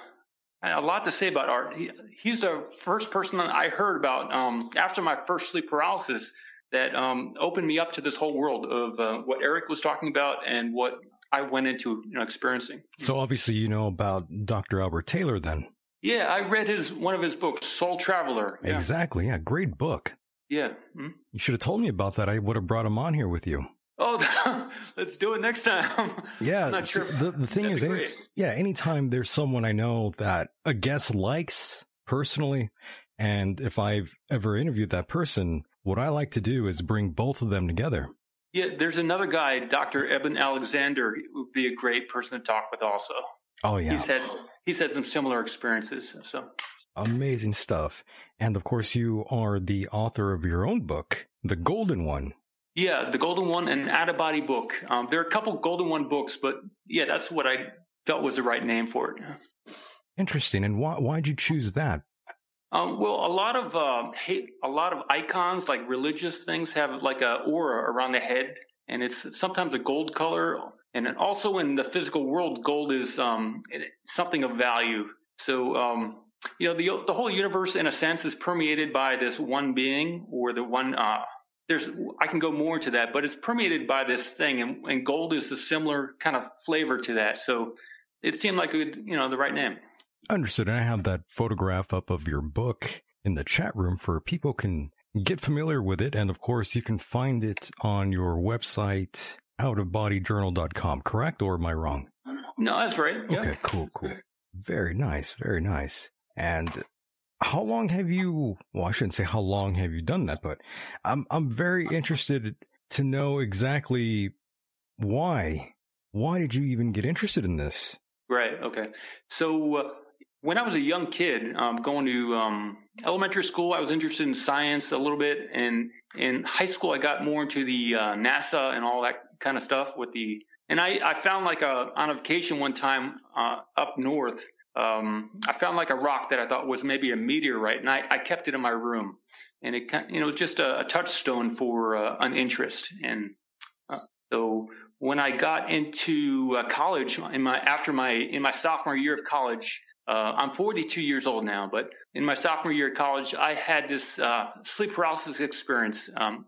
a lot to say about Art. He, he's the first person that I heard about um, after my first sleep paralysis that um, opened me up to this whole world of uh, what Eric was talking about and what I went into, you know, experiencing. So obviously you know about Dr. Albert Taylor then. Yeah, I read his one of his books, Soul Traveler. Yeah, Exactly. Yeah, great book. yeah. Mm. You should have told me about that. I would have brought him on here with you. Oh, let's do it next time. Yeah, I'm not sure. the, the thing That'd is, any, yeah, anytime there's someone I know that a guest likes personally, and if I've ever interviewed that person, what I like to do is bring both of them together. Yeah, there's another guy, Dr. Eben Alexander, would be a great person to talk with also. Oh yeah, He's had he's had some similar experiences. So amazing stuff. And of course, you are the author of your own book, The Golden One. Yeah, the Golden One and Out of Body book. Um, there are a couple Golden One books, but yeah, that's what I felt was the right name for it. Interesting. And why why'd you choose that? Um, well, a lot of uh, hate, a lot of icons like religious things have like a aura around the head, and it's sometimes a gold color. And also in the physical world, gold is um, something of value. So um, you know, the the whole universe, in a sense, is permeated by this one being or the one. Uh, there's I can go more into that, but it's permeated by this thing, and, and gold is a similar kind of flavor to that. So it seemed like a good, you know, the right name. Understood. And I have that photograph up of your book in the chat room for people can get familiar with it. And of course, you can find it on your website, outofbodyjournal.com, correct? Or am I wrong? No, that's right. Yeah. Okay, cool, cool. Very nice, very nice. And how long have you, well, I shouldn't say how long have you done that, but I'm, I'm very interested to know exactly why. Why did you even get interested in this? Right. Okay. So uh, when I was a young kid, um, going to um, elementary school, I was interested in science a little bit, and in high school, I got more into the uh, NASA and all that kind of stuff with the. And I, I found like a on a vacation one time uh, up north. Um, I found like a rock that I thought was maybe a meteorite, and I, I kept it in my room, and it you know just a, a touchstone for uh, an interest. And uh, so when I got into uh, college in my after my in my sophomore year of college, uh, I'm 42 years old now, but in my sophomore year of college, I had this uh, sleep paralysis experience. Um,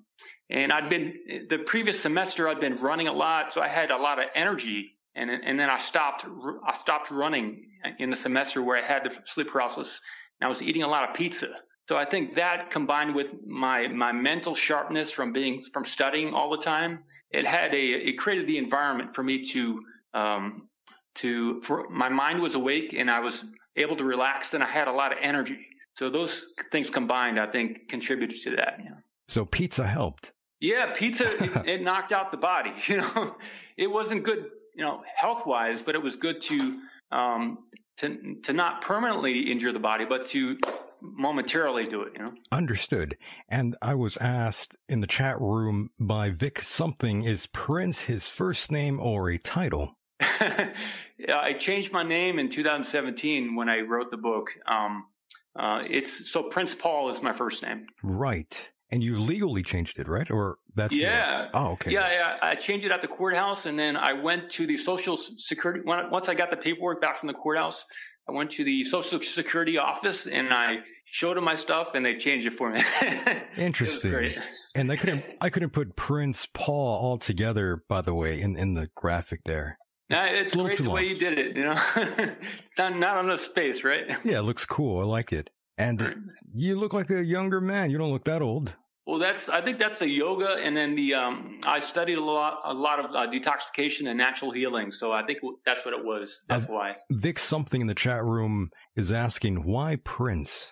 and I'd been the previous semester, I'd been running a lot, so I had a lot of energy. And and then I stopped I stopped running in the semester where I had the sleep paralysis, and I was eating a lot of pizza. So I think that combined with my my mental sharpness from being from studying all the time, it had a it created the environment for me to um, to for my mind was awake and I was able to relax and I had a lot of energy. So those things combined, I think, contributed to that. Yeah. So pizza helped. Yeah, pizza it, it knocked out the body. You know, it wasn't good, you know, health wise, but it was good to um, to to not permanently injure the body, but to momentarily do it. You know. Understood. And I was asked in the chat room by Vic something: Is Prince his first name or a title? I changed my name in 2017 when I wrote the book. Um, uh, it's so Prince Paul is my first name. Right. And you legally changed it, right? Or that's yeah. Your, oh, okay. Yeah, yeah. I changed it at the courthouse, and then I went to the Social Security. Once I got the paperwork back from the courthouse, I went to the Social Security office and I showed them my stuff, and they changed it for me. Interesting. And I couldn't, I couldn't put Prince Paul all together. By the way, in in the graphic there. Yeah, it's great the long. way you did it. You know, not not enough space, right? Yeah, it looks cool. I like it. And you look like a younger man. You don't look that old. Well, that's I think that's the yoga, and then the um, I studied a lot a lot of uh, detoxification and natural healing. So I think that's what it was. That's uh, why. Vic something in the chat room is asking why Prince.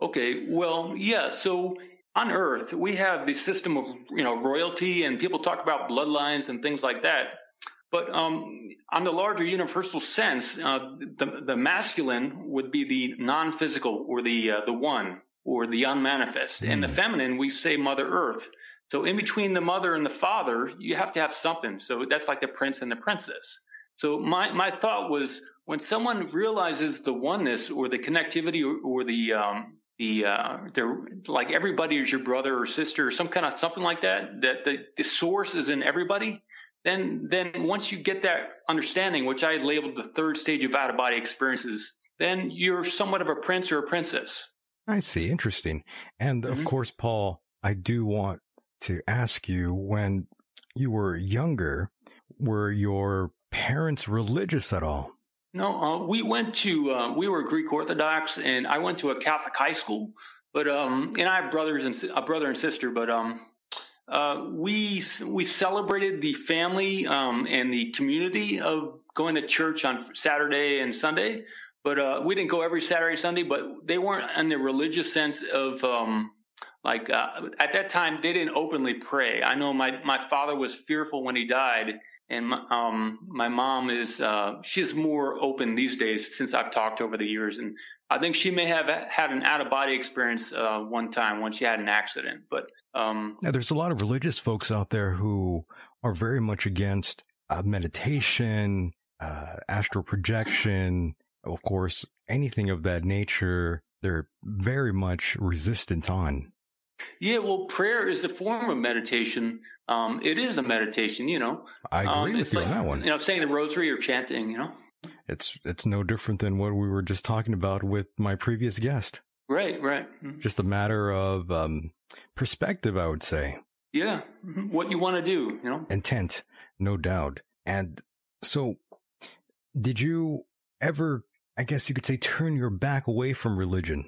Okay, well, yeah. So on Earth, we have the system of you know royalty, and people talk about bloodlines and things like that. But um, on the larger universal sense, uh, the, the masculine would be the non-physical or the uh, the one or the unmanifest, mm. and the feminine we say Mother Earth. So in between the mother and the father, you have to have something. So that's like the prince and the princess. So my my thought was when someone realizes the oneness or the connectivity or, or the um, the uh, they're like everybody is your brother or sister or some kind of something like that. That the, the source is in everybody then then once you get that understanding, which I labeled the third stage of out of body experiences, then you're somewhat of a prince or a princess. I see. Interesting. And mm-hmm. of course, Paul, I do want to ask you when you were younger, were your parents religious at all? No, uh, we went to uh, we were Greek Orthodox, and I went to a Catholic high school. But um, and I have brothers and a brother and sister. But um, uh, we we celebrated the family um, and the community of going to church on Saturday and Sunday, but uh, we didn't go every Saturday Sunday. But they weren't in the religious sense of um, like uh, at that time they didn't openly pray. I know my my father was fearful when he died, and my, um, my mom is uh, she's more open these days since I've talked over the years, and I think she may have had an out of body experience uh, one time when she had an accident. But um, yeah, there's a lot of religious folks out there who are very much against uh, meditation, uh, astral projection, of course, anything of that nature. They're very much resistant on. Yeah, well, prayer is a form of meditation. Um, it is a meditation, you know. I agree um, with you like, on that one. You know, saying the rosary or chanting, you know. it's it's no different than what we were just talking about with my previous guest. Right, right. Mhm. Just a matter of um, perspective, I would say. Yeah, mhm. what you want to do, you know. intent, no doubt. And so, did you ever, I guess you could say, turn your back away from religion?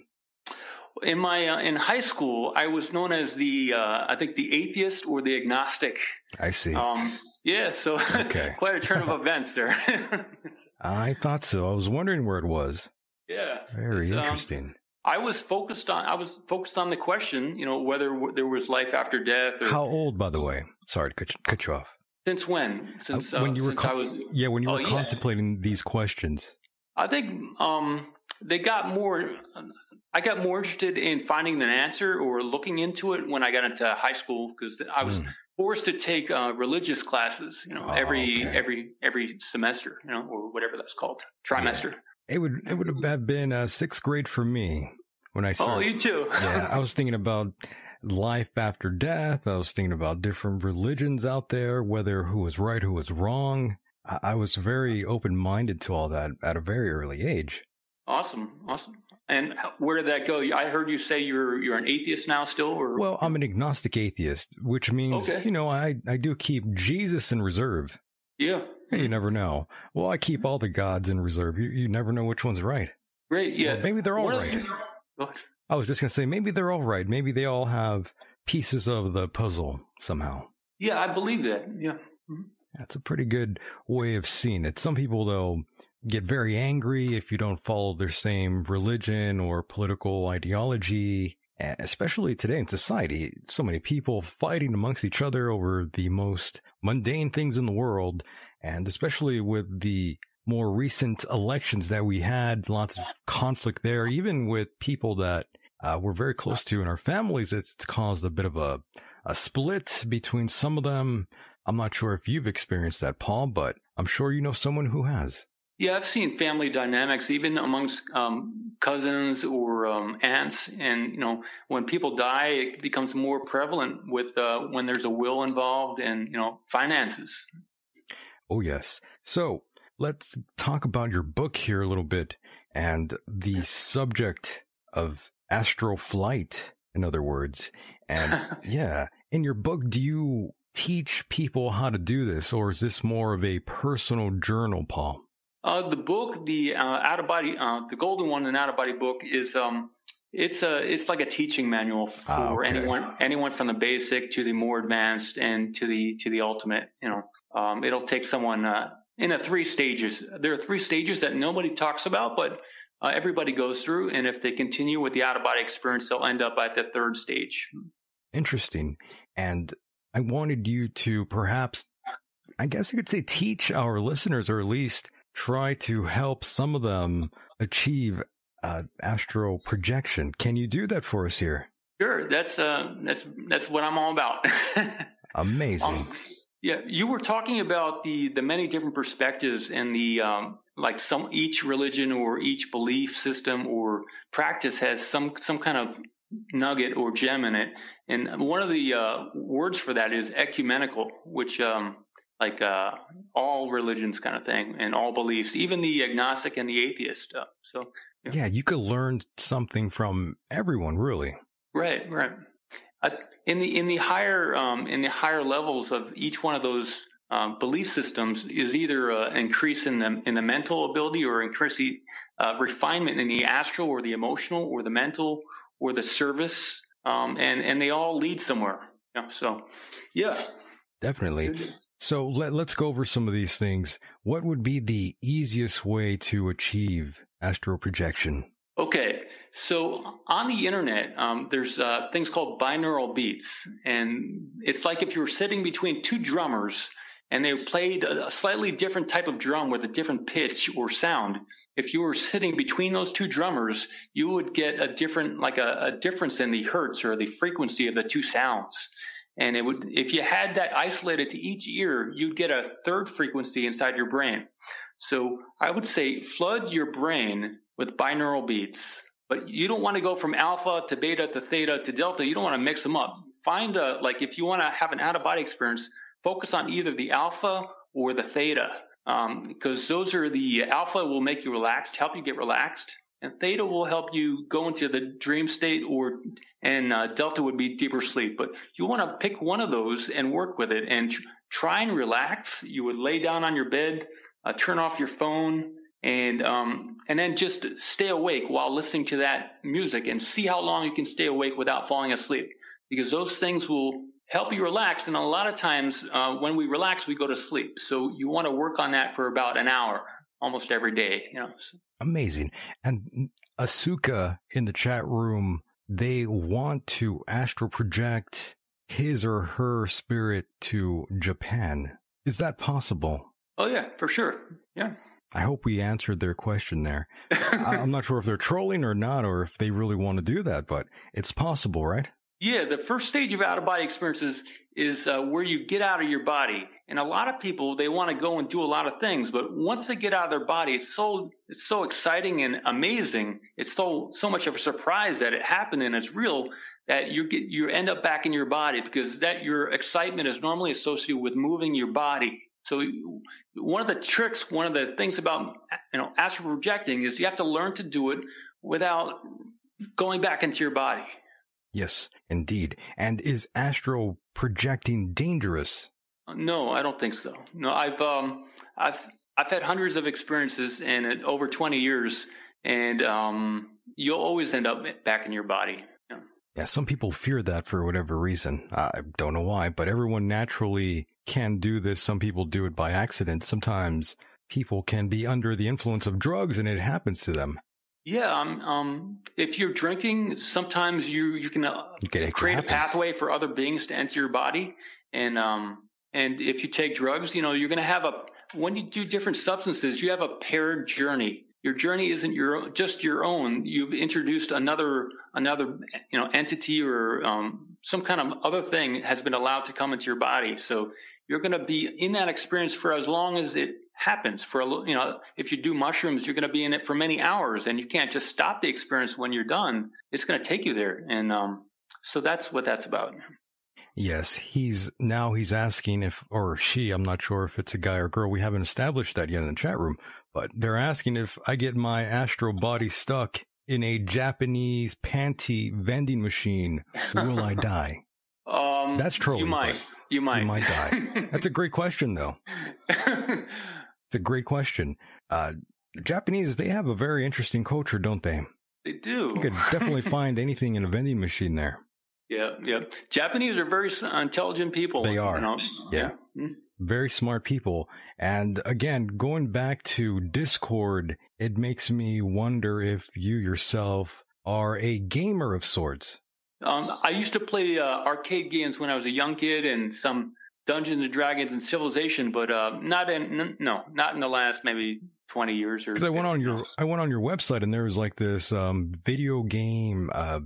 In my uh, in high school, I was known as the uh, I think the atheist or the agnostic. I see. Um, yeah, so Okay. quite a turn of events there. I thought so. I was wondering where it was. yeah, Very um, interesting. I was focused on I was focused on the question, you know, whether w- there was life after death or How old, by the way? Sorry to cut, cut you off. since when? Since Uh, when uh, you were since con- I was yeah, when you Oh, were yeah. contemplating these questions. I think um, they got more. I got more interested in finding an answer or looking into it when I got into high school because I was Mm. forced to take uh, religious classes. You know, Oh, every okay. every every semester. You know, or whatever that's called, trimester. It would it would have been uh, sixth grade for me when I started. Oh, you too. yeah, I was thinking about life after death. I was thinking about different religions out there, whether who was right, who was wrong. I, was very open minded to all that at a very early age. awesome, awesome. And where did that go? I heard you say you're you're an atheist now, still, or Well, I'm an agnostic atheist, which means, Okay. you know, I, I do keep Jesus in reserve. yeah, You never know. Well, I keep all the gods in reserve. You, you never know which one's right. Right. Yeah, Well, maybe they're all right. the- I was just going to say, maybe they're all right. Maybe they all have pieces of the puzzle somehow. Yeah, I believe that. Yeah. Mm-hmm. That's a pretty good way of seeing it. Some people, though, get very angry if you don't follow their same religion or political ideology, especially today in society. So many people fighting amongst each other over the most mundane things in the world, and especially with the more recent elections that we had, lots of conflict there, even with people that uh, we're very close to in our families. It's, it's caused a bit of a, a split between some of them. I'm not sure if you've experienced that, Paul, but I'm sure you know someone who has. Yeah, I've seen family dynamics even amongst um, cousins or um, aunts, and you know when people die, it becomes more prevalent with uh, when there's a will involved and you know finances. Oh, yes. So let's talk about your book here a little bit and the subject of astral flight, in other words. And yeah, in your book, do you teach people how to do this, or is this more of a personal journal, Paul? Uh, the book, the uh, out of body, uh, the golden one and out of body book is um, it's a it's like a teaching manual for Ah, okay. anyone anyone from the basic to the more advanced and to the to the ultimate. You know, um, it'll take someone uh, in a three stages. There are three stages that nobody talks about, but uh, everybody goes through. And if they continue with the out of body experience, they'll end up at the third stage. Interesting. And I wanted you to perhaps, I guess you could say, teach our listeners, or at least try to help some of them achieve uh, astral projection. Can you do that for us here? Sure, that's uh, that's that's what I'm all about. Amazing. Um, yeah, you were talking about the the many different perspectives and the um, like some each religion or each belief system or practice has some some kind of nugget or gem in it, and one of the uh, words for that is ecumenical, which um, like uh, all religions kind of thing and all beliefs, even the agnostic and the atheist. Uh, so yeah, you could learn something from everyone, really. Right, right. Uh, in the in the higher um, in the higher levels of each one of those um, belief systems is either an increase in the in the mental ability or increase uh, refinement in the astral or the emotional or the mental or the service, um, and and they all lead somewhere. Yeah, so, yeah. Definitely. So let, let's go over some of these things. What would be the easiest way to achieve astral projection? Okay, so on the internet, um, there's uh, things called binaural beats, and it's like if you were sitting between two drummers and they played a slightly different type of drum with a different pitch or sound. If you were sitting between those two drummers, you would get a different, like a, a difference in the hertz or the frequency of the two sounds. And it would, if you had that isolated to each ear, you'd get a third frequency inside your brain. So I would say flood your brain with binaural beats, but you don't want to go from alpha to beta to theta to delta. You don't want to mix them up. Find a, like, if you want to have an out of body experience, focus on either the alpha or the theta. because those are the alpha will make you relaxed, help you get relaxed, and theta will help you go into the dream state, or and uh, delta would be deeper sleep. But you want to pick one of those and work with it, and tr- try and relax. You would lay down on your bed, uh, turn off your phone, and um, and then just stay awake while listening to that music, and see how long you can stay awake without falling asleep. Because those things will help you relax. And a lot of times uh, when we relax, we go to sleep. So you want to work on that for about an hour almost every day. You know. Amazing. And Asuka in the chat room, they want to astral project his or her spirit to Japan. Is that possible? Oh yeah, for sure. Yeah. I hope we answered their question there. I'm not sure if they're trolling or not, or if they really want to do that, but it's possible, right? Yeah, the first stage of out of body experiences is uh, where you get out of your body, and a lot of people they want to go and do a lot of things, but once they get out of their body, it's so it's so exciting and amazing. It's so so much of a surprise that it happened and it's real that you get you end up back in your body because that your excitement is normally associated with moving your body. So one of the tricks, one of the things about you know astral projecting is you have to learn to do it without going back into your body. Yes, indeed. And is astral projecting dangerous? No, I don't think so. No, I've um, I've I've had hundreds of experiences in over 20 years, and um, you'll always end up back in your body. Yeah. yeah, some people fear that for whatever reason. I don't know why, but everyone naturally can do this. Some people do it by accident. Sometimes people can be under the influence of drugs and it happens to them. Yeah, um, um, if you're drinking, sometimes you you can uh, create a pathway for other beings to enter your body, and um, and if you take drugs, you know you're going to have a when you do different substances, you have a paired journey. Your journey isn't your just your own. You've introduced another another you know entity or um, some kind of other thing has been allowed to come into your body. So you're going to be in that experience for as long as it happens. For a li- you know, if you do mushrooms, you're going to be in it for many hours, and you can't just stop the experience when you're done. It's going to take you there, and um, so that's what that's about. Yes, he's now he's asking if, or she, I'm not sure if it's a guy or girl. We haven't established that yet in the chat room, but they're asking if I get my astral body stuck in a Japanese panty vending machine, will I die? Um, That's trolling. You might. You might. You might die. That's a great question, though. It's a great question. Uh, Japanese, they have a very interesting culture, don't they? they do. You could definitely find anything in a vending machine there. Yeah, yeah. Japanese are very intelligent people. They are. You know? Yeah. Mm. very smart people. And again, going back to Discord, it makes me wonder if you yourself are a gamer of sorts. Um, I used to play uh, arcade games when I was a young kid and some Dungeons and Dragons and Civilization, but uh, not in n- no, not in the last maybe twenty years or. Because I went on your I went on your website and there was like this um, video game uh,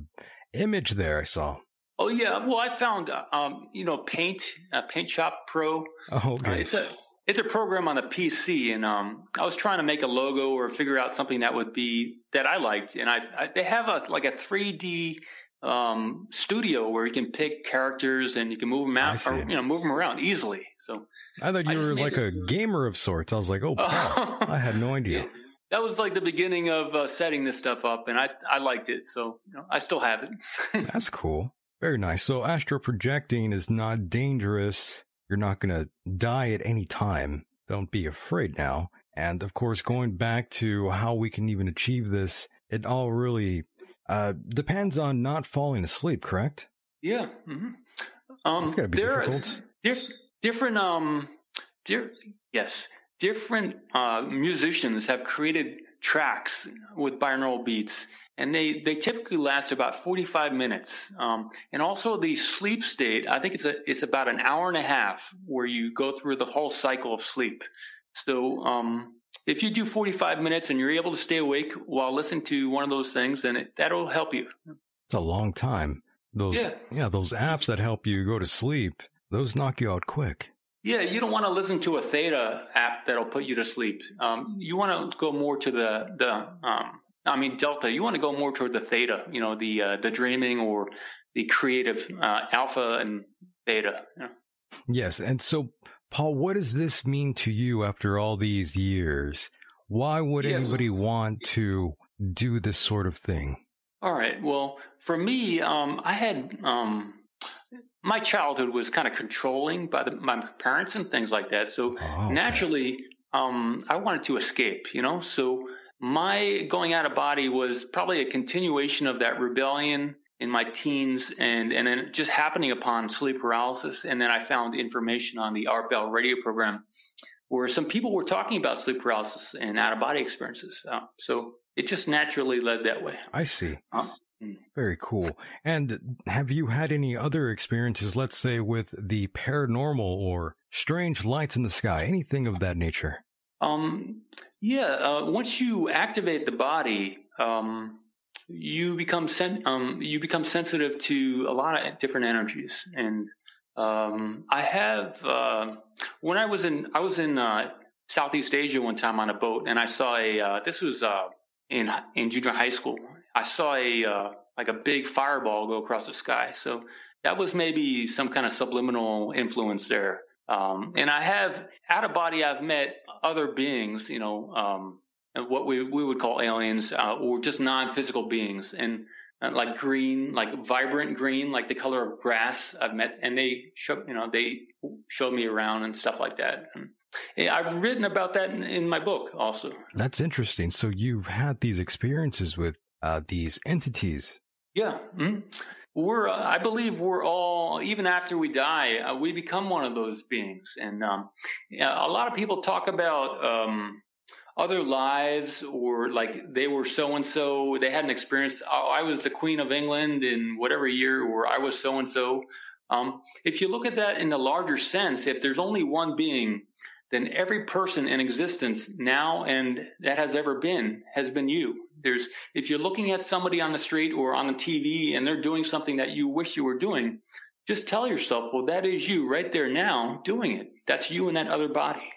image there. I saw. Oh yeah, well I found uh, um, you know Paint, uh, Paint Shop Pro. Oh, Uh, okay. it's a it's a program on a PC, and um, I was trying to make a logo or figure out something that would be that I liked, and I, I they have a like a 3D um, studio where you can pick characters and you can move them out or you know move them around easily. So I thought you just were like a gamer of sorts. I was like, oh. I had no idea. that was like the beginning of uh, setting this stuff up, and I I liked it, so you know, I still have it. That's cool. Very nice. So astral projecting is not dangerous. You're not going to die at any time. Don't be afraid now. And of course, going back to how we can even achieve this, it all really uh, depends on not falling asleep, correct? Yeah. Mm-hmm. Um, It's gotta be there are difficult. diff- different, um, di- yes, different uh, musicians have created tracks with binaural beats, and they, they typically last about 45 minutes. Um, and also the sleep state, I think it's a it's about an hour and a half where you go through the whole cycle of sleep. So um, if you do 45 minutes and you're able to stay awake while listening to one of those things, then it, that'll help you. It's a long time. Those, Yeah. yeah, those apps that help you go to sleep, those knock you out quick. Yeah, you don't want to listen to a theta app that'll put you to sleep. Um, you want to go more to the the um, I mean delta. You want to go more toward the theta. You know, the uh, the dreaming or the creative uh, alpha and theta. you know. Yes. And so Paul, what does this mean to you after all these years? Why would Yeah. anybody want to do this sort of thing? All right. Well, for me, um, I had um, my childhood was kind of controlling by the, my parents and things like that. So Oh, okay. naturally, um, I wanted to escape. You know, so my going out of body was probably a continuation of that rebellion in my teens, and and then just happening upon sleep paralysis, and then I found information on the Art Bell radio program where some people were talking about sleep paralysis and out of body experiences. Uh, so it just naturally led that way. I see. Uh, mm. Very cool. And have you had any other experiences, let's say with the paranormal or strange lights in the sky, anything of that nature? Um, yeah, uh, once you activate the body, um, you become sen- um, you become sensitive to a lot of different energies. And um, I have uh, when I was in I was in uh, Southeast Asia one time on a boat, and I saw a uh, this was uh, in in junior high school. I saw a uh, like a big fireball go across the sky. So that was maybe some kind of subliminal influence there. Um, and I have out of body, I've met other beings, you know, um, what we we would call aliens, uh, or just non-physical beings, and uh, like green, like vibrant green, like the color of grass. I've met, and they show, you know, they showed me around and stuff like that. And, I've written about that in, in my book also. That's interesting. So you've had these experiences with uh, these entities. Yeah. mhm. We're, uh, I believe we're all, even after we die, uh, we become one of those beings. And um, yeah, a lot of people talk about um, other lives or like they were so and so, they had an experience. I was the Queen of England in whatever year, or I was so and so. If you look at that in a larger sense, if there's only one being, then every person in existence now and that has ever been has been you. There's if you're looking at somebody on the street or on the TV and they're doing something that you wish you were doing, just tell yourself, well, that is you right there now doing it. That's you in that other body.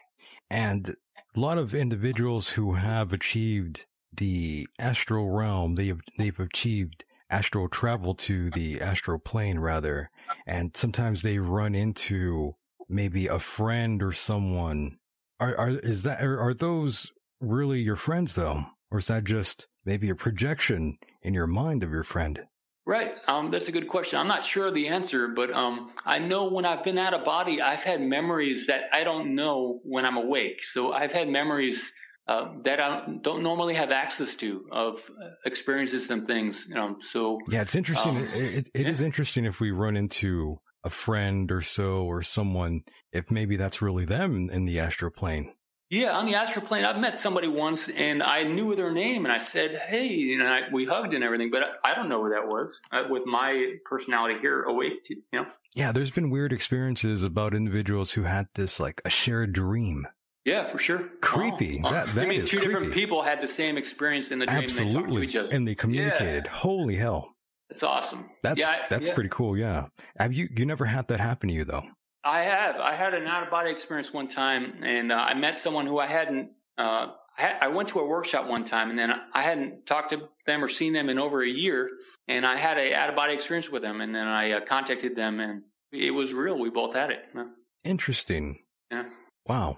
And a lot of individuals who have achieved the astral realm, they have, they've achieved astral travel to the astral plane rather. And sometimes they run into maybe a friend or someone. Are, are, is that, are, are those really your friends though? Or is that just maybe a projection in your mind of your friend? Right. Um, that's a good question. I'm not sure of the answer, but um, I know when I've been out of body, I've had memories that I don't know when I'm awake. So I've had memories uh, that I don't normally have access to of uh, experiences and things. You know, so Yeah, it's interesting. Um, it it, it is interesting if we run into a friend or so or someone, if maybe that's really them in the astral plane. Yeah, on the astral plane, I've met somebody once, and I knew their name, and I said, "Hey," and I, we hugged and everything, but I, I don't know who that was. Uh, with my personality here, awake, to, you know. Yeah, there's been weird experiences about individuals who had this like a shared dream. Yeah, for sure. Creepy. Oh. That- that you mean two different people had the same experience in the dream? And they to Absolutely. each other. And they communicated. Holy hell. That's awesome. That's yeah, I- that's yeah. pretty cool, yeah. Have you you never had that happen to you though? I have. I had an out of body experience one time, and uh, I met someone who I hadn't. Uh, I, had, I went to a workshop one time, and then I hadn't talked to them or seen them in over a year, and I had a out of body experience with them, and then I uh, contacted them, and it was real. We both had it. Yeah. Interesting. Yeah. Wow.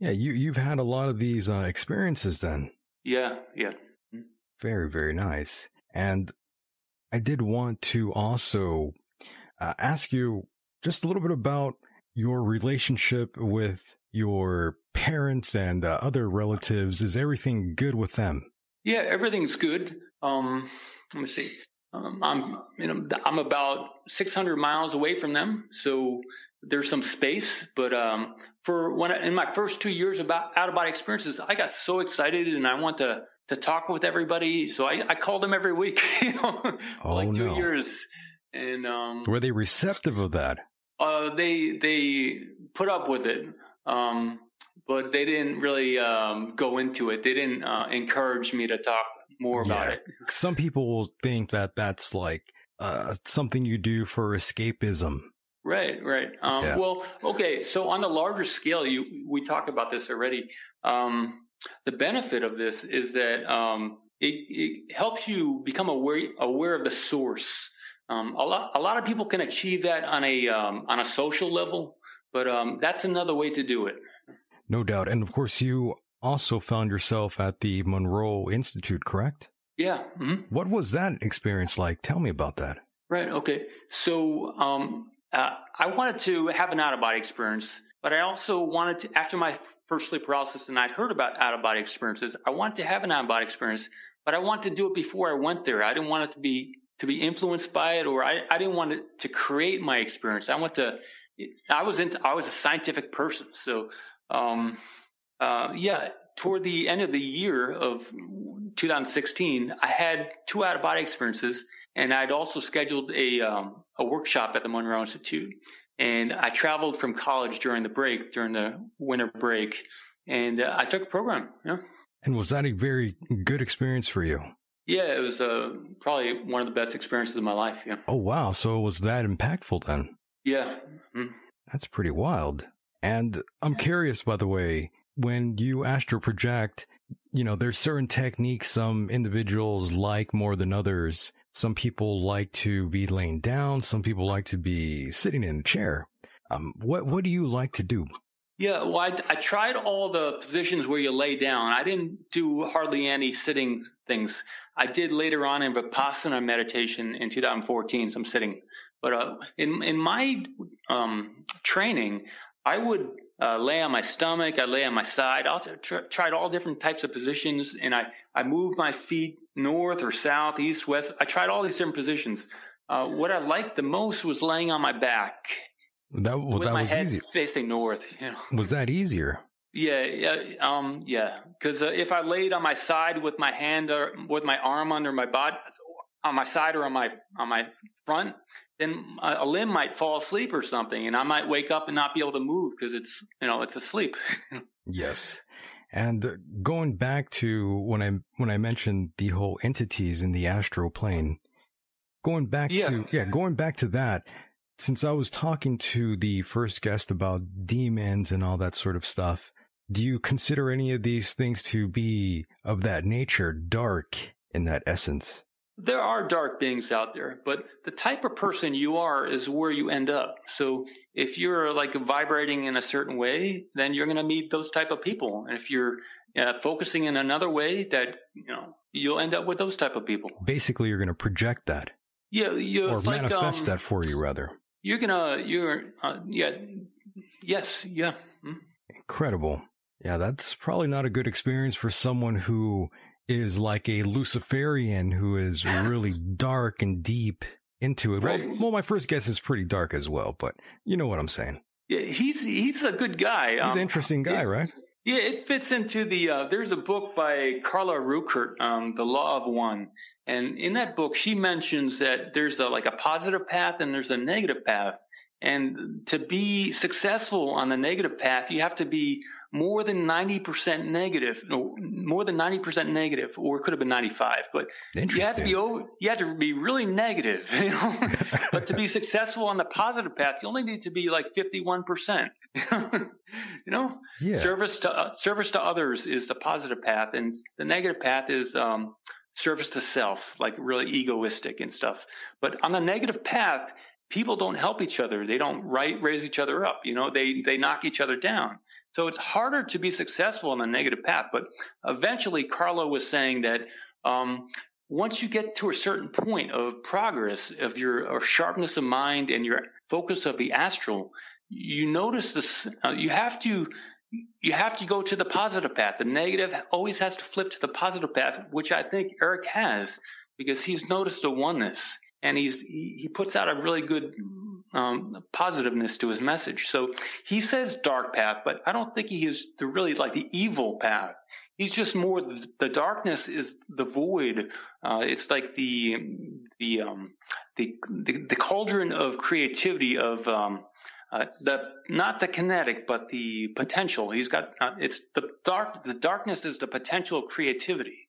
Yeah, you you've had a lot of these uh, experiences then. Yeah. Yeah. Very, very nice. And I did want to also uh, ask you just a little bit about your relationship with your parents and uh, other relatives. Is everything good with them? Yeah, everything's good. Um, let me see. Um, I'm, you know, I'm about 600 miles away from them, so there's some space. But um, for when I, in my first two years about out of body experiences, I got so excited and I want to to talk with everybody. So I, I called them every week, you know, for Oh, like two no. years, and um, Were they receptive of that? Uh, they they put up with it, um, but they didn't really um, go into it. They didn't uh, encourage me to talk more about Yeah. it. Some people will think that that's like uh, something you do for escapism. Right, right. Um, Yeah. Well, okay. So on the larger scale, you we talked about this already. Um, the benefit of this is that um, it, it helps you become aware aware of the source. Um, a lot a lot of people can achieve that on a um, on a social level, But um, that's another way to do it. No doubt. And of course, you also found yourself at the Monroe Institute, correct? Yeah. hmm What was that experience like? Tell me about that. Right. Okay. So um, uh, I wanted to have an out of body experience, but I also wanted to, after my first sleep paralysis and I'd heard about out of body experiences, I wanted to have an out of body experience, but I wanted to do it before I went there. I didn't want it to be to be influenced by it, or I, I didn't want it to create my experience. I want to. I was into. I was a scientific person, so um, uh, yeah. Toward the end of the year of 2016, I had two out of body experiences, and I'd also scheduled a um, a workshop at the Monroe Institute. And I traveled from college during the break, during the winter break, and uh, I took a program. Yeah. And was that a very good experience for you? Yeah, it was uh, probably one of the best experiences of my life. Yeah. Oh, wow. So it was that impactful then? Yeah. Mhm. That's pretty wild. And I'm curious, by the way, when you astral project, you know, there's certain techniques some individuals like more than others. Some people like to be laying down. Some people like to be sitting in a chair. Um, what, what do you like to do? Yeah, well, I, I tried all the positions where you lay down. I didn't do hardly any sitting things. I did later on in Vipassana meditation in 2014, some sitting. But uh, in in my um, training, I would uh, lay on my stomach. I lay on my side. I tr- tried all different types of positions, and I I moved my feet north or south, east, west. I tried all these different positions. Uh, what I liked the most was laying on my back That, well, with that my was head easy. facing north. You know. Was that easier? Yeah, yeah, um, yeah. Because uh, if I laid on my side with my hand or with my arm under my body, on my side or on my on my front, then a, a limb might fall asleep or something, and I might wake up and not be able to move because it's you know it's asleep. Yes. And uh, going back to when I when I mentioned the whole entities in the astral plane, going back Yeah. to yeah, going back to that, since I was talking to the first guest about demons and all that sort of stuff, do you consider any of these things to be of that nature, dark in that essence? there are dark beings out there, but the type of person you are is where you end up. So if you're like vibrating in a certain way, then you're going to meet those type of people. And if you're uh, focusing in another way, that you know you'll end up with those type of people. Basically, you're going to project that Yeah, you or it's like, manifest um, that for you, rather. You're gonna, you're, uh, yeah, yes, yeah. Mm. Incredible. Yeah, that's probably not a good experience for someone who is like a Luciferian who is really dark and deep into it. Well, Right. well, my first guess is pretty dark as well, but you know what I'm saying. Yeah, he's he's a good guy. He's Um, an interesting guy, yeah. right? Yeah, it fits into the. Uh, there's a book by Carla Rueckert, um, The Law of One, and in that book she mentions that there's a, like a positive path and there's a negative path, and to be successful on the negative path, you have to be more than 90% negative, no, more than 90% negative, or it could have been 95, but you have to be over, you have to be really negative, you know. but to be successful on the positive path, you only need to be like 51%. you know, Yeah. service to uh, service to others is the positive path, and the negative path is um, service to self, like really egoistic and stuff. But on the negative path, people don't help each other. They don't right raise each other up. You know, they they knock each other down. So it's harder to be successful on the negative path. But eventually, Carla was saying that. Um, once you get to a certain point of progress of your or sharpness of mind and your focus of the astral, you notice this. Uh, you have to you have to go to the positive path. The negative always has to flip to the positive path, which I think Eric has because he's noticed the oneness and he's he, puts out a really good um, positiveness to his message. So he says dark path, but I don't think he is the really like the evil path. He's just more the, the darkness is the void. Uh, it's like the the um the, the the cauldron of creativity of um uh, the not the kinetic but the potential. He's got uh, it's the dark. The darkness is the potential of creativity.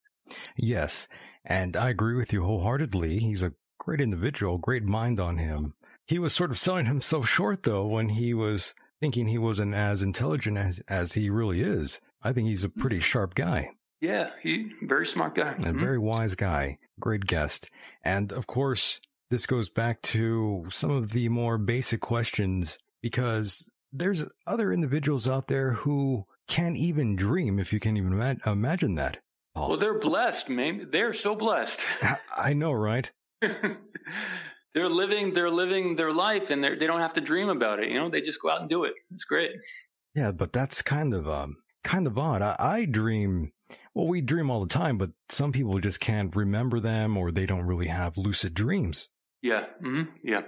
Yes. And I agree with you wholeheartedly. He's a great individual, great mind on him. He was sort of selling himself short though when he was thinking he wasn't as intelligent as, as he really is. I think he's a pretty sharp guy. Yeah, he very smart guy. A Mhm. very wise guy, great guest. And of course, this goes back to some of the more basic questions because there's other individuals out there who can't even dream, if you can even ima- imagine that. Well, they're blessed, man. They're so blessed. I know, right? they're living, they're living their life, and they don't have to dream about it. You know, they just go out and do it. It's great. Yeah, but that's kind of um kind of odd. I, I dream. Well, we dream all the time, but some people just can't remember them, or they don't really have lucid dreams. Yeah, hmm yeah.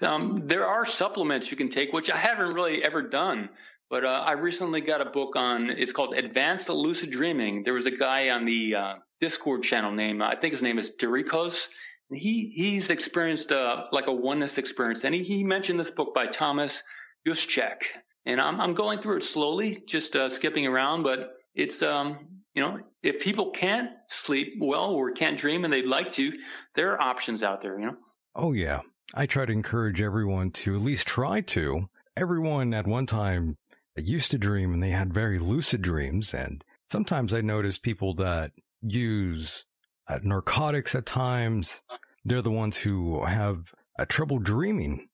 Um, there are supplements you can take, which I haven't really ever done. But uh, I recently got a book on. It's called Advanced Lucid Dreaming. There was a guy on the uh, Discord channel named I think his name is Doricos. He he's experienced uh, like a oneness experience, and he, he mentioned this book by Thomas Yuschak. And I'm I'm going through it slowly, just uh, skipping around, but it's um you know if people can't sleep well or can't dream and they'd like to, there are options out there. You know. Oh yeah, I try to encourage everyone to at least try to. Everyone at one time used to dream and they had very lucid dreams. And sometimes I notice people that use uh, narcotics at times, they're the ones who have uh, trouble dreaming.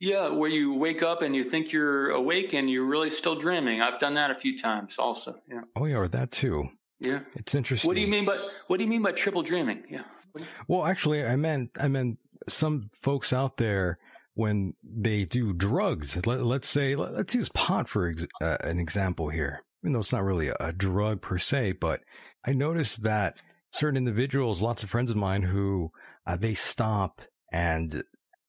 Yeah, where you wake up and you think you're awake and you're really still dreaming. I've done that a few times also. Yeah. Oh yeah, or that too. Yeah. It's interesting. What do you mean by what do you mean by triple dreaming? Yeah. Well, actually, I meant I meant some folks out there when they do drugs. Let, us say let, us use pot for ex, uh, an example here. Even though it's not really a, a drug per se, but I noticed that certain individuals, lots of friends of mine who uh, they stop and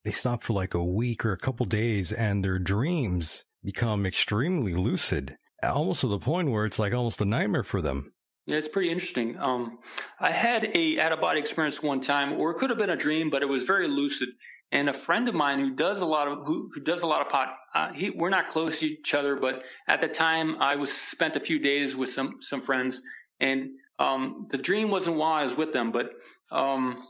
they stop for like a week or a couple days and their dreams become extremely lucid, almost to the point where it's like almost a nightmare for them. Yeah, it's pretty interesting. Um, I had a out of body experience one time, or it could have been a dream, but it was very lucid. And a friend of mine who does a lot of who, who does a lot of pot, uh, he, we're not close to each other, but at the time I was spent a few days with some some friends, and um, the dream wasn't while I was with them, but um,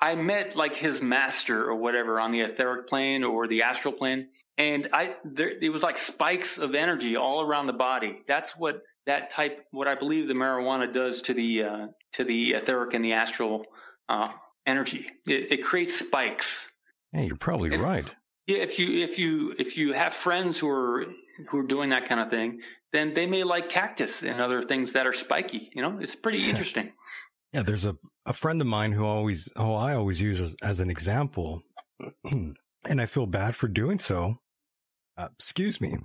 I met like his master or whatever on the etheric plane or the astral plane, and I there it was like spikes of energy all around the body. That's what that type, what I believe the marijuana does to the uh, to the etheric and the astral uh, energy. It, it, creates spikes. Yeah, you're probably right. Yeah, if you if you if you have friends who are who are doing that kind of thing, then they may like cactus and other things that are spiky. You know, it's pretty interesting. Yeah, there's a, a friend of mine who always, who I always use as, as an example, and I feel bad for doing so. Uh, excuse me.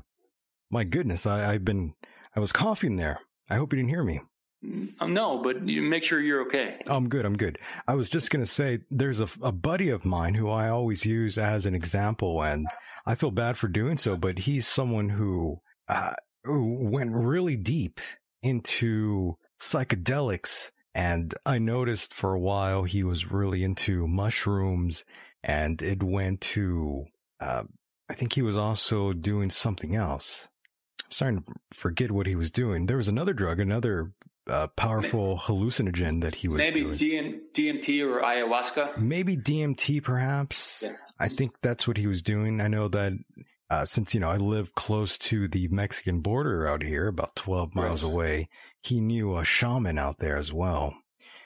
My goodness, I, I've been, I was coughing there. I hope you didn't hear me. Mm, no, but you make sure you're okay. I'm good. I'm good. I was just going to say there's a, a buddy of mine who I always use as an example, and I feel bad for doing so, but he's someone who, uh, who went really deep into psychedelics and I noticed for a while he was really into mushrooms and it went to, uh, I think he was also doing something else. I'm starting to forget what he was doing. There was another drug, another uh, powerful hallucinogen that he was maybe. DMT or ayahuasca. Maybe DMT, perhaps. Yeah. I think that's what he was doing. I know that uh, since you know I live close to the Mexican border out here, about twelve miles right. away, he knew a shaman out there as well.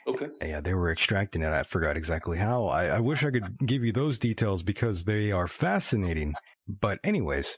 Okay. Yeah, they were extracting it. I forgot exactly how. I, I wish I could give you those details because they are fascinating. But anyways,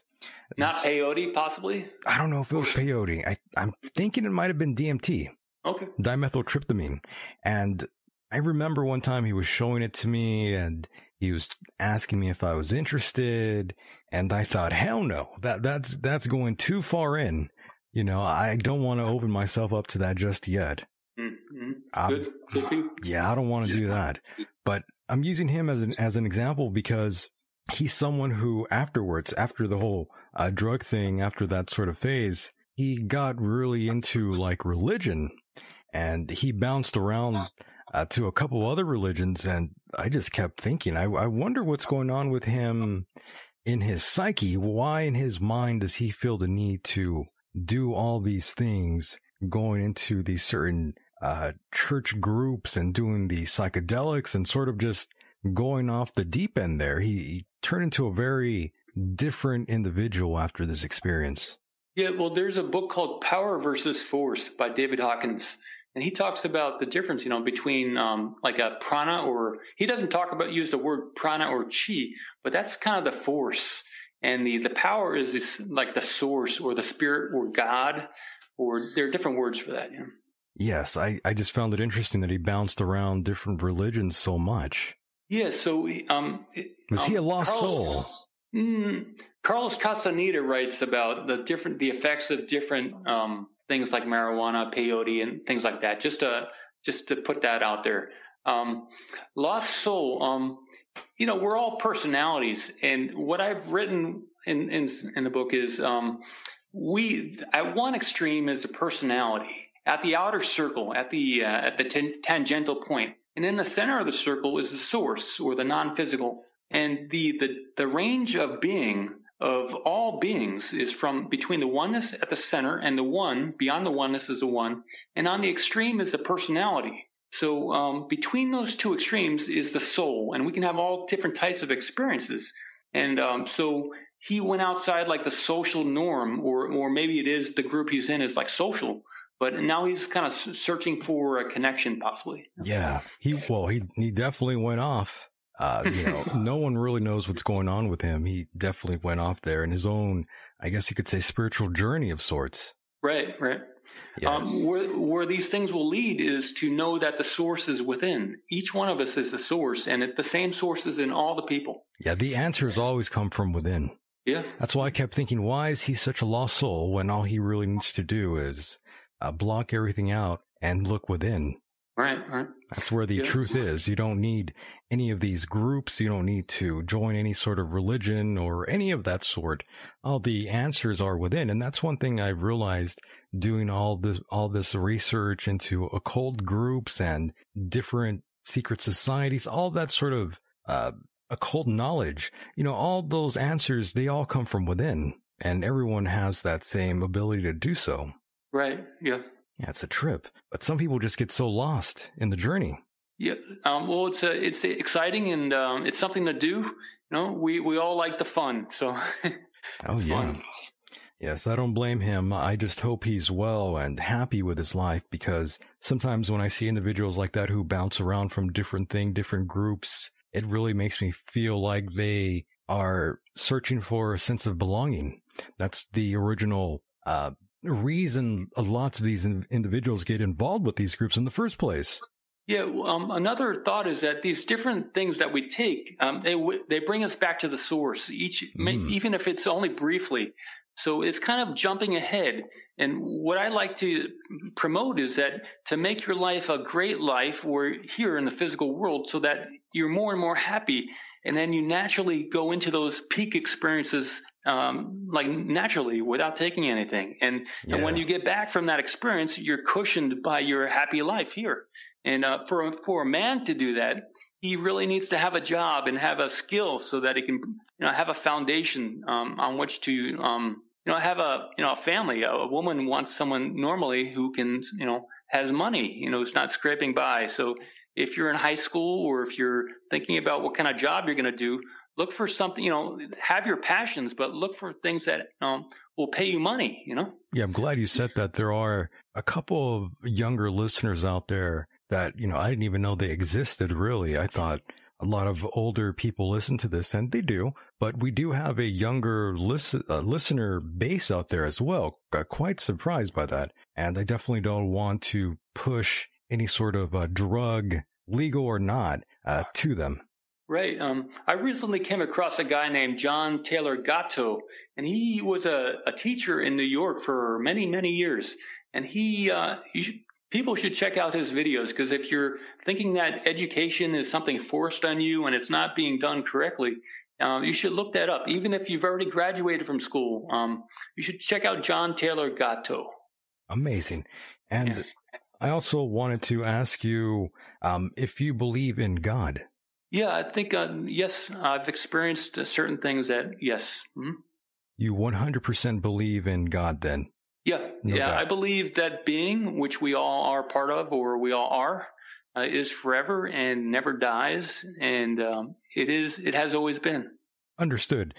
not peyote, possibly. I don't know if it was peyote. I, I'm thinking it might have been DMT. Okay. Dimethyltryptamine, and I remember one time he was showing it to me, and he was asking me if I was interested, and I thought, hell no, that that's that's going too far in. You know, I don't want to open myself up to that just yet. Mm-hmm. Good. Good yeah, I don't want to do that, but I'm using him as an as an example because he's someone who afterwards, after the whole uh, drug thing, after that sort of phase, he got really into like religion, and he bounced around uh, to a couple other religions, and I just kept thinking, I, I wonder what's going on with him in his psyche. Why in his mind does he feel the need to do all these things? going into these certain uh, church groups and doing the psychedelics and sort of just going off the deep end there. He, he turned into a very different individual after this experience. Yeah, well, there's a book called Power versus Force by David Hawkins. And he talks about the difference, you know, between um, like a prana or he doesn't talk about use the word prana or chi, but that's kind of the force. and the the power is this like the source or the spirit or God, or there are different words for that. You know? Yes, I, I just found it interesting that he bounced around different religions so much. Yeah. So um, Was he a um, lost Carlos- soul? Mm, Carlos Castaneda writes about the different the effects of different um, things like marijuana, peyote, and things like that. Just to just to put that out there. Um, lost soul. Um, you know, we're all personalities, and what I've written in in, in the book is um, we at one extreme is the personality. At the outer circle, at the uh, at the tan- tangential point, and in the center of the circle is the source or the non-physical. And the, the, the range of being of all beings is from between the oneness at the center and the one, beyond the oneness is the one, and on the extreme is the personality. So um, between those two extremes is the soul, and we can have all different types of experiences. And um, so he went outside like the social norm, or or maybe it is the group he's in is like social, but now he's kind of searching for a connection, possibly. Yeah, he well, he he definitely went off. Uh, you know, no one really knows what's going on with him. He definitely went off there in his own, I guess you could say, spiritual journey of sorts. Right, right. Yeah. Um, where, where these things will lead is to know that the source is within. Each one of us is the source, and it, the same source is in all the people. Yeah, the answers always come from within. Yeah. That's why I kept thinking, why is he such a lost soul when all he really needs to do is uh, block everything out and look within? Right, right. That's where the Yeah. truth is. You don't need any of these groups. You don't need to join any sort of religion or any of that sort. All the answers are within. And that's one thing I've realized doing all this, all this research into occult groups and different secret societies, all that sort of, uh, occult knowledge. You know, all those answers, they all come from within and everyone has that same ability to do so. Right, yeah. Yeah, it's a trip, but some people just get so lost in the journey. Yeah. Um, well, it's a, it's exciting and um, it's something to do. You know, we, we all like the fun. So Oh yeah. fun. Yes, I don't blame him. I just hope he's well and happy with his life because sometimes when I see individuals like that who bounce around from different thing, different groups, it really makes me feel like they are searching for a sense of belonging. That's the original uh, reason lots of these individuals get involved with these groups in the first place. Yeah. Um, another thought is that these different things that we take, um, they w- they bring us back to the source. Each, Mm. even if it's only briefly. So it's kind of jumping ahead. And what I like to promote is that to make your life a great life, we're here in the physical world, so that you're more and more happy, and then you naturally go into those peak experiences, um, like naturally without taking anything. And and when you get back from that experience, you're cushioned by your happy life here. And uh, for a- for a man to do that, he really needs to have a job and have a skill so that he can you know have a foundation um, on which to um, you know have a you know a family. A, a woman wants someone normally who can you know has money, you know, who's not scraping by. So if you're in high school or if you're thinking about what kind of job you're going to do, look for something. You know, have your passions, but look for things that um, will pay you money. You know. Yeah, I'm glad you said that. There are a couple of younger listeners out there that, you know, I didn't even know they existed really. I thought a lot of older people listen to this and they do, but we do have a younger uh, listener base out there as well. Got quite surprised by that. And I definitely don't want to push any sort of uh, drug, legal or not, uh, to them. Right. Um, I recently came across a guy named John Taylor Gatto, and he was a, a teacher in New York for many, many years. And he, uh, should, people should check out his videos because if you're thinking that education is something forced on you and it's not being done correctly, um, you should look that up. Even if you've already graduated from school, um, you should check out John Taylor Gatto. Amazing. And Yeah. I also wanted to ask you, um, if you believe in God. Yeah, I think, uh, yes, I've experienced uh, certain things that, yes. Mhm. You 100% believe in God then? Yeah, No yeah. doubt. I believe that being, which we all are part of, or we all are, uh, is forever and never dies, and um, it is. It has always been. Understood.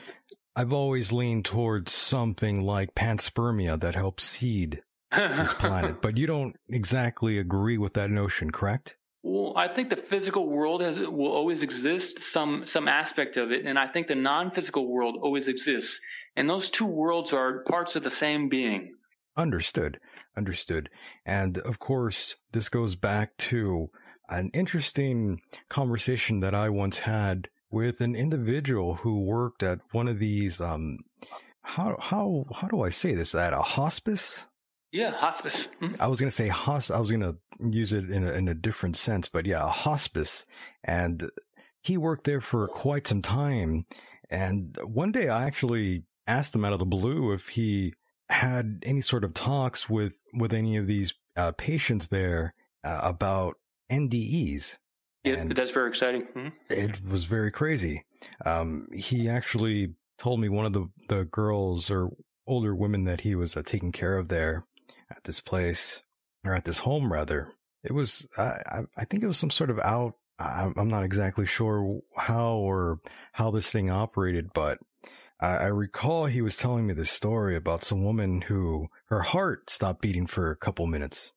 I've always leaned towards something like panspermia that helps seed this planet, but you don't exactly agree with that notion, correct? Well, I think the physical world has will always exist, some some aspect of it, and I think the non-physical world always exists. And those two worlds are parts of the same being. Understood. Understood. And of course, this goes back to an interesting conversation that I once had with an individual who worked at one of these um how how how do I say this at a hospice? Yeah, hospice. Mhm. I was gonna say hos. I was gonna use it in a, in a different sense, but yeah, a hospice. And he worked there for quite some time. And one day, I actually asked him out of the blue if he had any sort of talks with with any of these uh, patients there uh, about NDEs. Yeah, And- that's very exciting. Mhm. it was very crazy. Um, he actually told me one of the, the girls or older women that he was uh, taking care of there at this place or at this home rather. It was, I, I, think it was some sort of out. I'm not exactly sure how or how this thing operated, but I, I recall he was telling me this story about some woman who her heart stopped beating for a couple minutes.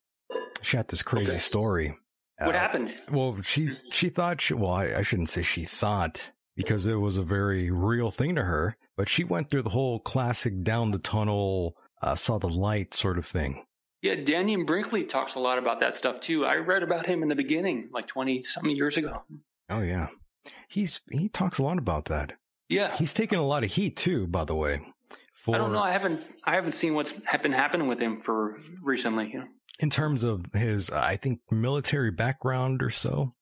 She had this crazy Okay. story. What Uh, happened? well, she she thought she well, I, I shouldn't say she thought because it was a very real thing to her, but she went through the whole classic down the tunnel, uh, saw the light sort of thing. Yeah, Dannion Brinkley talks a lot about that stuff too. I read about him in the beginning, like twenty something years ago. Oh yeah, he's he talks a lot about that. Yeah, He's taken a lot of heat too, by the way. For I don't know. I haven't I haven't seen what's ha- been happening with him for recently. You know? in terms of his, uh, I think military background or so.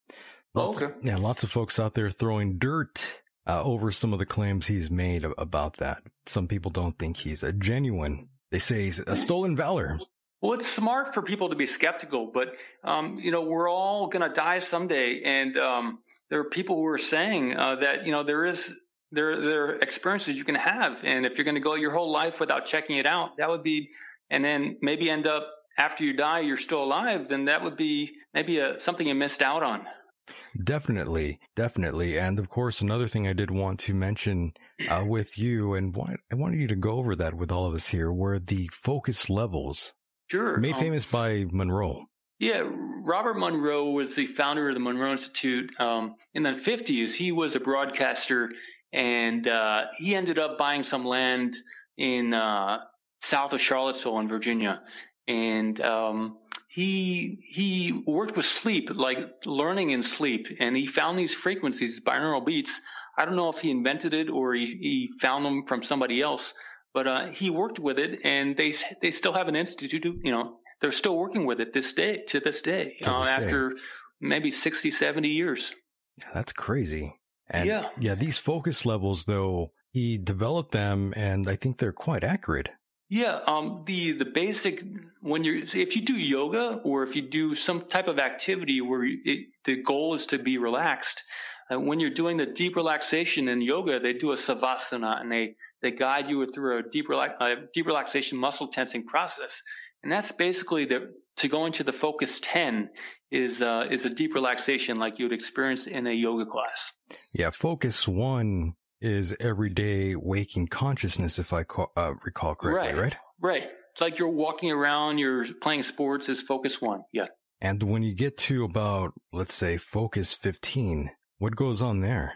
Oh, Lots- okay. Yeah, lots of folks out there throwing dirt uh, over some of the claims he's made about that. Some people don't think he's a genuine. They say a stolen valor. Well, it's smart for people to be skeptical, but um, you know we're all going to die someday, and um, there are people who are saying uh, that you know there is there there are experiences you can have, and if you're going to go your whole life without checking it out, that would be, and then maybe end up after you die you're still alive, then that would be maybe a, something you missed out on. Definitely, definitely. And of course, another thing I did want to mention uh, with you, and why, I wanted you to go over that with all of us here, were the focus levels Sure. made um, famous by Monroe. Yeah, Robert Monroe was the founder of the Monroe Institute. Um, in the 50s, he was a broadcaster, and uh, he ended up buying some land in uh, south of Charlottesville in Virginia, and um, he he worked with sleep, like learning in sleep, and he found these frequencies, binaural beats. I don't know if he invented it or he, he found them from somebody else, but uh, he worked with it, and they they still have an institute. You know, they're still working with it this day to this day, To uh, this day. after maybe 60, 70 years. Yeah, that's crazy. And Yeah. yeah, these focus levels, though, he developed them, and I think they're quite accurate. Yeah, um, the the basic when you're if you do yoga or if you do some type of activity where it, the goal is to be relaxed, uh, when you're doing the deep relaxation in yoga, they do a savasana and they they guide you through a deep relax uh, deep relaxation muscle tensing process, and that's basically the to go into the focus ten is uh, is a deep relaxation like you would experience in a yoga class. Yeah, focus one is everyday waking consciousness, if I ca- uh, recall correctly, right? Right. It's like you're walking around, you're playing sports. Is focus one? Yeah. And when you get to about, let's say, focus 15, what goes on there?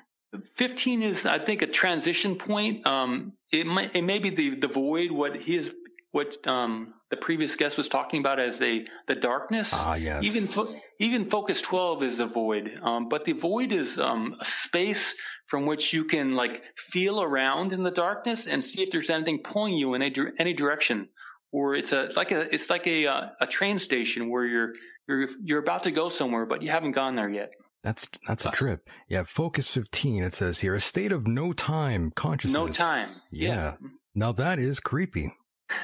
15 is, I think, a transition point. Um, it might, it may be the, the void, what he is, what, um, the previous guest was talking about as a, the darkness. Ah, yes. Even, fo- even focus 12 is a void. Um, but the void is, um, a space from which you can like feel around in the darkness and see if there's anything pulling you in any, any direction. Or it's a, like a, it's like a, uh, a train station where you're, you're, you're about to go somewhere, but you haven't gone there yet. That's that's a trip. Yeah, focus 15, it says here, a state of no time consciousness. No time. Yeah. Now that is creepy.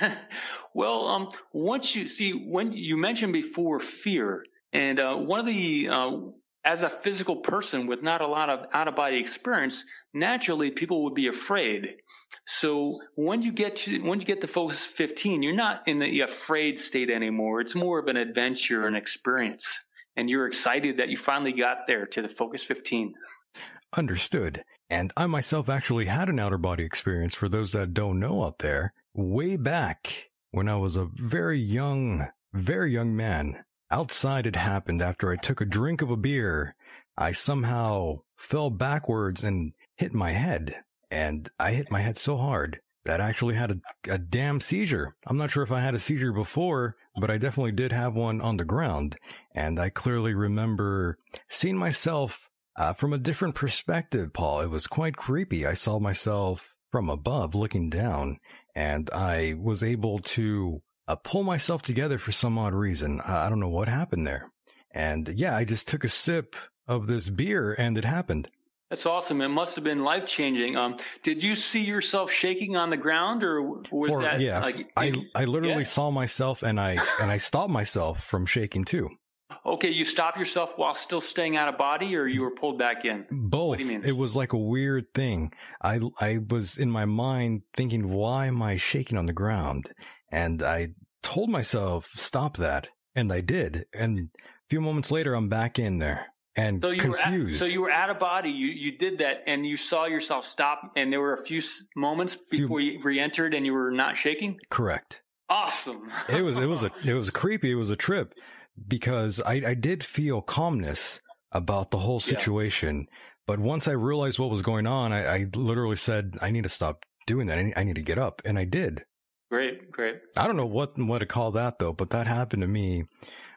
well, um, once you see when you mentioned before fear, and uh, one of the uh, as a physical person with not a lot of out of body experience, naturally people would be afraid. So when you get to when you get to focus 15, you're not in the afraid state anymore. It's more of an adventure and experience, and you're excited that you finally got there to the focus 15. Understood. And I myself actually had an outer body experience for those that don't know out there way back when I was a very young, very young man. outside it happened after I took a drink of a beer. I somehow fell backwards and hit my head. And I hit my head so hard that I actually had a, a damn seizure. I'm not sure if I had a seizure before, but I definitely did have one on the ground. And I clearly remember seeing myself uh, from a different perspective, Paul. It was quite creepy. I saw myself from above looking down and I was able to uh, pull myself together for some odd reason. I don't know what happened there. And yeah, I just took a sip of this beer and it happened. That's awesome. It must have been life changing. Um, did you see yourself shaking on the ground, or was For- that yeah, like? I I literally yeah. saw myself and I and I stopped myself from shaking too. Okay, you stopped yourself while still staying out of body, or you were pulled back in. Both. do you mean? It was like a weird thing. I I was in my mind thinking, why am I shaking on the ground? And I told myself, stop that, and I did. And a few moments later, I'm back in there and So you were at, confused. so you were out of body. You you did that, and you saw yourself stop, and there were a few moments before you re-entered, and you were not shaking. Correct. Awesome. it was it was a it was creepy. It was a trip because I I did feel calmness about the whole Yeah. situation, but once I realized what was going on, I, I literally said I need to stop doing that. I need, I need to get up, and I did. Great, great. I don't know what what to call that though, but that happened to me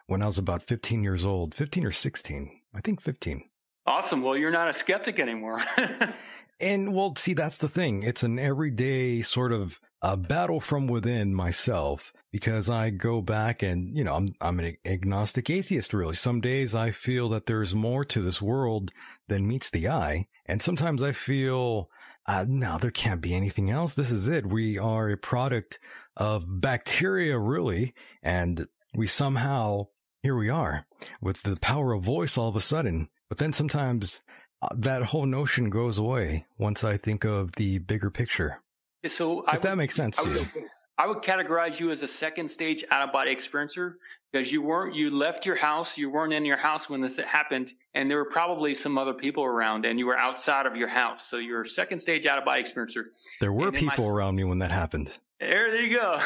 when I was about 15 years old, 15 or 16. I think 15. Awesome. Well, you're not a skeptic anymore. And well, see, that's the thing. It's an everyday sort of a battle from within myself because I go back and, you know, I'm, I'm an agnostic atheist, really. Some days I feel that there's more to this world than meets the eye. And sometimes I feel, uh, no, there can't be anything else. This is it. We are a product of bacteria, really. And we somehow, here we are with the power of voice all of a sudden. But then sometimes uh, that whole notion goes away once I think of the bigger picture. so If that makes sense I to would, you. I would categorize you as a second stage out of body experiencer because you weren't you left your house, you weren't in your house when this happened, and there were probably some other people around, and you were outside of your house. So you're a second stage out of body experiencer. There were then my- people around me when that happened. There, there you go.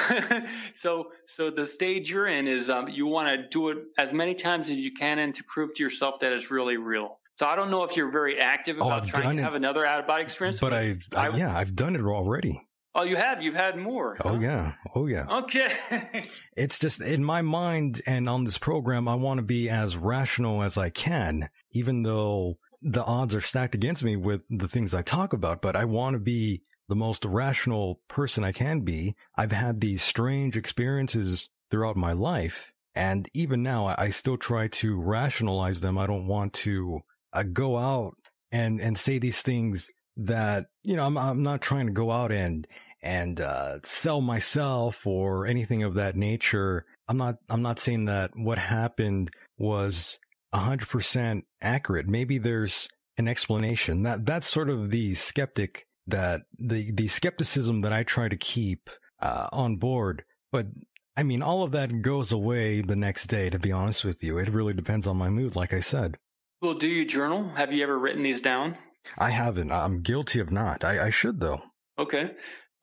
so, so the stage you're in is um, you want to do it as many times as you can, and to prove to yourself that it's really real. So I don't know if you're very active Oh, about I've trying to it. have another out of body experience. But I, I, I- yeah, I've done it already. oh, you have. You've had more. Oh yeah. Oh yeah. Okay. It's just in my mind and on this program, I want to be as rational as I can, even though the odds are stacked against me with the things I talk about, but I want to be the most rational person I can be. I've had these strange experiences throughout my life. And even now, I still try to rationalize them. I don't want to uh, go out and, and say these things that, you know, I'm, I'm not trying to go out and, and, uh, sell myself or anything of that nature. I'm not, I'm not saying that what happened was a hundred percent accurate. Maybe there's an explanation that that's sort of the skeptic that the, the skepticism that I try to keep, uh, on board. But I mean, all of that goes away the next day, to be honest with you. It really depends on my mood, like I said. well, do you journal? Have you ever written these down? I haven't. I'm guilty of not. I, I should though. Okay.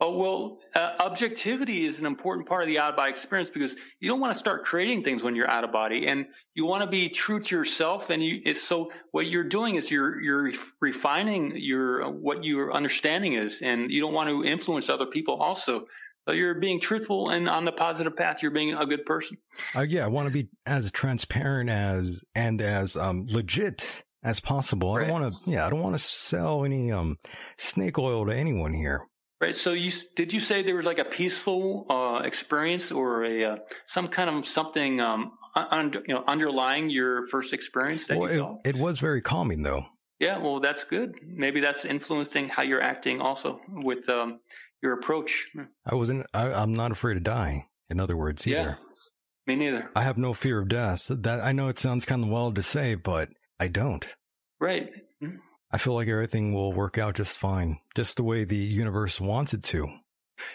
Oh well, uh, objectivity is an important part of the out of body experience because you don't want to start creating things when you're out of body, and you want to be true to yourself. And you, so what you're doing is you're you're refining your what your understanding is, and you don't want to influence other people also. So you're being truthful and on the positive path. You're being a good person. Uh, yeah, I want to be as transparent as and as um legit as possible. I don't want to. Yeah, I don't want to sell any um snake oil to anyone here. Right. So you did you say there was like a peaceful uh, experience or a uh, some kind of something um, un, you know underlying your first experience that Well, you felt? it, it was very calming though. Yeah. Well, that's good. Maybe that's influencing how you're acting also with um, your approach. I wasn't. I, I'm not afraid to die. In other words, either. Yeah. Me neither. I have no fear of death. That I know it sounds kind of wild to say, but I don't. Right. I feel like everything will work out just fine, just the way the universe wants it to.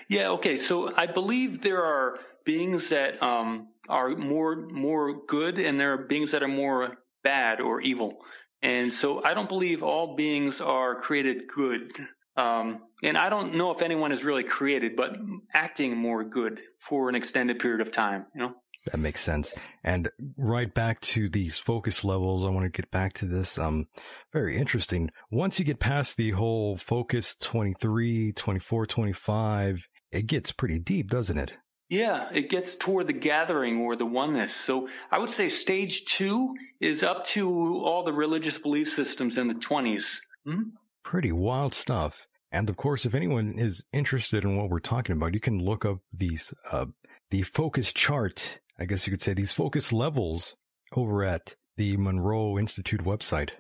Yeah. Okay. So I believe there are beings that um, are more more good, and there are beings that are more bad or evil. And so I don't believe all beings are created good. Um, and I don't know if anyone is really created, but acting more good for an extended period of time. You know. That makes sense. And right back to these focus levels, I want to get back to this. Um, very interesting. Once you get past the whole focus 23, 24, 25, it gets pretty deep, doesn't it? Yeah, it gets toward the gathering or the oneness. So I would say stage two is up to all the religious belief systems in the 20s. Hmm? Pretty wild stuff. And of course, if anyone is interested in what we're talking about, you can look up these, uh, the focus chart. I guess you could say these focus levels over at the Monroe Institute website.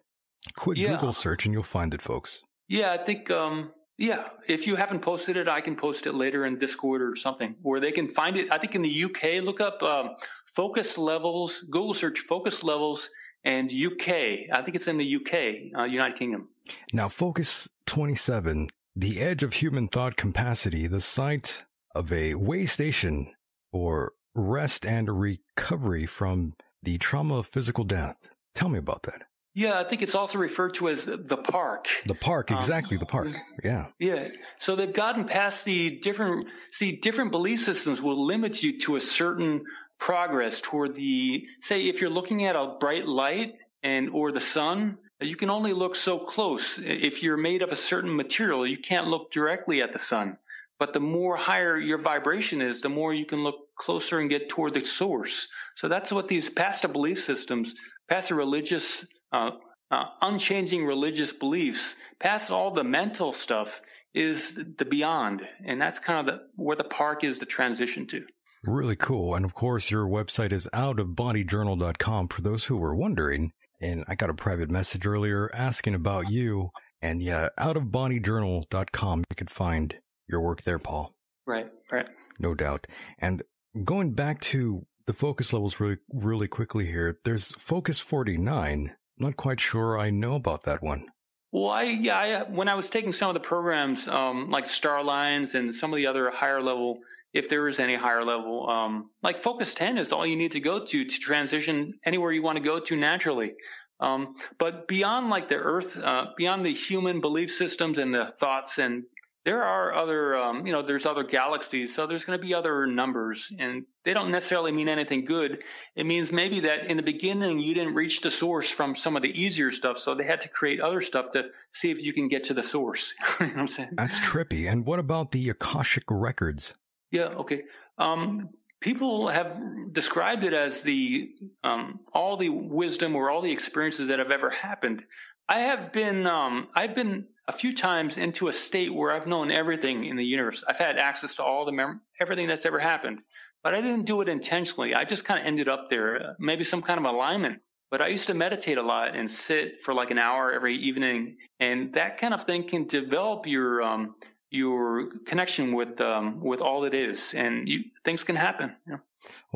Quick Yeah. Google search and you'll find it, folks. Yeah, I think, um, yeah, if you haven't posted it, I can post it later in Discord or something where they can find it. I think in the UK, look up um, focus levels, Google search focus levels and UK. I think it's in the UK, uh, United Kingdom. Now, Focus 27, the edge of human thought capacity, the site of a way station for rest and recovery from the trauma of physical death. Tell me about that. Yeah, I think it's also referred to as the park. The park, Um, exactly, the park. Yeah. Yeah. So they've gotten past the different, see, different belief systems will limit you to a certain progress toward the, say, if you're looking at a bright light and, or the sun, you can only look so close. If you're made of a certain material, you can't look directly at the sun. But the more higher your vibration is, the more you can look closer and get toward the source. So that's what these past belief systems, past religious, uh, uh, unchanging religious beliefs, past all the mental stuff is the beyond. And that's kind of the, where the park is the transition to. Really cool. And of course, your website is outofbodyjournal.com for those who were wondering. And I got a private message earlier asking about you. And yeah, outofbodyjournal.com. You could find your work there, Paul. Right, right. No doubt. And going back to the focus levels really, really quickly here, there's focus 49. Not quite sure I know about that one. Well, I, yeah, I, when I was taking some of the programs, um, like Starlines and some of the other higher level, if there is any higher level, um, like Focus 10 is all you need to go to to transition anywhere you want to go to naturally. Um, but beyond like the earth, uh, beyond the human belief systems and the thoughts and there are other, um, you know, there's other galaxies, so there's going to be other numbers, and they don't necessarily mean anything good. It means maybe that in the beginning you didn't reach the source from some of the easier stuff, so they had to create other stuff to see if you can get to the source. you know what I'm saying? That's trippy. And what about the Akashic records? Yeah, okay. Um, people have described it as the um, all the wisdom or all the experiences that have ever happened. I have been um, I've been a few times into a state where I've known everything in the universe. I've had access to all the mem- everything that's ever happened, but I didn't do it intentionally. I just kind of ended up there, uh, maybe some kind of alignment. But I used to meditate a lot and sit for like an hour every evening, and that kind of thing can develop your um, your connection with um, with all it is, and you, things can happen.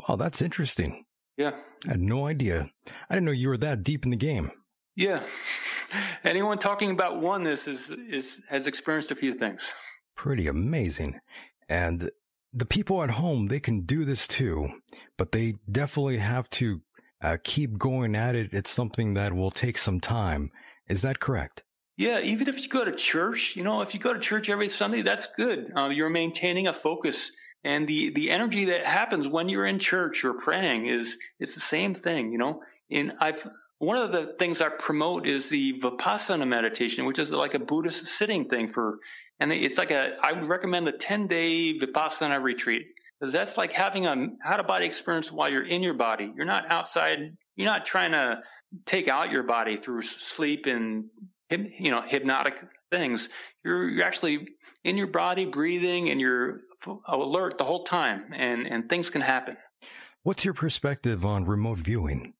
Wow, that's interesting. Yeah, I had no idea. I didn't know you were that deep in the game. Yeah. Anyone talking about oneness is is has experienced a few things. Pretty amazing. And the people at home, they can do this too, but they definitely have to uh, keep going at it. It's something that will take some time. Is that correct? Yeah, even if you go to church, you know, if you go to church every Sunday, that's good. Uh, you're maintaining a focus, and the the energy that happens when you're in church or praying is it's the same thing, you know. And I've one of the things I promote is the vipassana meditation, which is like a Buddhist sitting thing for, and it's like a I would recommend the 10 day vipassana retreat because that's like having a out of body experience while you're in your body. You're not outside. You're not trying to take out your body through sleep and you know hypnotic things. You're you're actually in your body, breathing, and you're alert the whole time, and and things can happen. What's your perspective on remote viewing?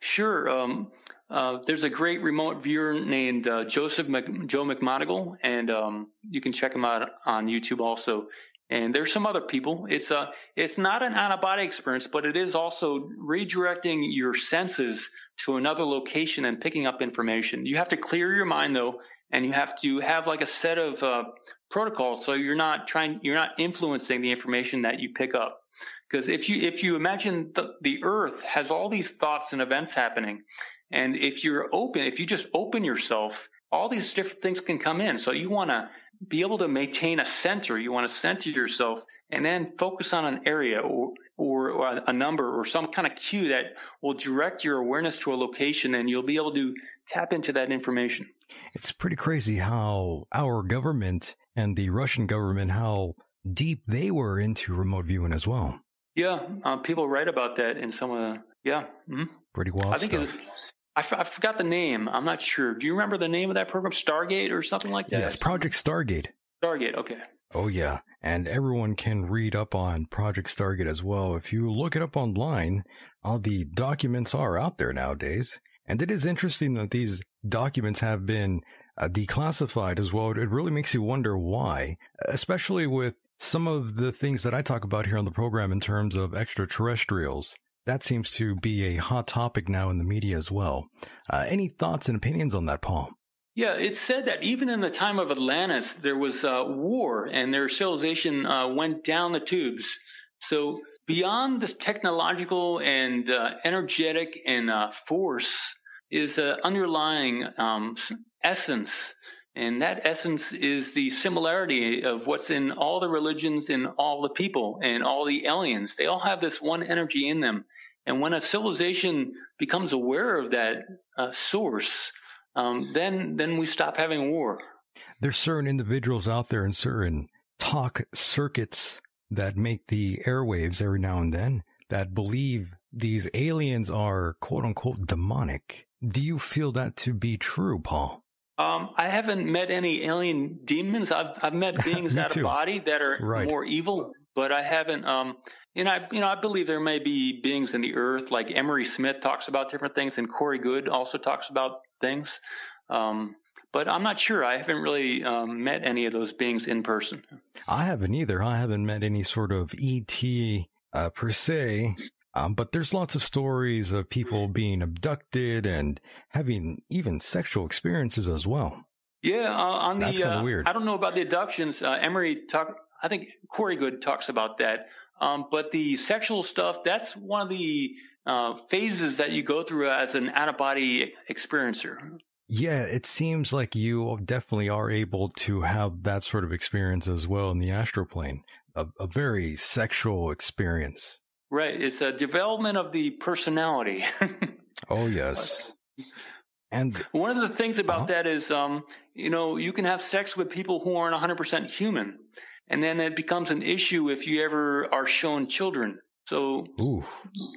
Sure. Um, uh, there's a great remote viewer named uh, Joseph Joe McMoneagle, and um, you can check him out on YouTube also. And there's some other people. It's a it's not an out of body experience, but it is also redirecting your senses to another location and picking up information. You have to clear your mind though, and you have to have like a set of uh, protocols so you're not trying you're not influencing the information that you pick up. Because if you if you imagine the, the Earth has all these thoughts and events happening, and if you're open, if you just open yourself, all these different things can come in. So you want to be able to maintain a center. You want to center yourself and then focus on an area or, or, or a number or some kind of cue that will direct your awareness to a location and you'll be able to tap into that information. It's pretty crazy how our government and the Russian government, how deep they were into remote viewing as well. Yeah, uh, people write about that in some of the, yeah. Mm-hmm. Pretty wild I think stuff. it was, I, f- I forgot the name. I'm not sure. Do you remember the name of that program? Stargate or something like that? yes, Project Stargate. Stargate, okay. Oh yeah, and everyone can read up on Project Stargate as well. If you look it up online, all the documents are out there nowadays. And it is interesting that these documents have been uh, declassified as well. It really makes you wonder why, especially with some of the things that I talk about here on the program in terms of extraterrestrials. That seems to be a hot topic now in the media as well. Uh, any thoughts and opinions on that, Paul? Yeah, it's said that even in the time of Atlantis, there was uh, war and their civilization uh, went down the tubes. So beyond this technological and uh, energetic and uh, force is an underlying um, essence. And that essence is the similarity of what's in all the religions and all the people and all the aliens. They all have this one energy in them. And when a civilization becomes aware of that uh, source, um, then then we stop having war. There's certain individuals out there in certain talk circuits that make the airwaves every now and then that believe these aliens are quote unquote demonic. Do you feel that to be true, Paul? Um, I haven't met any alien demons. I've I've met beings out too. of body that are Right. more evil, but I haven't. Um, and I you know I believe there may be beings in the earth, like Emery Smith talks about different things, and Corey Goode also talks about things. Um, but I'm not sure. I haven't really um, met any of those beings in person. I haven't either. I haven't met any sort of ET uh, per se. Um, but there's lots of stories of people being abducted and having even sexual experiences as well. Yeah, uh, on That's the uh, weird. I don't know about the abductions. Uh, Emery talk. I think Corey Goode talks about that. Um, but the sexual stuff, that's one of the uh, phases that you go through as an out of body experiencer. Yeah, it seems like you definitely are able to have that sort of experience as well in the astral plane. A, a very sexual experience. Right. It's a development of the personality. Oh, yes. And One of the things about Uh-huh. that is, um, you know, you can have sex with people who aren't 100% human. And then it becomes an issue if you ever are shown children. So ooh,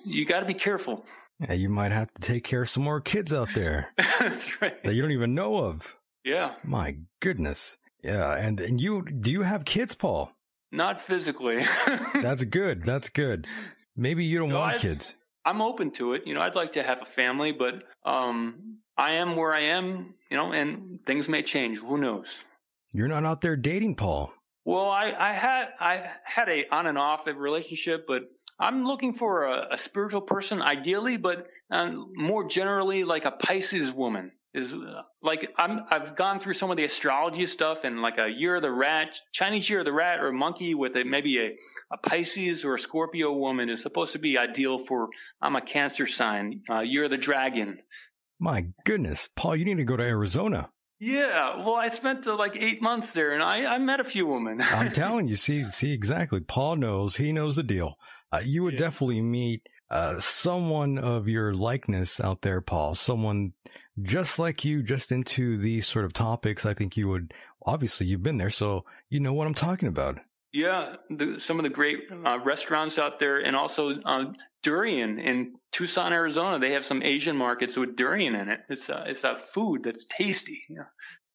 you got to be careful. yeah, you might have to take care of some more kids out there That's right. that you don't even know of. Yeah. My goodness. Yeah, and and you do you have kids, Paul? Not physically. That's good. That's good. Maybe you don't No, want I- kids. I'm open to it. You know, I'd like to have a family, but um, I am where I am, you know, and things may change. Who knows? You're not out there dating, Paul. Well, I, I had I had a on and off relationship, but I'm looking for a, a spiritual person, ideally, but um, more generally like a Pisces woman. Is like I'm I've gone through some of the astrology stuff and like a year of the rat, Chinese year of the rat or a monkey with a maybe a, a Pisces or a Scorpio woman is supposed to be ideal for I'm a Cancer sign, uh, year of the dragon. My goodness, Paul, you need to go to Arizona. Yeah, well, I spent uh, like eight months there, and I, I met a few women. I'm telling you, see, see exactly. Paul knows. He knows the deal. Uh, you would Yeah. definitely meet uh, someone of your likeness out there, Paul. Someone just like you, just into these sort of topics. I think you would. Obviously, you've been there, so you know what I'm talking about. Yeah, the, some of the great uh, restaurants out there, and also uh, durian in Tucson, Arizona. They have some Asian markets with durian in it. It's uh, it's a food that's tasty. Yeah.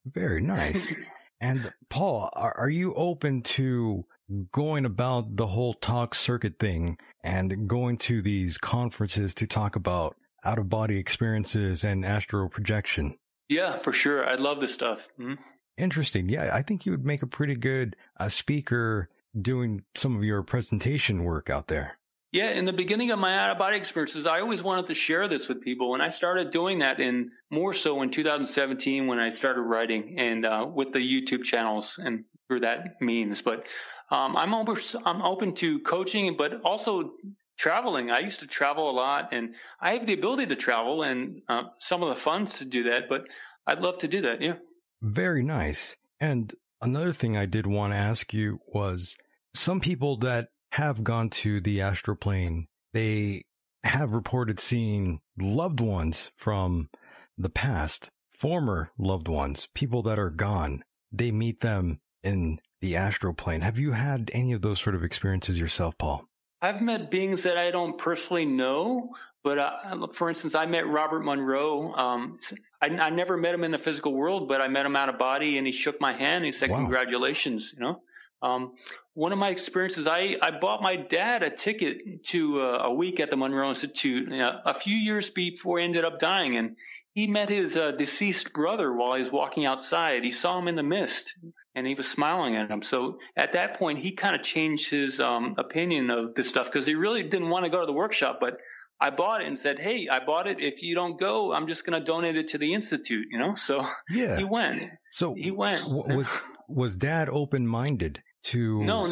Very nice. and Paul, are, are you open to going about the whole talk circuit thing and going to these conferences to talk about out of body experiences and astral projection? Yeah, for sure. I love this stuff. Mhm. Interesting. Yeah, I think you would make a pretty good uh, speaker doing some of your presentation work out there. Yeah, in the beginning of my out of body experiences, I always wanted to share this with people, and I started doing that in more so in 2017 when I started writing and uh, with the YouTube channels and through that means. But um, I'm open, I'm open to coaching, but also traveling. I used to travel a lot, and I have the ability to travel and uh, some of the funds to do that. But I'd love to do that. Yeah. Very nice. And Another thing I did want to ask you was some people that have gone to the astral plane, they have reported seeing loved ones from the past, former loved ones, people that are gone. They meet them in the astral plane. Have you had any of those sort of experiences yourself, Paul? I've met beings that I don't personally know, but uh, for instance, I met Robert Monroe. Um, I, I, never met him in the physical world, but I met him out of body, and he shook my hand. And he said, wow. "Congratulations!" You know. Um, one of my experiences, I, I bought my dad a ticket to uh, a week at the Monroe Institute you know, a few years before he ended up dying, and he met his uh, deceased brother while he was walking outside. He saw him in the mist, and he was smiling at him. So at that point, he kind of changed his um, opinion of this stuff because he really didn't want to go to the workshop, but I bought it and said, "Hey, I bought it. If you don't go, I'm just going to donate it to the institute." You know, so yeah, he went. So he went. Was was Dad open minded to? No,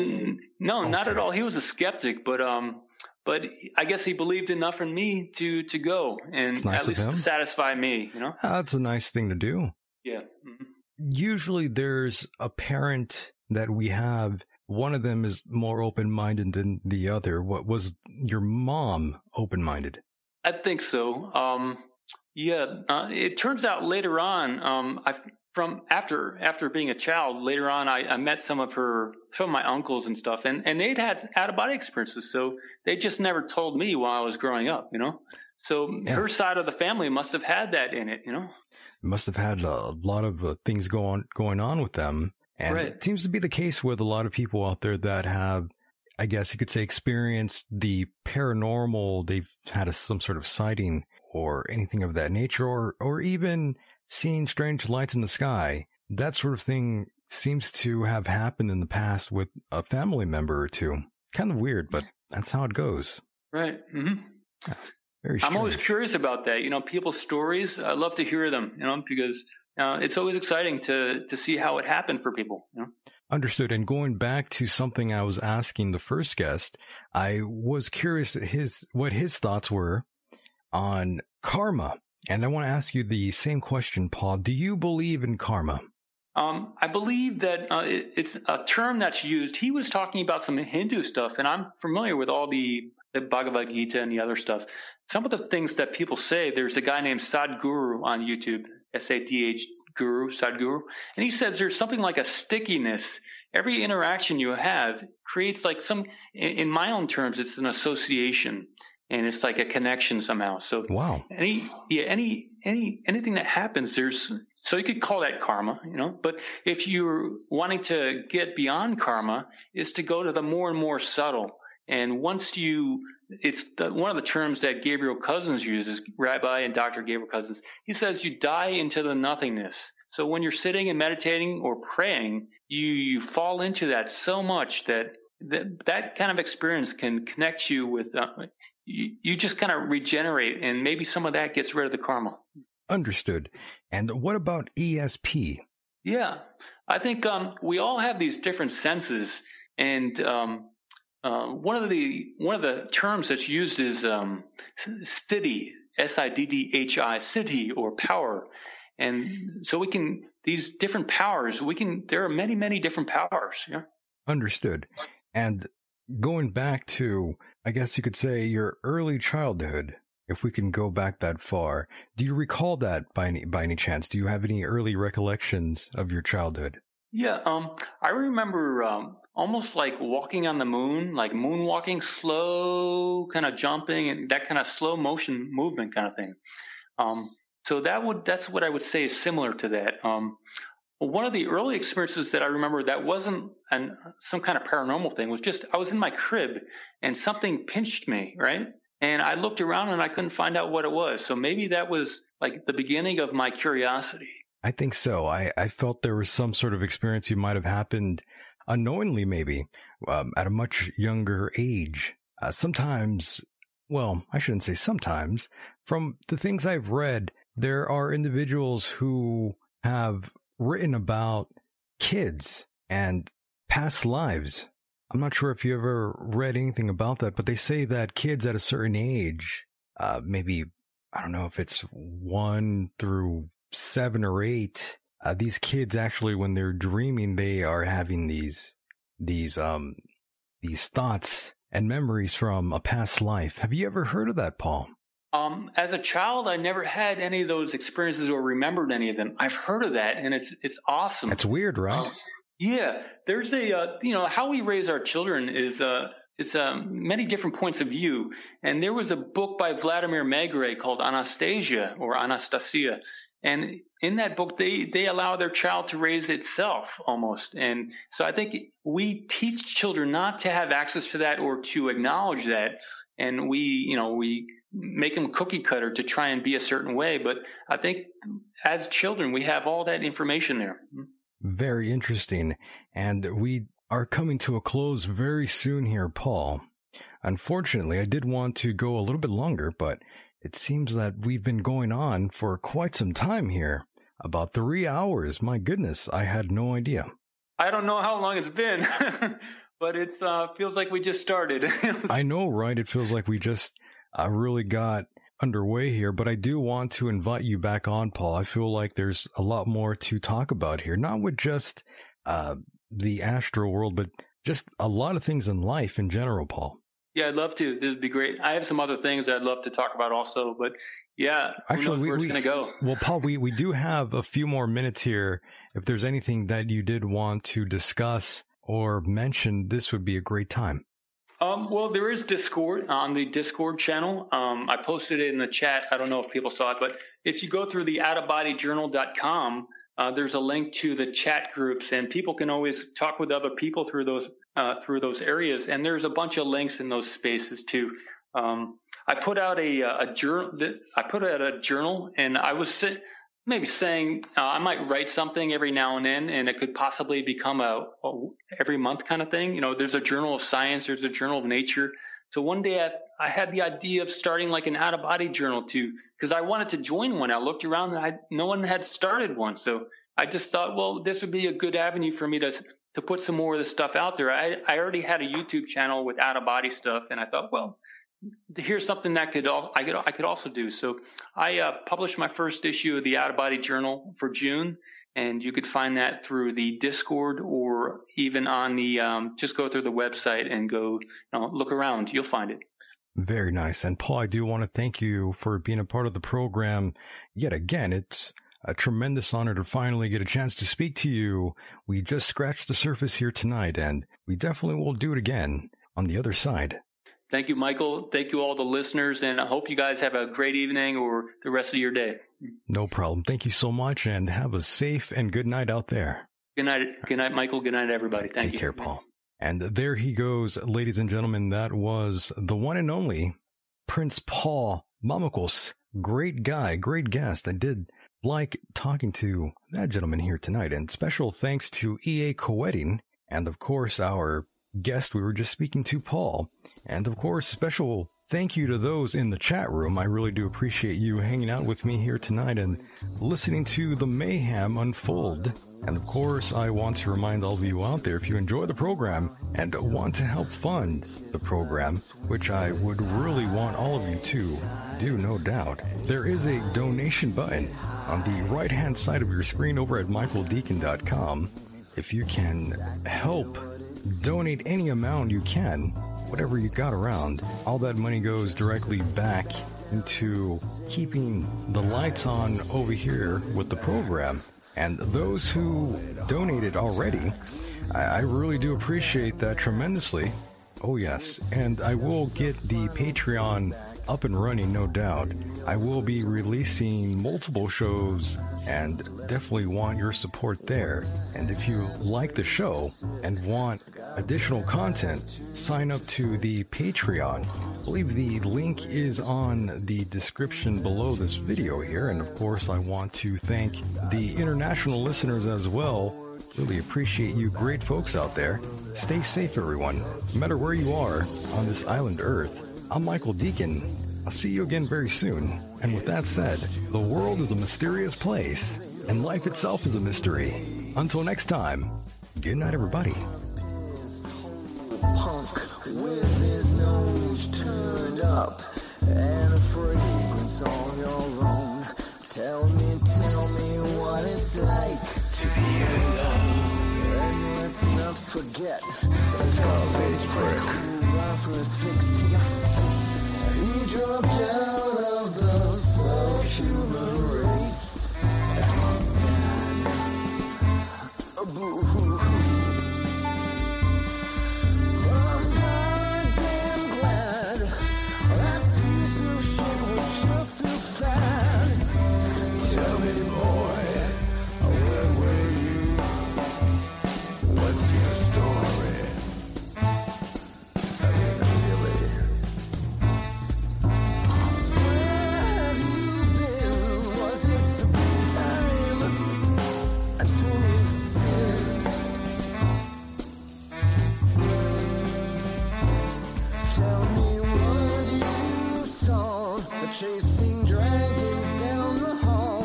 no, okay. not at all. He was a skeptic, but um, but I guess he believed enough in me to to go and nice at least him. satisfy me. You know, that's a nice thing to do. Yeah. Mm-hmm. Usually, there's a parent that we have one of them is more open minded than the other. What was your mom open minded? I think so. Um, yeah, uh, it turns out later on, um, I from after after being a child, later on, I, I, met some of her some of my uncles and stuff, and and they'd had out of body experiences, so they just never told me while I was growing up, you know. So yeah. her side of the family must have had that in it, you know. Must have had a lot of uh, things go on going on with them and right. it seems to be the case with a lot of people out there that have, I guess you could say, experienced the paranormal. They've had a, some sort of sighting or anything of that nature, or, or even seen strange lights in the sky. That sort of thing seems to have happened in the past with a family member or two. Kind of weird, but that's how it goes. Right. Mm-hmm. Very I'm always curious about that. You know, people's stories. I love to hear them, you know, because uh, it's always exciting to to see how it happened for people. You know? Understood. And going back to something I was asking the first guest, I was curious his what his thoughts were on karma. And I want to ask you the same question, Paul. Do you believe in karma? Um, I believe that uh, it, it's a term that's used. He was talking about some Hindu stuff, and I'm familiar with all the, the Bhagavad Gita and the other stuff. Some of the things that people say, there's a guy named Sadhguru on YouTube, S-A-D-H Guru, Sadhguru, and he says there's something like a stickiness. Every interaction you have creates like some, in my own terms, it's an association and it's like a connection somehow. So wow, any yeah any any anything that happens, there's so you could call that karma, you know. But if you're wanting to get beyond karma, is to go to the more and more subtle. And once you it's the, one of the terms that Gabriel Cousens uses, Rabbi and Dr. Gabriel Cousens. He says you die into the nothingness. So when you're sitting and meditating or praying, you, you fall into that so much that that, that kind of experience can connect you with, uh, you, you just kind of regenerate and maybe some of that gets rid of the karma. Understood. And what about ESP? Yeah, I think um, we all have these different senses, and um, uh, one of the one of the terms that's used is um, siddhi, S I D D H I, siddhi or power, and so we can these different powers. We can there are many many different powers. Yeah. Understood. And going back to, I guess you could say your early childhood, if we can go back that far, do you recall that by any by any chance? Do you have any early recollections of your childhood? Yeah, um, I remember um, almost like walking on the moon, like moonwalking, slow kind of jumping and that kind of slow motion movement kind of thing. Um, so that would that's what I would say is similar to that. Um, one of the early experiences that I remember that wasn't an, some kind of paranormal thing was just I was in my crib and something pinched me, right? And I looked around and I couldn't find out what it was. So maybe that was like the beginning of my curiosity. I think so. I, I felt there was some sort of experience you might have happened unknowingly, maybe um, at a much younger age. Uh, sometimes, well, I shouldn't say sometimes. From the things I've read, there are individuals who have written about kids and past lives. I'm not sure if you ever read anything about that, but they say that kids at a certain age, uh, maybe, I don't know if it's one through seven or eight, uh, these kids actually, when they're dreaming, they are having these these um these thoughts and memories from a past life. Have you ever heard of that, Paul? Um, as a child, I never had any of those experiences or remembered any of them. I've heard of that, and it's it's awesome. That's weird, right? Um, yeah, there's a uh, you know how we raise our children is uh is um, many different points of view, and there was a book by Vladimir Megre called Anastasia or Anastasia, and in that book they they allow their child to raise itself almost, and so I think we teach children not to have access to that or to acknowledge that, and we you know we make them cookie cutter to try and be a certain way, but I think as children we have all that information there. Mm-hmm. Very interesting. And we are coming to a close very soon here, Paul. Unfortunately, I did want to go a little bit longer, but it seems that we've been going on for quite some time here. About three hours. My goodness, I had no idea. I don't know how long it's been, but it uh, feels like we just started. I know, right? It feels like we just uh, really got underway here, but I do want to invite you back on, Paul. I feel like there's a lot more to talk about here, not with just uh, the astral world, but just a lot of things in life in general, Paul. Yeah, I'd love to. This would be great. I have some other things I'd love to talk about also, but yeah, actually, we, where it's going to go. Well, Paul, we, we do have a few more minutes here. If there's anything that you did want to discuss or mention, this would be a great time. Um, well, there is Discord on the Discord channel. Um, I posted it in the chat. I don't know if people saw it, but if you go through the outofbodyjournal.com, uh, there's a link to the chat groups, and people can always talk with other people through those uh, through those areas. And there's a bunch of links in those spaces too. Um, I put out a, a journal. I put out a journal, and I was maybe saying uh, I might write something every now and then, and it could possibly become a, a, every month kind of thing. You know, there's a journal of science, there's a journal of nature. So one day I, I had the idea of starting like an out of body journal too, because I wanted to join one. I looked around and I, no one had started one, so I just thought, well, this would be a good avenue for me to to put some more of this stuff out there. I, I already had a YouTube channel with out of body stuff, and I thought, well, here's something that could I could I could also do. So I uh, published my first issue of the Out of Body Journal for June, and you could find that through the Discord or even on the um, just go through the website and go you know, look around. You'll find it. Very nice. And Paul, I do want to thank you for being a part of the program. Yet again, it's a tremendous honor to finally get a chance to speak to you. We just scratched the surface here tonight, and we definitely will do it again on the other side. Thank you, Michael. Thank you, all the listeners, and I hope you guys have a great evening or the rest of your day. No problem. Thank you so much, and have a safe and good night out there. Good night. Good night, Michael. Good night, everybody. Thank you. Take you. care, Paul. And there he goes, ladies and gentlemen. That was the one and only Prince Paul Mamakos. Great guy, great guest. I did like talking to that gentleman here tonight. And special thanks to E.A. Koetting and, of course, our guest we were just speaking to, Paul. And of course, special thank you to those in the chat room. I really do appreciate you hanging out with me here tonight and listening to the mayhem unfold. And of course, I want to remind all of you out there if you enjoy the program and want to help fund the program, which I would really want all of you to do, no doubt, there is a donation button on the right hand side of your screen over at michaeldeacon.com. If you can help donate any amount you can, whatever you got around, all that money goes directly back into keeping the lights on over here with the program. And those who donated already, I, really do appreciate that tremendously. Oh, yes. And I will get the Patreon up and running, no doubt. I will be releasing multiple shows and definitely want your support there. And if you like the show and want additional content, sign up to the Patreon. I believe the link is on the description below this video here. And of course, I want to thank the international listeners as well Really appreciate you great folks out there. Stay safe, everyone, no matter where you are on this island Earth. I'm Michael Deacon. I'll see you again very soon. And with that said, the world is a mysterious place, and life itself is a mystery. Until next time, good night, everybody. Punk with his nose turned up and a fragrance your own. Tell me, tell me what it's like and let's not forget the He dropped out of the human race. chasing dragons down the hall.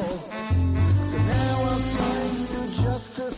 So now I find you just a